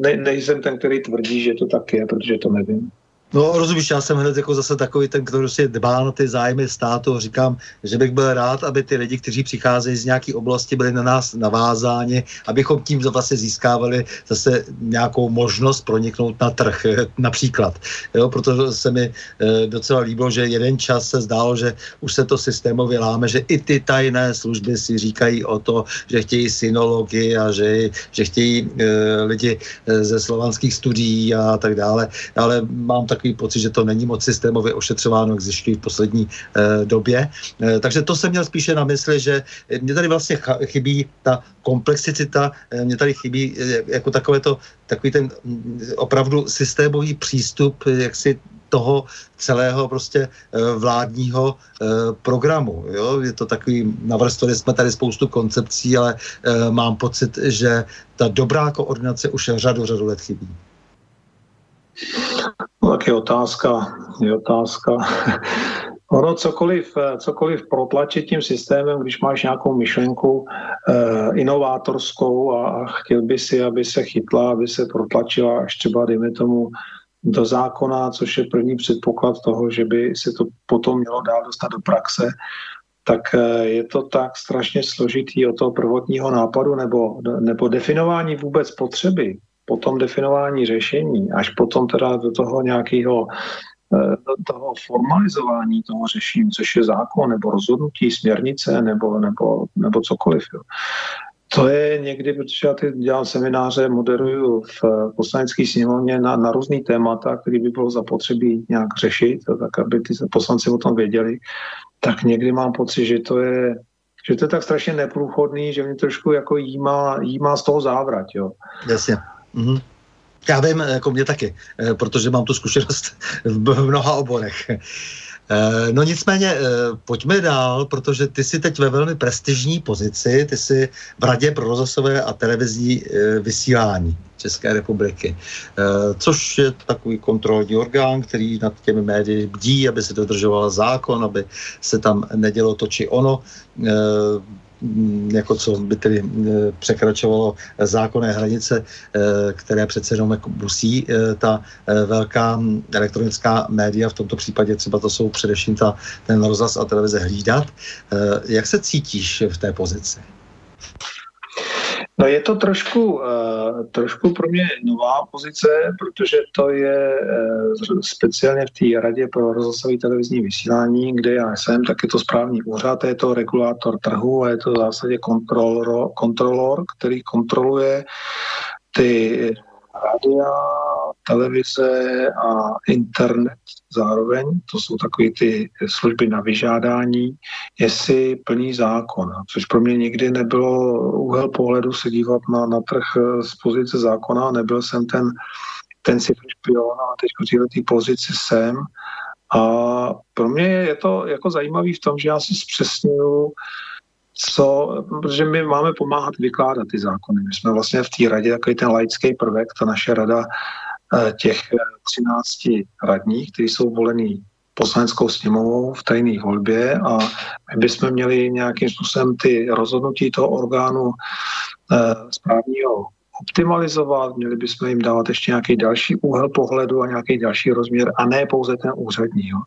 ne, nejsem ten, který tvrdí, že to tak je, protože to nevím. No rozumíš, já jsem hned jako zase takový ten, kdo si dbá na ty zájmy státu. Říkám, že bych byl rád, aby ty lidi, kteří přicházejí z nějaké oblasti, byli na nás navázáni, abychom tím vlastně získávali zase nějakou možnost proniknout na trh, například. Jo, protože se mi e, docela líbilo, že jeden čas se zdálo, že už se to systémově láme, že i ty tajné služby si říkají o to, že chtějí synologii a že, že chtějí e, lidi e, ze slovanských studií a tak dále. Ale mám tak takový pocit, že to není moc systémově ošetřováno, jak zjišťují v poslední e, době. E, takže to jsem měl spíše na mysli, že mě tady vlastně chybí ta komplexicita, e, mě tady chybí e, jako takové to, takový ten mm, opravdu systémový přístup, jak si toho celého prostě vládního programu. Jo? Je to takový, navrstvili jsme tady spoustu koncepcí, ale mám pocit, že ta dobrá koordinace už řadu, řadu let chybí. No, tak je otázka, je otázka. Ono cokoliv, cokoliv protlačit tím systémem, když máš nějakou myšlenku eh, inovátorskou a, a chtěl by si, aby se chytla, aby se protlačila až třeba, dejme tomu, do zákona, což je první předpoklad toho, že by se to potom mělo dál dostat do praxe, tak eh, je to tak strašně složitý od toho prvotního nápadu nebo, nebo definování vůbec potřeby potom definování řešení, až potom teda do toho nějakého eh, toho formalizování toho řešení, což je zákon nebo rozhodnutí, směrnice nebo, nebo, nebo cokoliv. Jo. To je někdy, protože já ty dělám semináře, moderuju v poslanecké sněmovně na, na různý témata, který by bylo zapotřebí nějak řešit, tak aby ty poslanci o tom věděli, tak někdy mám pocit, že to je že to je tak strašně neprůchodný, že mě trošku jako jímá, jímá z toho závrať. Jo. Jasně. Mm-hmm. Já vím, jako mě taky, eh, protože mám tu zkušenost v mnoha oborech. Eh, no nicméně, eh, pojďme dál, protože ty jsi teď ve velmi prestižní pozici, ty jsi v Radě pro rozhlasové a televizní vysílání České republiky, což je takový kontrolní orgán, který nad těmi médii bdí, aby se dodržoval zákon, aby se tam nedělo to či ono jako co by tedy e, překračovalo zákonné hranice, e, které přece jenom jako musí e, ta velká elektronická média, v tomto případě třeba to jsou především ta, ten rozhlas a televize hlídat. Jak se cítíš v té pozici? No je to trošku, uh, trošku pro mě nová pozice, protože to je uh, speciálně v té radě pro rozhlasové televizní vysílání, kde já jsem, tak je to správní úřad, je to regulátor trhu a je to v zásadě kontrolor, kontrolor který kontroluje ty rádia, televize a internet zároveň, to jsou takové ty služby na vyžádání, jestli plní zákon, což pro mě nikdy nebylo úhel pohledu se dívat na, na trh z pozice zákona, nebyl jsem ten, ten špion a teď v té pozici jsem. A pro mě je to jako zajímavý v tom, že já si zpřesňuju, co, protože my máme pomáhat vykládat ty zákony. My jsme vlastně v té radě takový ten laický prvek, ta naše rada eh, těch 13 radních, kteří jsou volení poslaneckou sněmovou v tajné volbě a my bychom měli nějakým způsobem ty rozhodnutí toho orgánu eh, správního optimalizovat, měli bychom jim dávat ještě nějaký další úhel pohledu a nějaký další rozměr a ne pouze ten úřední. Jo.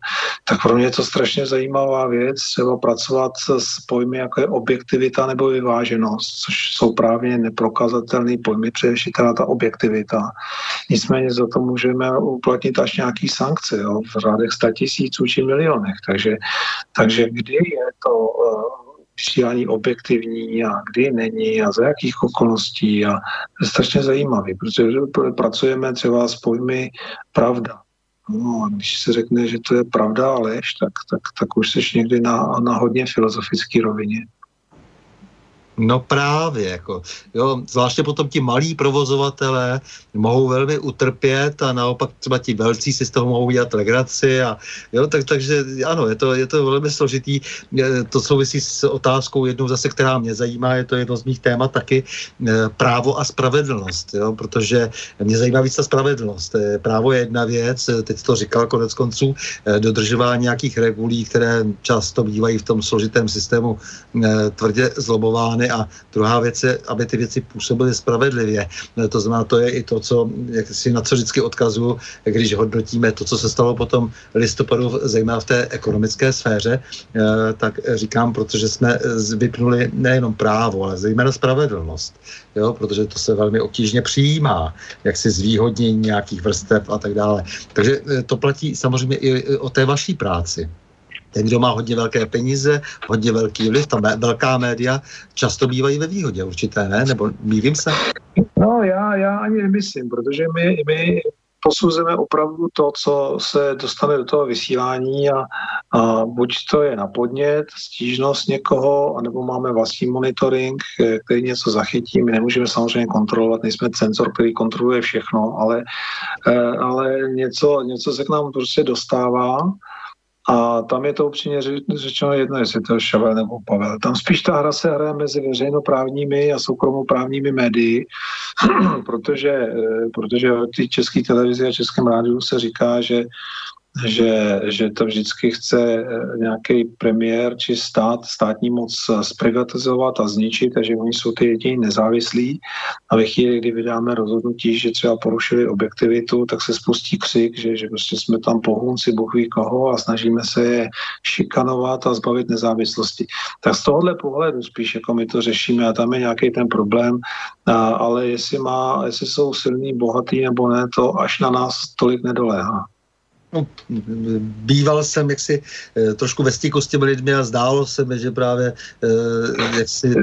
Tak pro mě je to strašně zajímavá věc, třeba pracovat s pojmy, jako je objektivita nebo vyváženost, což jsou právě neprokazatelné pojmy, především teda ta objektivita. Nicméně za to můžeme uplatnit až nějaký sankce jo, v řádech tisíců či milionech. Takže, takže kdy je to uh, vysílání objektivní a kdy není a za jakých okolností a to je strašně zajímavý, protože pracujeme třeba s pojmy pravda. No a když se řekne, že to je pravda a lež, tak, tak, tak už jsi někdy na, na hodně filozofické rovině. No právě, jako, jo, zvláště potom ti malí provozovatelé mohou velmi utrpět a naopak třeba ti velcí si z toho mohou udělat legraci a jo, tak, takže ano, je to, je to velmi složitý. To souvisí s otázkou jednou zase, která mě zajímá, je to jedno z mých témat taky, e, právo a spravedlnost, jo, protože mě zajímá víc ta spravedlnost. Právo je jedna věc, teď to říkal konec konců, dodržování nějakých regulí, které často bývají v tom složitém systému tvrdě zlobovány strany a druhá věc je, aby ty věci působily spravedlivě. No, to znamená, to je i to, co, jak si na co vždycky odkazuju, když hodnotíme to, co se stalo potom listopadu, zejména v té ekonomické sféře, eh, tak říkám, protože jsme vypnuli nejenom právo, ale zejména spravedlnost, jo, protože to se velmi obtížně přijímá, jak si zvýhodnění nějakých vrstev a tak dále. Takže eh, to platí samozřejmě i o té vaší práci ten, kdo má hodně velké peníze, hodně velký vliv, ta velká média často bývají ve výhodě určité, ne? Nebo mývím se? No, já, já ani nemyslím, protože my, my posuzujeme opravdu to, co se dostane do toho vysílání a, a buď to je na podnět, stížnost někoho, anebo máme vlastní monitoring, který něco zachytí. My nemůžeme samozřejmě kontrolovat, nejsme cenzor, který kontroluje všechno, ale, eh, ale něco, něco se k nám prostě dostává a tam je to upřímně řečeno jedno, jestli to je Šavel nebo Pavel. Tam spíš ta hra se hraje mezi veřejnoprávními a soukromoprávními médii, protože, eh, protože té české televizi a českém rádiu se říká, že že, že to vždycky chce eh, nějaký premiér či stát, státní moc zprivatizovat a zničit, takže oni jsou ty jediní nezávislí a ve chvíli, kdy vydáme rozhodnutí, že třeba porušili objektivitu, tak se spustí křik, že, že prostě jsme tam pohůnci, Bůh ví koho a snažíme se je šikanovat a zbavit nezávislosti. Tak z tohohle pohledu spíš jako my to řešíme a tam je nějaký ten problém, a, ale jestli, má, jestli jsou silní, bohatý nebo ne, to až na nás tolik nedoléhá. No, býval jsem jaksi eh, trošku ve styku s těmi lidmi a zdálo se mi, že právě eh, jaksi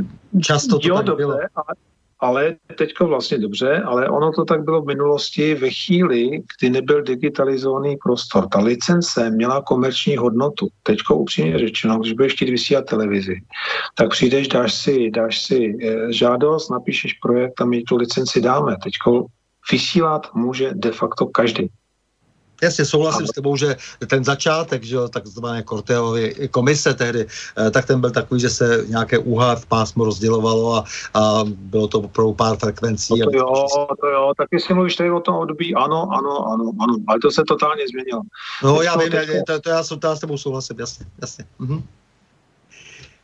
často to jo, tak dobře, bylo. Ale, ale teďko vlastně dobře, ale ono to tak bylo v minulosti ve chvíli, kdy nebyl digitalizovaný prostor. Ta licence měla komerční hodnotu. Teďko upřímně řečeno, když budeš chtít vysílat televizi, tak přijdeš, dáš si, dáš si eh, žádost, napíšeš projekt a my tu licenci dáme. Teďko vysílat může de facto každý. Jasně, souhlasím s tebou, že ten začátek, že jo, takzvané Korteovy komise tehdy, eh, tak ten byl takový, že se nějaké úha v pásmu rozdělovalo a, a bylo to pro pár frekvencí. No to jo, to jo, taky si mluvíš tady o tom období, ano, ano, ano, ano, ale to se totálně změnilo. No já vím, to, to, já, to já s tebou souhlasím, jasně, jasně. Mhm.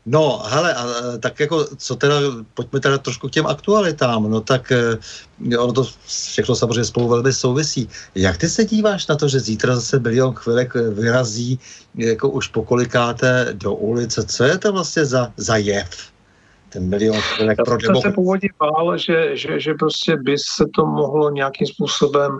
No, hele, a, tak jako, co teda, pojďme teda trošku k těm aktualitám, no tak eh, ono to všechno samozřejmě spolu velmi souvisí. Jak ty se díváš na to, že zítra zase bilion chvilek vyrazí jako už pokolikáte do ulice, co je to vlastně za, za jev? ten milion chvilek pro Já jsem se původně bál, že, že, že prostě by se to mohlo nějakým způsobem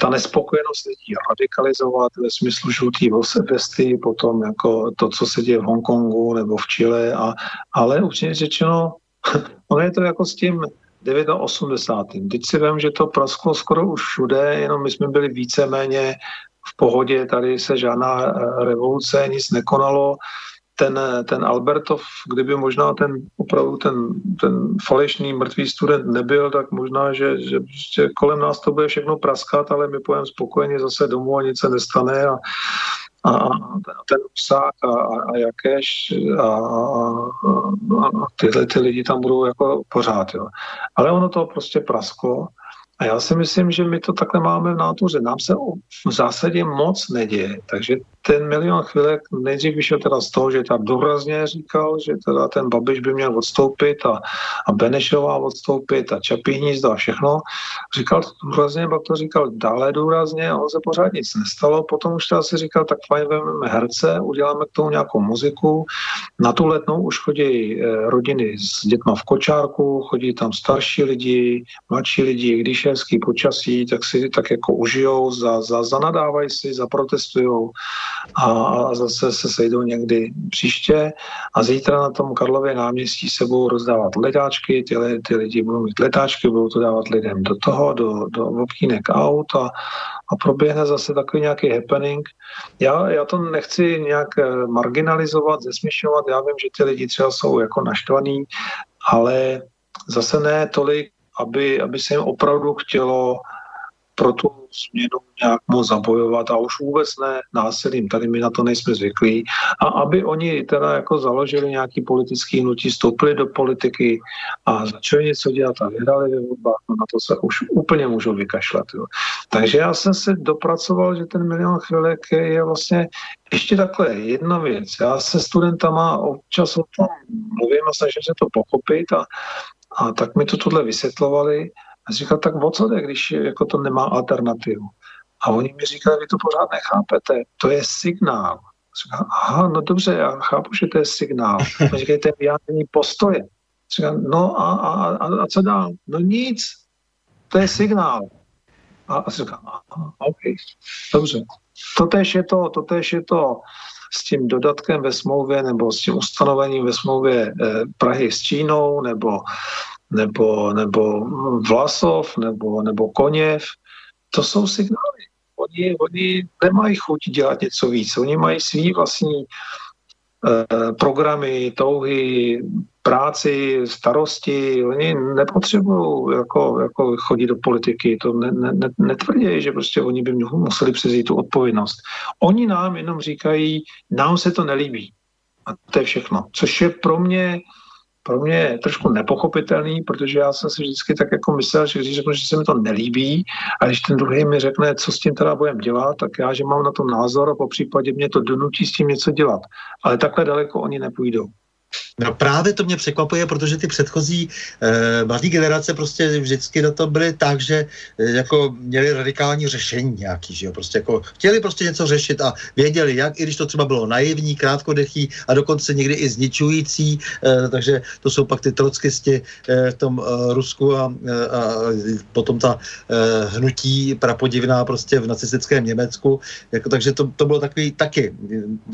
ta nespokojenost lidí radikalizovat ve smyslu žlutý vesty, potom jako to, co se děje v Hongkongu nebo v Chile, a, ale upřímně řečeno, ono je to jako s tím 89. Teď si vím, že to prasklo skoro už všude, jenom my jsme byli víceméně v pohodě, tady se žádná eh, revoluce, nic nekonalo ten, ten Albertov, kdyby možná ten opravdu ten, ten falešný mrtvý student nebyl, tak možná, že, že prostě kolem nás to bude všechno praskat, ale my pojeme spokojeně zase domů a nic se nestane a, a, a ten Usák a, a, a Jakeš a, a, a tyhle ty lidi tam budou jako pořád. Jo. Ale ono to prostě prasklo. A já si myslím, že my to takhle máme v nátuře. Nám se v zásadě moc neděje, takže ten milion chvilek nejdřív vyšel teda z toho, že tak důrazně říkal, že teda ten Babiš by měl odstoupit a, a Benešová odstoupit a Čapí hnízdo a všechno. Říkal to důrazně, pak to říkal dále důrazně a on se pořád nic nestalo. Potom už teda si říkal, tak fajn, vezmeme herce, uděláme k tomu nějakou muziku. Na tu letnou už chodí eh, rodiny s dětma v kočárku, chodí tam starší lidi, mladší lidi, když je hezký počasí, tak si tak jako užijou, za, za, zanadávají si, zaprotestujou a, zase se sejdou někdy příště a zítra na tom Karlově náměstí se budou rozdávat letáčky, ty, ty lidi budou mít letáčky, budou to dávat lidem do toho, do, do okýnek aut a, a proběhne zase takový nějaký happening. Já, já to nechci nějak eh, marginalizovat, zesměšňovat, já vím, že ty lidi třeba jsou jako naštvaný, ale zase ne tolik, aby, aby se jim opravdu chtělo pro tu změnu nějak moc zabojovat a už vůbec ne násilím, tady my na to nejsme zvyklí. A aby oni teda jako založili nějaký politický hnutí, vstoupili do politiky a začali něco dělat a vyhrali ve volbách, no na to se už úplně můžou vykašlat. Jo. Takže já jsem se dopracoval, že ten milion chvilek je vlastně ještě takhle jedna věc. Já se studentama občas o tom mluvím a snažím se to pochopit a, a tak mi to tohle vysvětlovali a říkal, tak o co jde, když jako to nemá alternativu? A oni mi říkali, vy to pořád nechápete, to je signál. Říkal, aha, no dobře, já chápu, že to je signál. A říkají, to je vyjádření postoje. Říkal, no a, a, a, a co dál? No nic, to je signál. A, a říkal, aha, OK, dobře. Totež je to, totež je to s tím dodatkem ve smlouvě nebo s tím ustanovením ve smlouvě eh, Prahy s Čínou nebo nebo, nebo Vlasov, nebo, nebo Koněv, to jsou signály. Oni, oni nemají chuť dělat něco víc. Oni mají svý vlastní eh, programy, touhy, práci, starosti. Oni nepotřebují jako, jako chodit do politiky. To ne, ne, netvrdí, že prostě oni by museli přezít tu odpovědnost. Oni nám jenom říkají, nám se to nelíbí. A to je všechno. Což je pro mě pro mě je trošku nepochopitelný, protože já jsem si vždycky tak jako myslel, že když řeknu, že se mi to nelíbí a když ten druhý mi řekne, co s tím teda budeme dělat, tak já, že mám na to názor a po případě mě to donutí s tím něco dělat. Ale takhle daleko oni nepůjdou. No právě to mě překvapuje, protože ty předchozí eh, mladé generace prostě vždycky na to byly tak, že eh, jako měli radikální řešení nějaký, že jo, prostě jako chtěli prostě něco řešit a věděli jak, i když to třeba bylo naivní, krátkodechý a dokonce někdy i zničující, eh, takže to jsou pak ty trockisti eh, v tom eh, Rusku a, eh, a potom ta eh, hnutí prapodivná prostě v nacistickém Německu, jako, takže to, to bylo takový taky,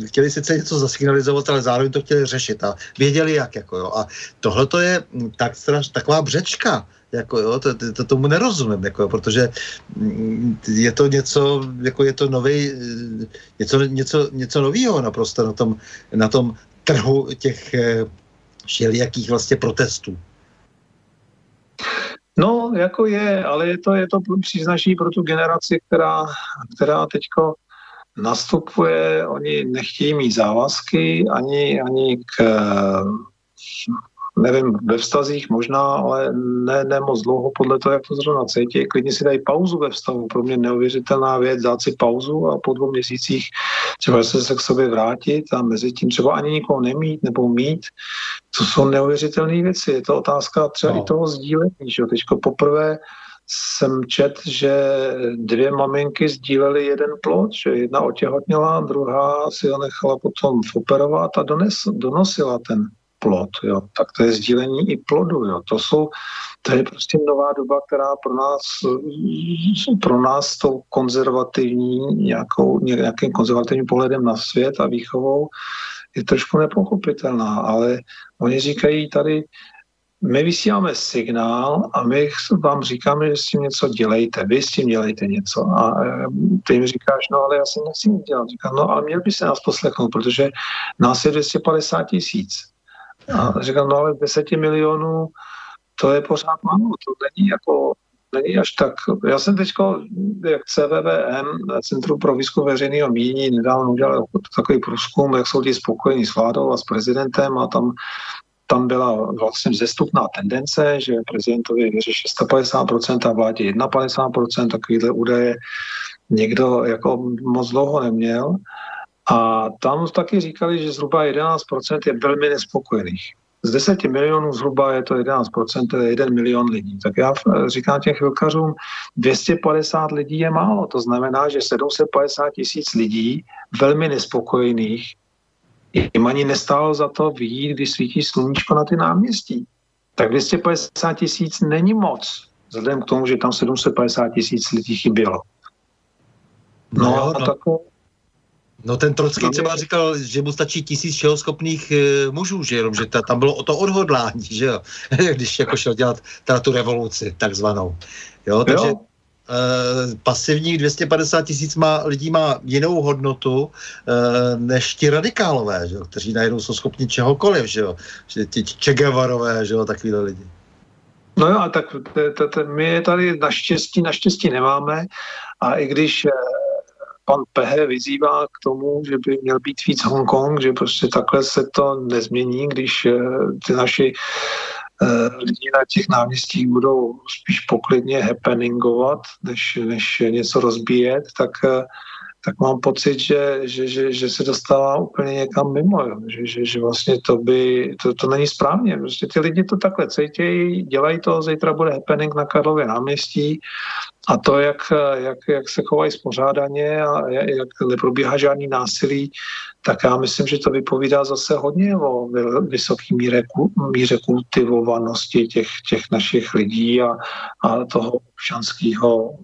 chtěli sice něco zasignalizovat, ale zároveň to chtěli řešit a věděli jak, jako jo. A tohle to je tak straš, taková břečka, jako jo, to, to, to tomu nerozumím, jako, protože mm, je to něco, jako je to nový, něco, něco, něco novýho naprosto na tom, na tom trhu těch eh, všelijakých vlastně protestů. No, jako je, ale je to, je to příznačný pro tu generaci, která, která teďko nastupuje, oni nechtějí mít závazky ani, ani k, nevím, ve vztazích možná, ale ne, ne moc dlouho podle toho, jak to zrovna cítí. Klidně si dají pauzu ve vztahu. Pro mě neuvěřitelná věc, dát si pauzu a po dvou měsících třeba se, se k sobě vrátit a mezi tím třeba ani nikoho nemít nebo mít. To jsou neuvěřitelné věci. Je to otázka třeba no. i toho sdílení. Že? Teďko poprvé jsem čet, že dvě maminky sdílely jeden plod, že jedna otěhotněla, druhá si ho nechala potom operovat a dones, donosila ten plod. Jo. Tak to je sdílení i plodu. Jo. To, jsou, to je prostě nová doba, která pro nás, pro nás tou konzervativní, nějakou, nějakým konzervativním pohledem na svět a výchovou je trošku nepochopitelná, ale oni říkají tady, my vysíláme signál a my vám říkáme, že s tím něco dělejte, vy s tím dělejte něco. A e, ty jim říkáš, no ale já si nechci nic dělat. Říkám, no ale měl by se nás poslechnout, protože nás je 250 tisíc. A říkám, no ale 10 milionů, to je pořád málo, to není jako není až tak. Já jsem teď jak CVVM, Centrum pro výzkum veřejného mínění, nedávno udělal takový průzkum, jak jsou ti spokojení s vládou a s prezidentem a tam tam byla vlastně zestupná tendence, že prezidentovi věří 650% a vládě 51%, takovýhle údaje někdo jako moc dlouho neměl. A tam taky říkali, že zhruba 11% je velmi nespokojených. Z 10 milionů zhruba je to 11%, to je 1 milion lidí. Tak já říkám těm chvilkařům, 250 lidí je málo. To znamená, že 750 tisíc lidí velmi nespokojených jim ani nestálo za to vyjít, když svítí sluníčko na ty náměstí. Tak 250 tisíc není moc, vzhledem k tomu, že tam 750 tisíc lidí chybělo. No, no, no. Takové, No ten Trocký no, třeba říkal, že mu stačí tisíc schopných e, mužů, že jenom, že ta, tam bylo o to odhodlání, že jo, když jako šel dělat teda tu revoluci takzvanou. Jo, takže jo. E, pasivních 250 tisíc má, lidí má jinou hodnotu e, než ti radikálové, že kteří najednou jsou schopni čehokoliv, že jo, ti Čegevarové, že jo, takovýhle lidi. No jo, a tak t, t, t, my je tady naštěstí, naštěstí nemáme a i když pan Pehe vyzývá k tomu, že by měl být víc Hongkong, že prostě takhle se to nezmění, když eh, ty naši eh, lidi na těch náměstích budou spíš poklidně happeningovat, než, než něco rozbíjet, tak eh, tak mám pocit, že, že, že, že se dostává úplně někam mimo, jo. Že, že, že vlastně to by, to, to není správně. Prostě ty lidi to takhle cítějí, dělají to, zítra bude happening na Karlově náměstí a to, jak, jak, jak se chovají spořádaně a jak neprobíhá žádný násilí, tak já myslím, že to vypovídá zase hodně o vysoké míře, míře kultivovanosti těch, těch našich lidí a, a toho občanského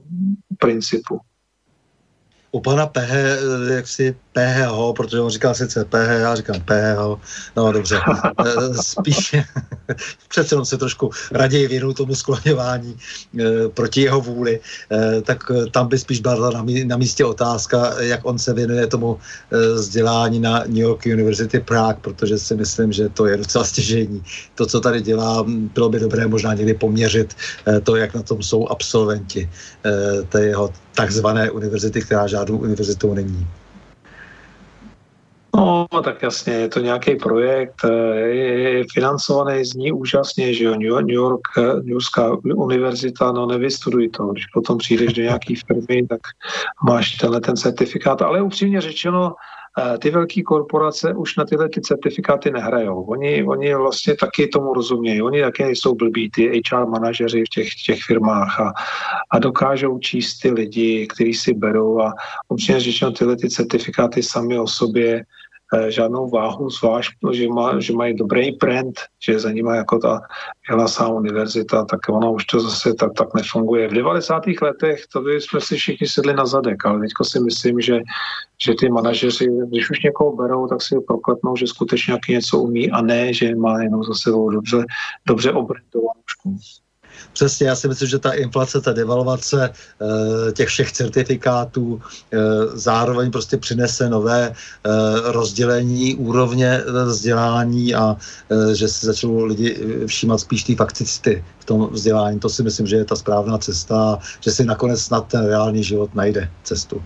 principu u pana PH, jak si PHO, protože on říkal sice PH, já říkám PHO, no dobře, eh, spíš přece on se trošku raději věnul tomu skloněvání e, proti jeho vůli, e, tak tam by spíš byla na, na místě otázka, jak on se věnuje tomu e, vzdělání na New York University Prague, protože si myslím, že to je docela stěžení. To, co tady dělá, bylo by dobré možná někdy poměřit e, to, jak na tom jsou absolventi e, té jeho takzvané univerzity, která žádnou univerzitou není. No, tak jasně, je to nějaký projekt, eh, je, je financovaný, zní úžasně, že jo, New York, eh, New Yorkská univerzita, no nevystuduj to, když potom přijdeš do nějaké firmy, tak máš tenhle ten certifikát, ale upřímně řečeno, eh, ty velké korporace už na tyhle ty certifikáty nehrajou. Oni, oni vlastně taky tomu rozumějí. Oni taky nejsou blbí, ty HR manažeři v těch, těch firmách a, a dokážou číst ty lidi, kteří si berou a upřímně řečeno tyhle ty certifikáty sami o sobě žádnou váhu, zvlášť, že, má, že mají dobrý brand, že za nimi jako ta Jelasá univerzita, tak ono už to zase tak, tak nefunguje. V 90. letech to by jsme si všichni sedli na zadek, ale teďko si myslím, že, že ty manažeři, když už někoho berou, tak si ho prokletnou, že skutečně něco umí a ne, že má jenom za sebou dobře, dobře obrendovanou školu. Přesně, já si myslím, že ta inflace, ta devalvace e, těch všech certifikátů e, zároveň prostě přinese nové e, rozdělení úrovně vzdělání a že si začnou lidi všímat spíš ty fakticity v tom vzdělání. To si myslím, že je ta správná cesta, že si nakonec snad ten reálný život najde cestu.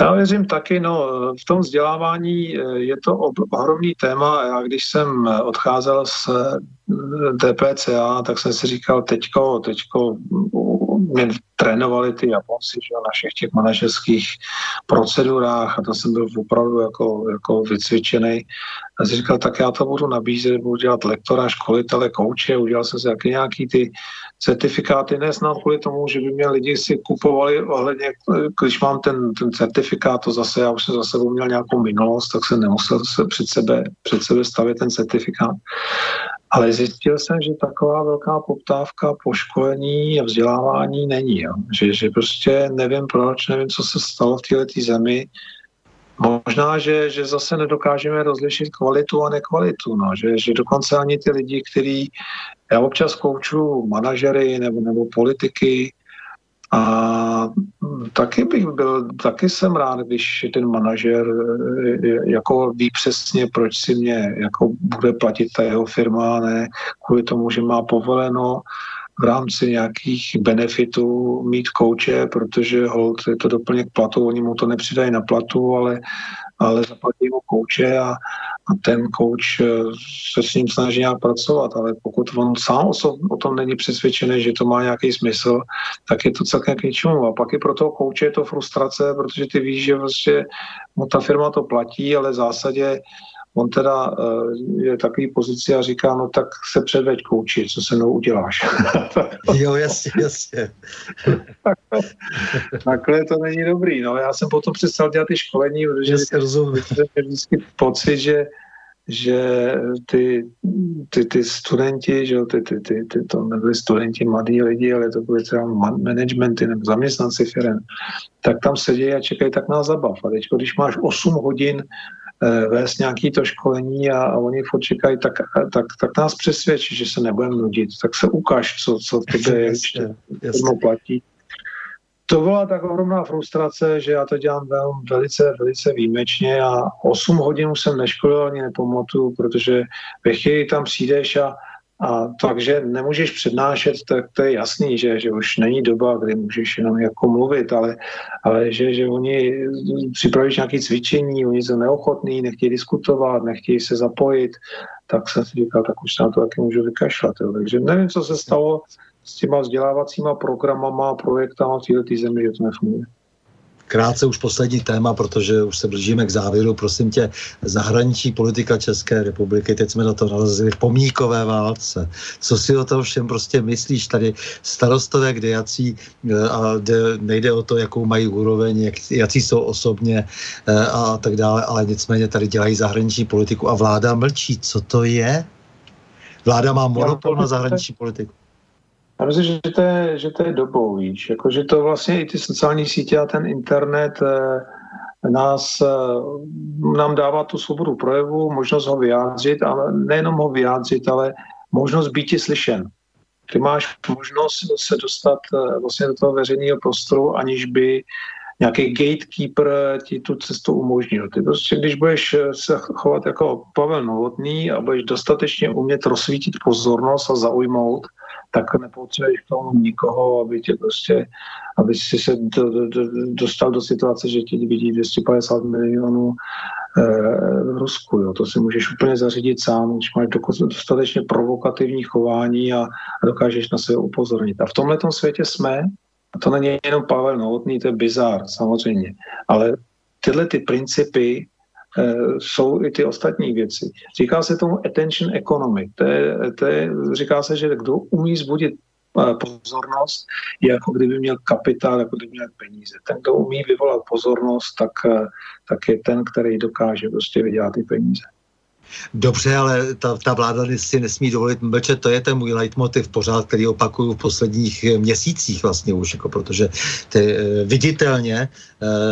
Já věřím taky, no v tom vzdělávání eh, je to ohromný téma. Já když jsem odcházel z eh, DPCA, tak jsem si říkal, teďko, teďko mě trénovali ty Japonci že, na všech těch manažerských procedurách a to jsem byl opravdu jako, jako vycvičený. A si říkal, tak já to budu nabízet, budu dělat lektora, školitele, kouče, udělal jsem si jaký nějaký ty certifikáty, ne snad kvůli tomu, že by mě lidi si kupovali ohledně, když mám ten, ten certifikát, to zase, já už jsem za sebou měl nějakou minulost, tak jsem nemusel se před sebe, před sebe stavit ten certifikát. Ale zjistil jsem, že taková velká poptávka po školení a vzdělávání není. Jo. Že, že prostě nevím proč, nevím, co se stalo v této zemi. Možná, že, že zase nedokážeme rozlišit kvalitu a nekvalitu. No. Že, že dokonce ani ty lidi, kteří já občas kouču manažery nebo, nebo politiky, a taky bych byl, taky jsem rád, když ten manažer eh, jako ví přesně, proč si mě jako bude platit ta jeho firma, ne kvůli tomu, že má povoleno v rámci nějakých benefitů mít kouče, protože hold, je to doplněk platu, oni mu to nepřidají na platu, ale ale zaplatí mu kouče a, a ten coach se s ním snaží nějak pracovat, ale pokud on sám o, o tom není přesvědčený, že to má nějaký smysl, tak je to celkem k ničemu. A pak i pro toho kouče je to frustrace, protože ty víš, že vlastně mu ta firma to platí, ale v zásadě on teda uh, je takový pozici a říká, no tak se předveď kouči, co se mnou uděláš. jo, jasně, jasně. takhle, takhle to není dobrý. No, já jsem potom přestal dělat ty školení, protože jasně, rozumím. vždycky pocit, že že ty, ty, ty studenti, že ty, ty, ty, ty, to nebyli studenti, mladí lidi, ale to byly třeba managementy nebo zaměstnanci firm, tak tam sedí a čekají tak na zabav. A teď, když máš 8 hodin Eh, vést nějaký to školení a, a oni furt čekají, tak, tak, tak nás přesvědčí, že se nebudeme nudit, tak se ukáž, co, co tebe ještě platí. To byla tak ohromná frustrace, že já to dělám velmi, velice, velice výjimečně a 8 hodin jsem neškolil ani nepamatuju, protože ve chvíli tam přijdeš a a takže nemůžeš přednášet, tak to je jasný, že, že už není doba, kdy můžeš jenom jako mluvit, ale, ale že, že oni připravíš nějaké cvičení, oni jsou neochotní, nechtějí diskutovat, nechtějí se zapojit, tak jsem si říkal, tak už se na to taky můžu vykašlat. Jo. Takže nevím, co se stalo s těma vzdělávacíma programama a projektama v této zemi, že to nefunguje. Krátce už poslední téma, protože už se blížíme k závěru. Prosím tě, zahraniční politika České republiky, teď jsme na to nalezli v pomíkové válce. Co si o tom všem prostě myslíš? Tady starostové, kde jací, eh, a kde nejde o to, jakou mají úroveň, jak, jací jsou osobně eh, a tak dále, ale nicméně tady dělají zahraniční politiku a vláda mlčí. Co to je? Vláda má monopol na zahraniční politiku. Já myslím, že to je, že to je dobou, víš, jako, že to vlastně i ty sociální sítě a ten internet eh, nás, eh, nám dává tu svobodu projevu, možnost ho vyjádřit, ale nejenom ho vyjádřit, ale možnost být slyšen. Ty máš možnost se dostat eh, vlastně do toho veřejného prostoru, aniž by nějaký gatekeeper ti tu cestu umožnil. Ty prostě, když budeš se chovat jako Pavel Novotný a budeš dostatečně umět rozsvítit pozornost a zaujmout, tak nepotřebuješ k tomu nikoho, aby tě prostě, aby si se do, do, do, dostal do situace, že tě vidí 250 milionů eh, v Rusku. Jo. To si můžeš úplně zařídit sám, když máš dostatečně provokativní chování a, dokážeš na sebe upozornit. A v tomhle světě jsme, a to není jenom Pavel Novotný, to je bizár samozřejmě, ale tyhle ty principy jsou i ty ostatní věci. Říká se tomu attention economy. To je, to je, říká se, že kdo umí zbudit eh, pozornost, je jako kdyby měl kapitál, jako kdyby měl peníze. Ten, kdo umí vyvolat pozornost, tak, eh, tak je ten, který dokáže prostě vydělat ty peníze. Dobře, ale ta, ta vláda si nesmí dovolit mlčet, to je ten můj leitmotiv pořád, který opakuju v posledních měsících vlastně už, jako protože ty, viditelně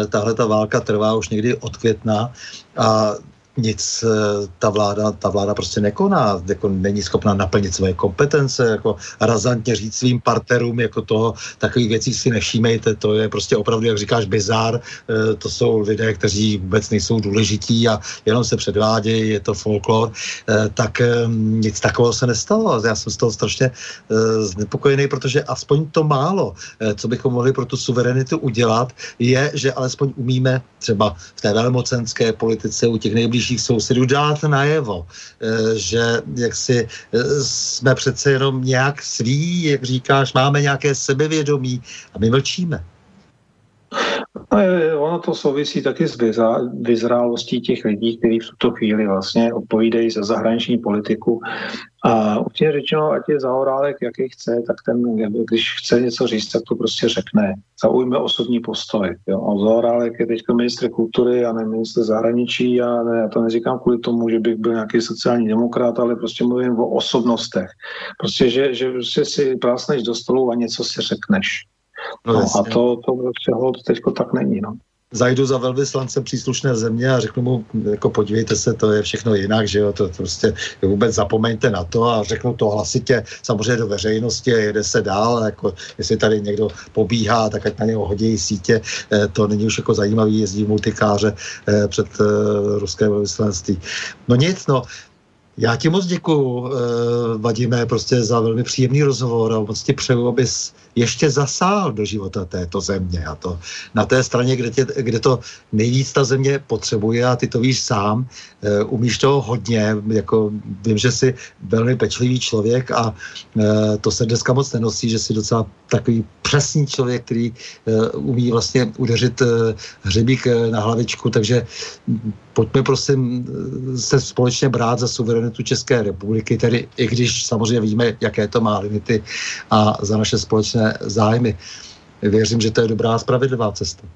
tahle ta válka trvá už někdy od května a nic eh, ta vláda, ta vláda prostě nekoná, jako není schopná naplnit své kompetence, jako razantně říct svým partnerům, jako toho, takových věcí si nevšímejte, to je prostě opravdu, jak říkáš, bizár, eh, to jsou lidé, kteří vůbec nejsou důležití a jenom se předvádějí, je to folklor, eh, tak nic takového se nestalo. Já jsem z toho strašně znepokojený, protože aspoň to málo, co bychom mohli pro tu suverenitu udělat, je, že alespoň umíme třeba v té velmocenské politice u těch nejbližších nejbližších sousedů dát najevo, eh, že jak si eh, jsme přece jenom nějak sví, jak říkáš, máme nějaké sebevědomí a my mlčíme. No, ono to souvisí taky s vyzrálostí těch lidí, kteří v tuto chvíli vlastně odpovídají za zahraniční politiku. A určitě řečeno, ať je Zahorálek, jaký chce, tak ten, když chce něco říct, tak to prostě řekne. Zaujme osobní postoj. Jo. A Zahorálek je teď ministr kultury a ne ministr zahraničí a ne, já to neříkám kvůli tomu, že bych byl nějaký sociální demokrat, ale prostě mluvím o osobnostech. Prostě, že, že prostě si prásneš do stolu a něco si řekneš. No, no a to, to prostě teďko tak není. No zajdu za velvyslancem příslušné země a řeknu mu, jako podívejte se, to je všechno jinak, že jo, to, prostě vůbec zapomeňte na to a řeknu to hlasitě samozřejmě do veřejnosti a jede se dál, jako jestli tady někdo pobíhá, tak ať na něho hodí sítě, eh, to není už jako zajímavý, jezdí multikáře eh, před eh, ruské velvyslanství. No nic, no, Já ti moc děkuju, eh, Vadíme, prostě za velmi příjemný rozhovor a moc ti přeju, abys ještě zasál do života této země a to na té straně, kde, tě, kde to nejvíc ta země potřebuje a ty to víš sám, e, umíš toho hodně, jako vím, že jsi velmi pečlivý člověk a e, to se dneska moc nenosí, že jsi docela takový přesný člověk, který e, umí vlastně udeřit e, hřebík e, na hlavičku, takže pojďme prosím se společně brát za suverenitu České republiky, tedy i když samozřejmě víme, jaké to má limity a za naše společné zájmy. Věřím, že to je dobrá a spravedlivá cesta.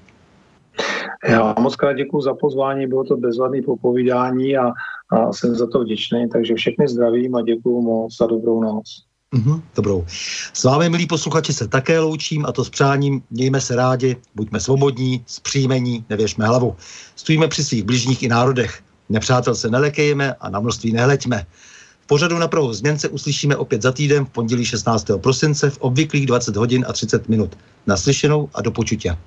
Já vám moc krát děkuji za pozvání, bylo to bezvadné popovídání a, a jsem za to vděčný, takže všechny zdravím a děkuji moc za dobrou noc. Mm-hmm, dobrou. S vámi, milí posluchači, se také loučím a to s přáním mějme se rádi, buďme svobodní, zpříjmení, nevěšme hlavu. Stojíme při svých bližních i národech. Nepřátel se nelekejme a na množství nehleďme. V pořadu na Prahu změn se uslyšíme opět za týden v pondělí 16. prosince v obvyklých 20 hodin a 30 minut. Naslyšenou a do počutě.